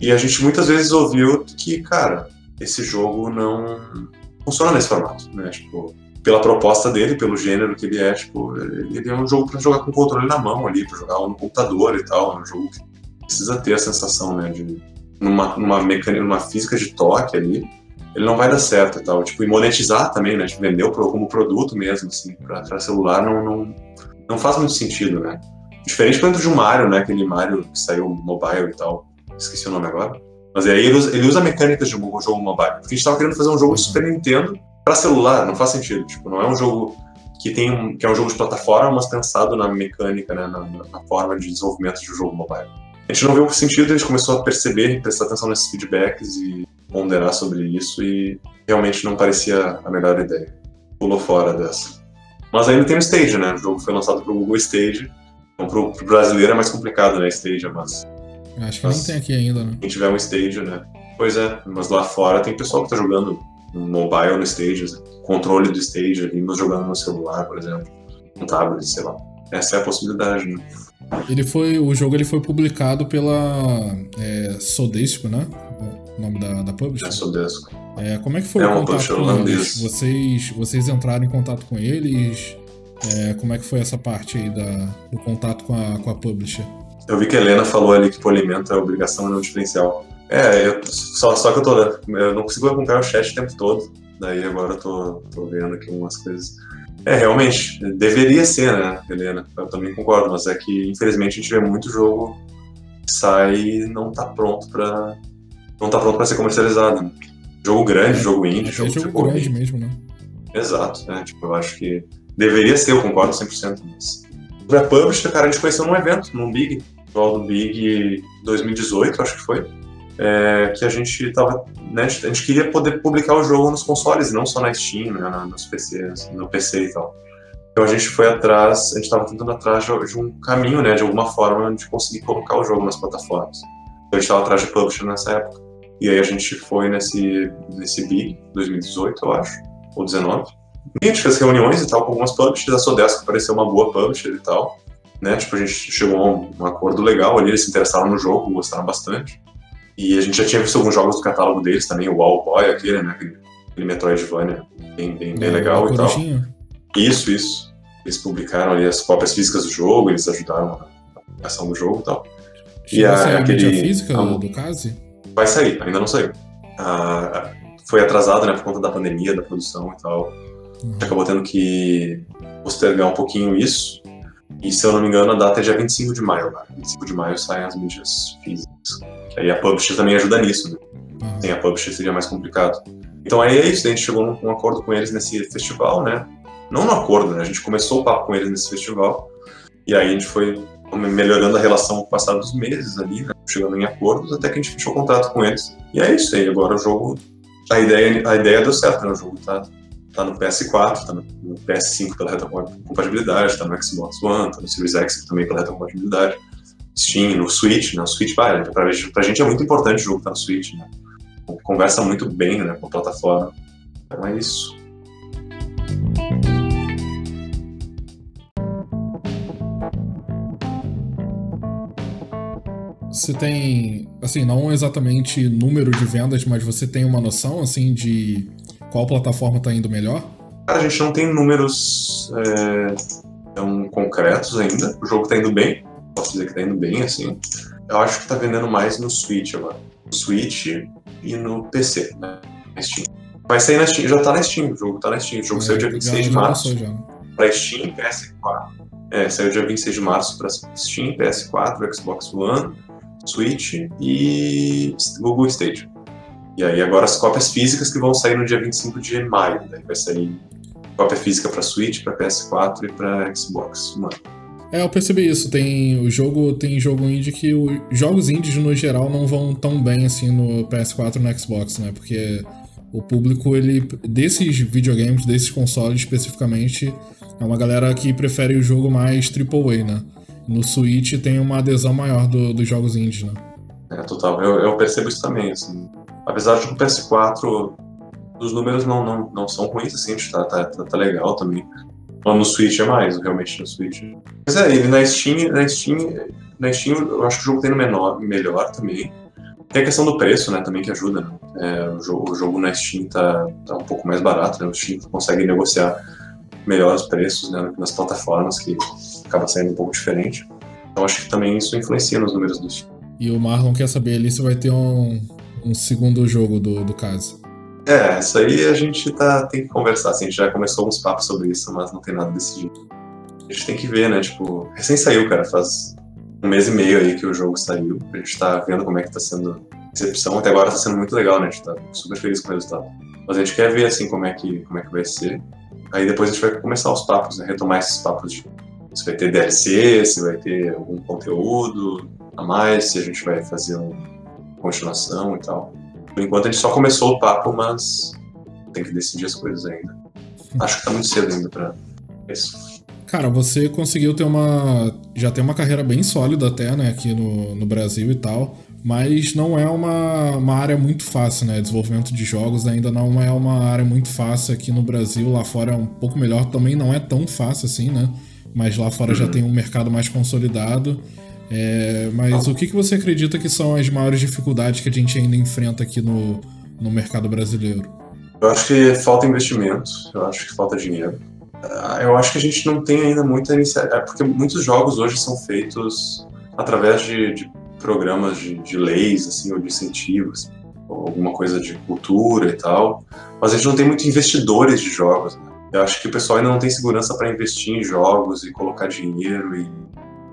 E a gente muitas vezes ouviu que, cara, esse jogo não funciona nesse formato, né? Tipo, pela proposta dele, pelo gênero que ele é, tipo, ele é um jogo para jogar com controle na mão ali, para jogar no computador e tal, é um jogo que precisa ter a sensação, né, de numa numa mecânica, numa física de toque ali, ele não vai dar certo e tal, tipo, e monetizar também, né, tipo, vender como produto mesmo, assim, para celular não, não não faz muito sentido, né? Diferente, por exemplo, de um Mario, né, aquele Mario que saiu mobile e tal, esqueci o nome agora. Mas aí ele usa, ele usa mecânicas de um jogo mobile. Porque a gente tava querendo fazer um jogo de Super Nintendo para celular, não faz sentido. Tipo, não é um jogo que tem um, que é um jogo de plataforma, mas pensado na mecânica, né, na, na forma de desenvolvimento de um jogo mobile. A gente não viu o sentido, a gente começou a perceber prestar atenção nesses feedbacks e ponderar sobre isso e realmente não parecia a melhor ideia. Pulou fora dessa. Mas ainda tem o Stage, né? O jogo foi lançado pro Google Stage. Então pro, pro brasileiro é mais complicado, né? Stage, Acho que Mas, nem tem aqui ainda, né? Quem tiver um stage, né? Pois é, mas lá fora tem pessoal que tá jogando no mobile no stage, controle do stage ali, mas jogando no celular, por exemplo, no tablet, sei lá. Essa é a possibilidade, né? Ele foi, o jogo ele foi publicado pela é, Sodesco, né? O nome da, da publisher. É Sodesco. É, como é que foi é o contato com eles? Vocês, vocês entraram em contato com eles? É, como é que foi essa parte aí da, do contato com a, com a publisher? Eu vi que a Helena falou ali que polimento é obrigação e não diferencial. É, eu, só, só que eu tô. Eu não consigo acompanhar o chat o tempo todo. Daí agora eu tô, tô vendo aqui umas coisas. É, realmente, deveria ser, né, Helena? Eu também concordo, mas é que infelizmente a gente vê muito jogo que sai e não tá pronto pra. Não tá pronto pra ser comercializado. Né? Jogo grande, é, jogo indie, jogo, jogo tipo, grande mesmo, né? Exato, né? Tipo, eu acho que deveria ser, eu concordo 100%, mas... Sobre a Publisher, cara, a gente conheceu num evento, num Big, no do Big 2018, acho que foi é, que a gente tava, né, a gente queria poder publicar o jogo nos consoles, não só na Steam, né, nos PCs, no PC e tal. Então a gente foi atrás, a gente estava tentando atrás de um caminho, né, de alguma forma, de conseguir colocar o jogo nas plataformas. Então a gente estava atrás de publisher nessa época. E aí a gente foi nesse, nesse Big, 2018, eu acho, ou 19. E a gente fez reuniões e tal com algumas publishers, a Sodesk pareceu uma boa publisher e tal. Né? Tipo, a gente chegou a um, um acordo legal ali, eles se interessaram no jogo, gostaram bastante. E a gente já tinha visto alguns jogos do catálogo deles também, o Wall Boy, aquele, né? Aquele Metroidvania, bem, bem, bem é, legal e tal. Isso, isso. Eles publicaram ali as cópias físicas do jogo, eles ajudaram na publicação do jogo e tal. e a, aquele. A física a, do caso? Vai sair, ainda não saiu. Ah, foi atrasado, né, por conta da pandemia, da produção e tal. Uhum. Acabou tendo que postergar um pouquinho isso. E se eu não me engano, a data é dia 25 de maio, né? 25 de maio saem as mídias físicas. Aí a publisher também ajuda nisso, né? Uhum. Sem a publisher seria mais complicado. Então aí é isso, a gente chegou num, acordo com eles nesse festival, né? Não no acordo, né? A gente começou o papo com eles nesse festival. E aí a gente foi melhorando a relação com o passar dos meses ali, né? chegando em acordos, até que a gente fechou o contrato com eles. E é isso aí, agora o jogo, a ideia, a ideia deu certo, né? O jogo tá, tá no PS4, tá no, no PS5 pela retrocompatibilidade, tá no Xbox One, tá no Series X também pela retrocompatibilidade. Steam, no Switch, né? O Switch, vai, pra, pra gente é muito importante o jogo estar tá no Switch, né? Conversa muito bem, né, com a plataforma. Então é isso. Você tem, assim, não exatamente número de vendas, mas você tem uma noção, assim, de qual plataforma está indo melhor? Cara, a gente não tem números é, tão concretos ainda. O jogo está indo bem posso dizer que tá indo bem, assim. Eu acho que tá vendendo mais no Switch agora. No Switch e no PC, né? Na Steam. Vai sair na Steam, já tá na Steam, o jogo tá na Steam. O jogo é, saiu dia 26 de março. Já. Pra Steam, PS4. É, saiu dia 26 de março pra Steam, PS4, Xbox One, Switch e Google Stage. E aí agora as cópias físicas que vão sair no dia 25 de maio. Daí vai sair cópia física para Switch, para PS4 e para Xbox One. É, eu percebi isso. Tem o jogo, tem jogo indie que os jogos indies no geral não vão tão bem assim no PS4 e no Xbox, né? Porque o público ele desses videogames, desses consoles especificamente, é uma galera que prefere o jogo mais AAA, né? No Switch tem uma adesão maior do, dos jogos indies, né? É, total. Eu, eu, percebo isso também, assim. Apesar de que o PS4, os números não, não, não são ruins, assim, tá, tá, tá, tá legal também. No Switch é mais, realmente no Switch. Mas é, ele na Steam, na Steam, na Steam eu acho que o jogo tem no menor, melhor também. Tem a questão do preço, né, também que ajuda, né? É, o, jogo, o, jogo, na Steam tá, tá um pouco mais barato, né? O Steam consegue negociar melhores preços né, nas plataformas, que acaba saindo um pouco diferente. Então acho que também isso influencia nos números do Steam. E o Marlon quer saber ali se vai ter um, um segundo jogo do, do caso. É, isso aí a gente tá, tem que conversar. Assim, a gente já começou uns papos sobre isso, mas não tem nada decidido. A gente tem que ver, né? Tipo, recém saiu, cara. Faz um mês e meio aí que o jogo saiu. A gente tá vendo como é que tá sendo a recepção. Até agora tá sendo muito legal, né? A gente tá super feliz com o resultado. Mas a gente quer ver, assim, como é que, como é que vai ser. Aí depois a gente vai começar os papos, né? Retomar esses papos de se vai ter DLC, se vai ter algum conteúdo a mais, se a gente vai fazer uma continuação e tal. Por enquanto a gente só começou o papo, mas tem que decidir as coisas ainda. Acho que tá muito cedo ainda pra isso. Cara, você conseguiu ter uma. Já tem uma carreira bem sólida até, né, aqui no, no Brasil e tal. Mas não é uma, uma área muito fácil, né? Desenvolvimento de jogos ainda não é uma área muito fácil aqui no Brasil. Lá fora é um pouco melhor, também não é tão fácil assim, né? Mas lá fora uhum. já tem um mercado mais consolidado. É, mas o que, que você acredita que são as maiores dificuldades que a gente ainda enfrenta aqui no, no mercado brasileiro? Eu acho que falta investimento, eu acho que falta dinheiro. Ah, eu acho que a gente não tem ainda muita iniciativa, é porque muitos jogos hoje são feitos através de, de programas de, de, leis, assim, ou de incentivos, ou alguma coisa de cultura e tal, mas a gente não tem muitos investidores de jogos. Né? Eu acho que o pessoal ainda não tem segurança para investir em jogos e colocar dinheiro e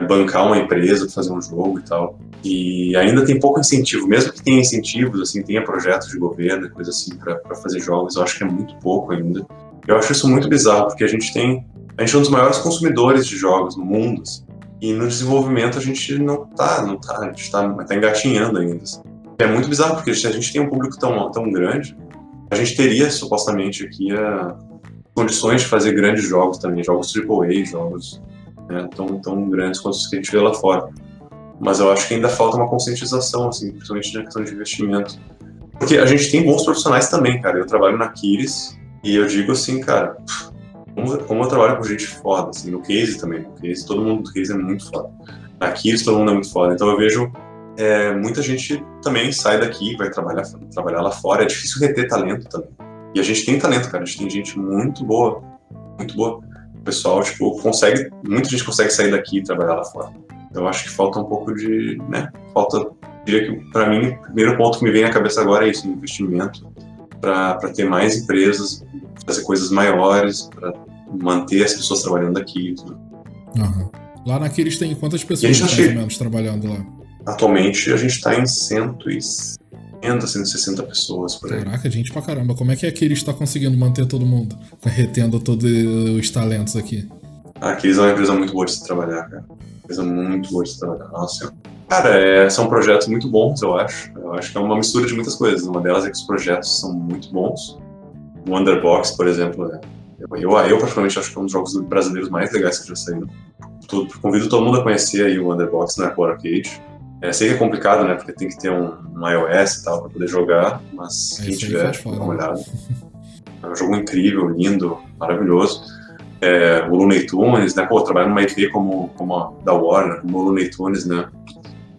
bancar uma empresa fazer um jogo e tal. E ainda tem pouco incentivo, mesmo que tenha incentivos, assim, tenha projetos de governo coisa assim para fazer jogos, eu acho que é muito pouco ainda. Eu acho isso muito bizarro, porque a gente tem. A gente é um dos maiores consumidores de jogos no mundo, assim, e no desenvolvimento a gente não tá, não tá, a gente tá, tá engatinhando ainda. Assim. É muito bizarro, porque se a gente tem um público tão, tão grande, a gente teria supostamente aqui a, condições de fazer grandes jogos também, jogos AAA, jogos né, tão, tão grandes quanto os que a gente vê lá fora. Mas eu acho que ainda falta uma conscientização, assim, principalmente na questão de investimento. Porque a gente tem bons profissionais também, cara. Eu trabalho na Kiris e eu digo assim, cara, como, como eu trabalho com gente foda, assim, no Case também. No Case, todo mundo do Case é muito foda. Na Kiris todo mundo é muito foda. Então eu vejo é, muita gente também sai daqui, vai trabalhar, trabalhar lá fora. É difícil reter talento também. E a gente tem talento, cara. A gente tem gente muito boa, muito boa. O pessoal, tipo, consegue, muita gente consegue sair daqui e trabalhar lá fora. Eu acho que falta um pouco de, né? Falta, diria que para mim, o primeiro ponto que me vem à cabeça agora é isso, investimento para ter mais empresas, fazer coisas maiores, para manter as pessoas trabalhando aqui. Uhum. Lá naqueles tem quantas pessoas mais ou menos trabalhando lá? Atualmente a gente está em 150, 160 pessoas por aí. Caraca, gente pra caramba. Como é que aquele está conseguindo manter todo mundo? Retendo todos os talentos aqui. A Aquiles é uma empresa muito boa de se trabalhar, cara. Empresa muito boa de se trabalhar. Nossa, Cara, é, são projetos muito bons, eu acho. Eu acho que é uma mistura de muitas coisas. Uma delas é que os projetos são muito bons. O Underbox, por exemplo, é, eu, eu, eu particularmente acho que é um dos jogos brasileiros mais legais que já saíram. convido todo mundo a conhecer aí o Underbox na Core Arcade. É, sei que é complicado, né? Porque tem que ter um, um iOS e tal para poder jogar, mas é, quem tiver, dá uma olhada. É um jogo incrível, lindo, maravilhoso. É, o Looney Tunes, né? Pô, trabalhando numa IP como, como a da Warner, como o Looney Tunes, né?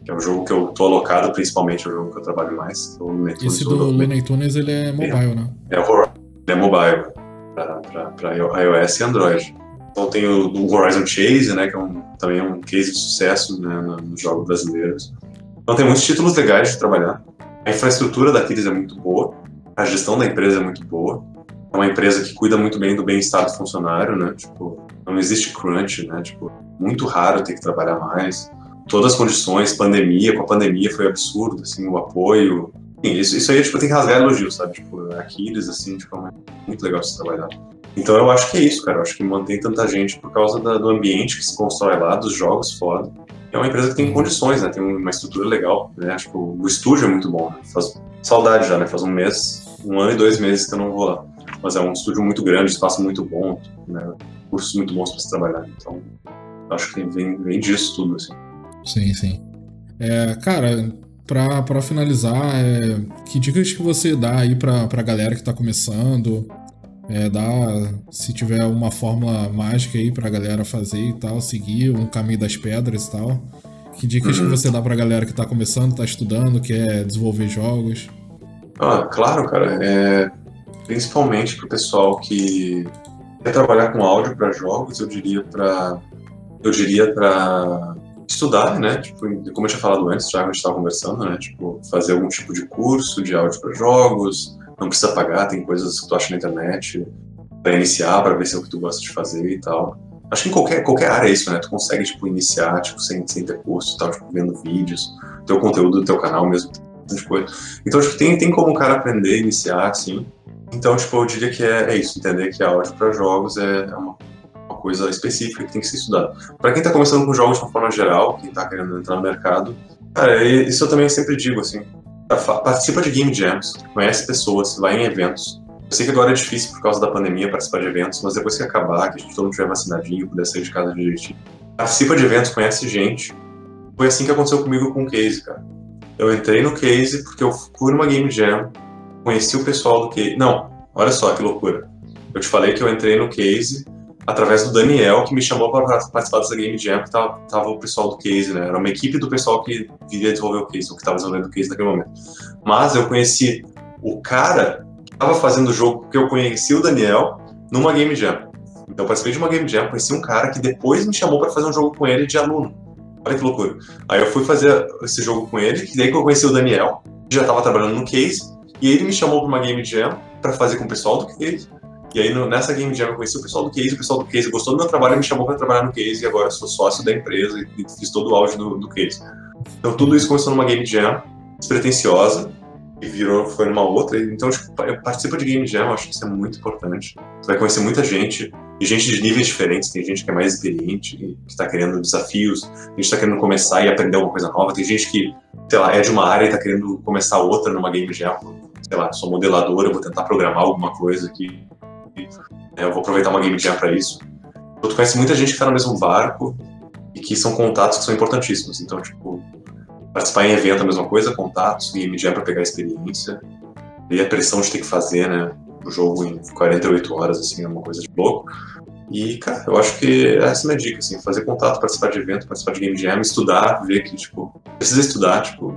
Que é o jogo que eu tô alocado, principalmente, é o jogo que eu trabalho mais. O Looney Tunes, Esse do Looney Tunes, ele é mobile, é, né? É horror. Ele é mobile, para iOS e Android. Então tem o, o, Horizon Chase, né, que é um, também é um case de sucesso né, nos jogos brasileiros. Então tem muitos títulos legais de trabalhar. A infraestrutura da Kiris é muito boa, a gestão da empresa é muito boa. É uma empresa que cuida muito bem do bem-estar do funcionário, né? Tipo, não existe crunch, né? Tipo, muito raro ter que trabalhar mais. Todas as condições, pandemia, com a pandemia foi absurdo, assim, o apoio. Isso, isso aí, tipo, tem que rasgar elogios, sabe? Tipo, Aquiles, assim, tipo, é muito legal de se trabalhar. Então eu acho que é isso, cara. Eu acho que mantém tanta gente por causa da, do ambiente que se constrói lá, dos jogos foda. É uma empresa que tem condições, né? Tem uma estrutura legal, né? Acho que o, o estúdio é muito bom. Né? Faz saudade já, né? Faz um mês, um ano e dois meses que eu não vou lá. Mas é um estúdio muito grande, espaço muito bom, né? Cursos muito bons para se trabalhar. Então, acho que vem, vem disso tudo, assim. Sim, sim. É, cara, para finalizar, é, que dicas que você dá aí para a galera que está começando? É, dá, se tiver uma fórmula mágica aí pra galera fazer e tal, seguir um caminho das pedras e tal. Que dicas uhum. que você dá pra galera que tá começando, tá estudando, quer desenvolver jogos? Ah, claro, cara. É, principalmente pro pessoal que quer trabalhar com áudio para jogos, eu diria para eu diria para estudar, né? Tipo, como eu tinha falado antes, já a gente estava conversando, né? Tipo, fazer algum tipo de curso de áudio para jogos, não precisa pagar, tem coisas que tu acha na internet para iniciar, para ver se é o que tu gosta de fazer e tal. Acho que em qualquer, qualquer área é isso, né? Tu consegue, tipo, iniciar, tipo, sem, sem ter curso e tal, tipo, vendo vídeos, teu conteúdo do teu canal mesmo, bastante coisa. Então, tipo, tem, tem como o cara aprender, iniciar, assim. Então, tipo, eu diria que é, é isso, entender que áudio para jogos é, é uma, uma, coisa específica que tem que ser estudada. Para quem tá começando com jogos de uma forma geral, quem tá querendo entrar no mercado, cara, isso eu também sempre digo, assim, participa de game jams, conhece pessoas, vai em eventos. Eu sei que agora é difícil por causa da pandemia participar de eventos, mas depois que acabar, que a gente todo mundo estiver vacinadinho, puder sair de casa direitinho, participa de eventos, conhece gente. Foi assim que aconteceu comigo com o Case, cara. Eu entrei no Case porque eu fui numa game jam, conheci o pessoal do Case. Não, olha só que loucura. Eu te falei que eu entrei no Case através do Daniel, que me chamou para participar dessa Game Jam, que tava, tava, o pessoal do Case, né? Era uma equipe do pessoal que viria desenvolver o Case, ou que estava desenvolvendo o Case naquele momento. Mas eu conheci o cara estava fazendo o jogo que eu conheci o Daniel numa Game Jam. Então eu participei de uma Game Jam, conheci um cara que depois me chamou para fazer um jogo com ele de aluno. Olha que loucura. Aí eu fui fazer esse jogo com ele, e daí que eu conheci o Daniel, que já estava trabalhando no Case, e ele me chamou para uma Game Jam para fazer com o pessoal do Case. E aí no, nessa Game Jam eu conheci o pessoal do Case, o pessoal do Case gostou do meu trabalho e me chamou para trabalhar no Case, e agora sou sócio da empresa e fiz todo o áudio do, do Case. Então tudo isso começou numa Game Jam despretensiosa, e virou, foi numa outra. Então, tipo, eu participo de Game Jam, acho que isso é muito importante. Você vai conhecer muita gente, e gente de níveis diferentes. Tem gente que é mais experiente, que está querendo desafios, tem gente está querendo começar e aprender alguma coisa nova. Tem gente que, sei lá, é de uma área e está querendo começar outra numa Game Jam. Sei lá, sou modelador, eu vou tentar programar alguma coisa aqui. Eu vou aproveitar uma Game Jam para isso. Tu conhece muita gente que está no mesmo barco e que são contatos que são importantíssimos. Então, tipo, participar em evento é a mesma coisa, contatos, Game Jam para pegar experiência. E a pressão de ter que fazer, né? O jogo em 48 horas, assim, é uma coisa de louco. E, cara, eu acho que essa é a minha dica, assim, fazer contato, participar de evento, participar de Game Jam, estudar, ver que, tipo, precisa estudar, tipo,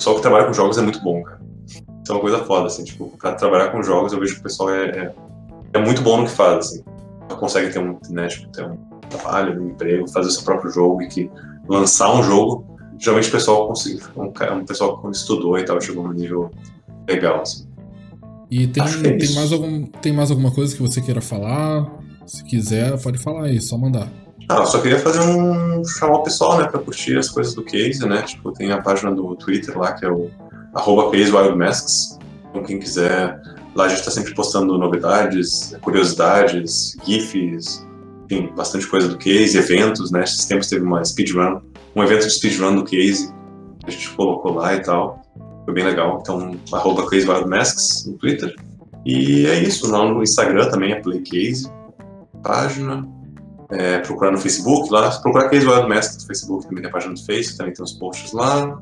pessoal que trabalha com jogos é muito bom, cara. Isso é uma coisa foda, assim, tipo, pra trabalhar com jogos eu vejo que o pessoal é, é, é muito bom no que faz, assim. Consegue ter um, né, tipo, ter um trabalho, um emprego, fazer o seu próprio jogo e que lançar um jogo, geralmente o pessoal consegue, um, um pessoal que estudou e tal, chegou num nível legal, assim. E tem, é tem, mais algum, tem mais alguma coisa que você queira falar? Se quiser, pode falar aí, só mandar. Ah, eu só queria fazer um. chamar o pessoal, né, pra curtir as coisas do Case, né? Tipo, tem a página do Twitter lá, que é o arroba. Então, quem quiser. Lá a gente tá sempre postando novidades, curiosidades, GIFs, enfim, bastante coisa do Case, eventos, né? Esses tempos teve uma speedrun, um evento de speedrun do Case, a gente colocou lá e tal. Foi bem legal. Então, arroba CrazyWildMasks no Twitter. E é isso. Lá no Instagram também é PlayCase, página. É, procurar no Facebook, lá, procurar Case Masks no Facebook, também tem a página do Face, também tem os posts lá.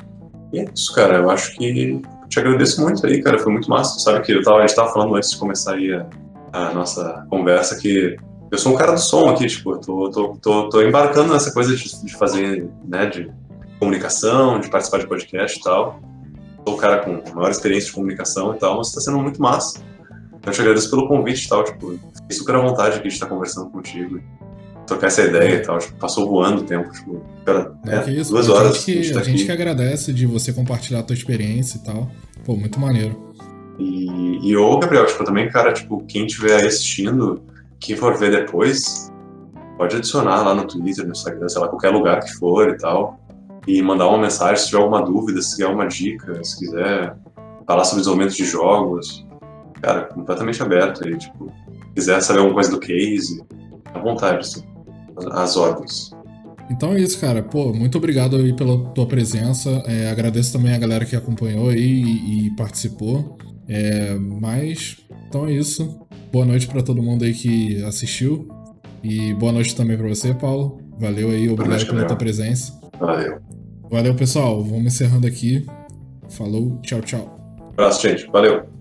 E é isso, cara. Eu acho que te agradeço muito aí, cara. Foi muito massa. Sabe que eu tava, a gente tava falando antes de começar aí a, a nossa conversa que eu sou um cara do som aqui, tipo, eu tô, tô, tô, tô embarcando nessa coisa de, de fazer, né, de comunicação, de participar de podcast e tal sou o cara com maior experiência de comunicação e tal, mas está sendo muito massa. Eu te agradeço pelo convite e tal, tipo, fiquei super à vontade aqui de estar conversando contigo, trocar essa ideia e tal, passou voando o tempo, tipo, cara, é, é isso, duas horas. A gente, que, tá a gente que agradece de você compartilhar a tua experiência e tal, pô, muito maneiro. E, e ô, Gabriel, tipo, também, cara, tipo, quem estiver assistindo, quem for ver depois, pode adicionar lá no Twitter, no Instagram, sei lá, qualquer lugar que for e tal e mandar uma mensagem se tiver alguma dúvida, se tiver alguma dica, se quiser falar sobre desenvolvimento de jogos. Cara, completamente aberto aí, tipo, quiser saber alguma coisa do case, à vontade, assim, as ordens. Então é isso, cara. Pô, muito obrigado aí pela tua presença. É, agradeço também a galera que acompanhou aí e, e participou. É, mas, então é isso. Boa noite para todo mundo aí que assistiu. E boa noite também para você, Paulo. Valeu aí, obrigado noite, pela tua presença. Valeu. Valeu, pessoal. Vamos encerrando aqui. Falou, tchau, tchau. Um abraço, gente. Valeu.